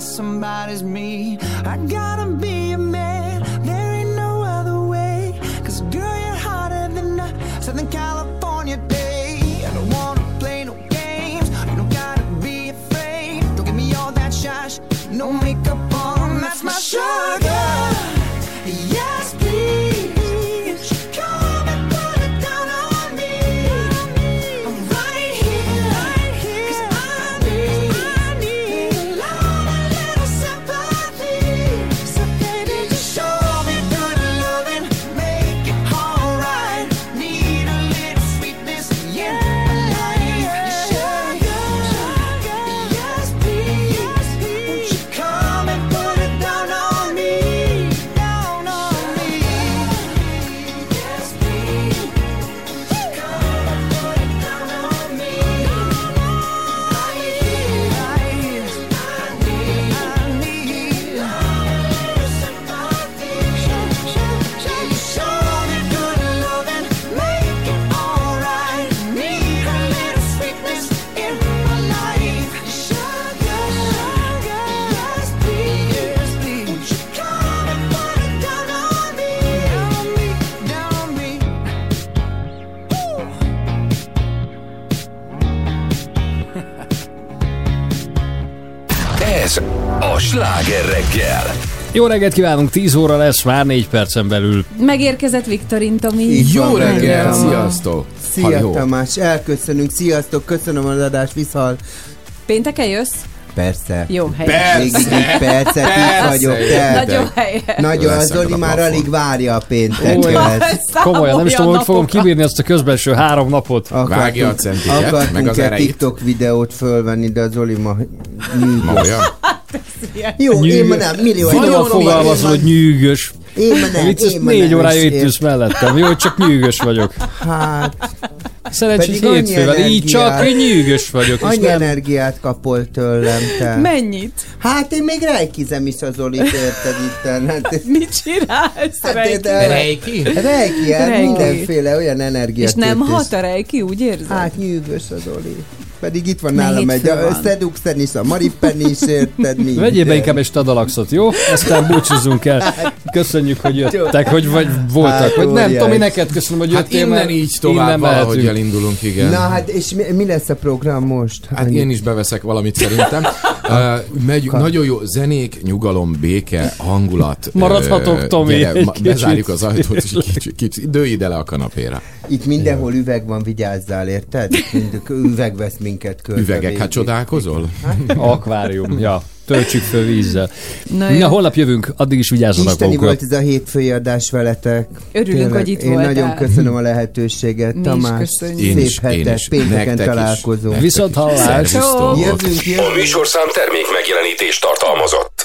somebody's me. Jó reggelt kívánunk, 10 óra lesz, már 4 percen belül. Megérkezett Viktorin Tomi. Így van, reggel, sziasztok. Szia Halló. Tamás, elköszönünk, sziasztok, köszönöm az adást, viszal. Pénteken jössz? Persze. Jó, helyes. Végig így percet, itt vagyok, te. Nagyon helyes. Nagyon, az Zoli a már alig várja a pénteket. komolyan, nem is tudom, hogy fogom kibírni azt a közbenső három napot. Akartunk egy TikTok videót fölvenni, de az Zoli ma nyűgös. Jó, én ma nem, millió Finoman fogalmazol, hogy nyűgös. Én ma nem, Vicces, én ma négy órája itt ülsz mellettem. Jó, hogy csak nyűgös vagyok. Hát... Szerencsés Pedig annyi hétfővel, így csak én nyűgös vagyok. És Annyi nem, energiát kapol tőlem, te. Mennyit? Hát én még rejkizem is az Zolit, érted itten. Hát, Mit csinálsz? Hát, Reiki? de- Reiki, hát mindenféle olyan energiát. És nem hat a rejki, úgy érzed? Hát nyűgös az Oli. Pedig itt van nálam egy. Seduxen is, a Maripen is, érted? Minden. Vegyél be inkább egy stadalaxot, jó? Aztán búcsúzzunk el. Köszönjük, hogy jöttek, hogy vagy voltak. Hát, Vagy nem. Tomi, neked köszönöm, hogy Hát jöttél. innen mert így tovább innen valahogy mehetünk. elindulunk, igen. Na hát, és mi, mi lesz a program most? Hát én is beveszek valamit szerintem. Uh, megy, nagyon jó zenék, nyugalom, béke, hangulat. Maradhatok, Tomi, gyere. Bezárjuk az ajtót, és kicsit, kicsit dőj ide le a kanapéra. Itt mindenhol üveg van, vigyázzál, érted? Mind, üveg vesz minket körbe. Üvegek, végig. hát csodálkozol? Akvárium, ja. Töltsük föl vízzel. Na Na, holnap jövünk, addig is vigyázzanak Isteni magukra. volt ez a hétfői adás veletek. Örülünk, hogy itt Én voltál. nagyon köszönöm a lehetőséget, Mi is Tamás. köszönjük. Én Szép is, én hetet, is. pénteken is. találkozunk. Viszont hallás. Jövünk, jövünk. A műsorszám termék megjelenítést tartalmazott.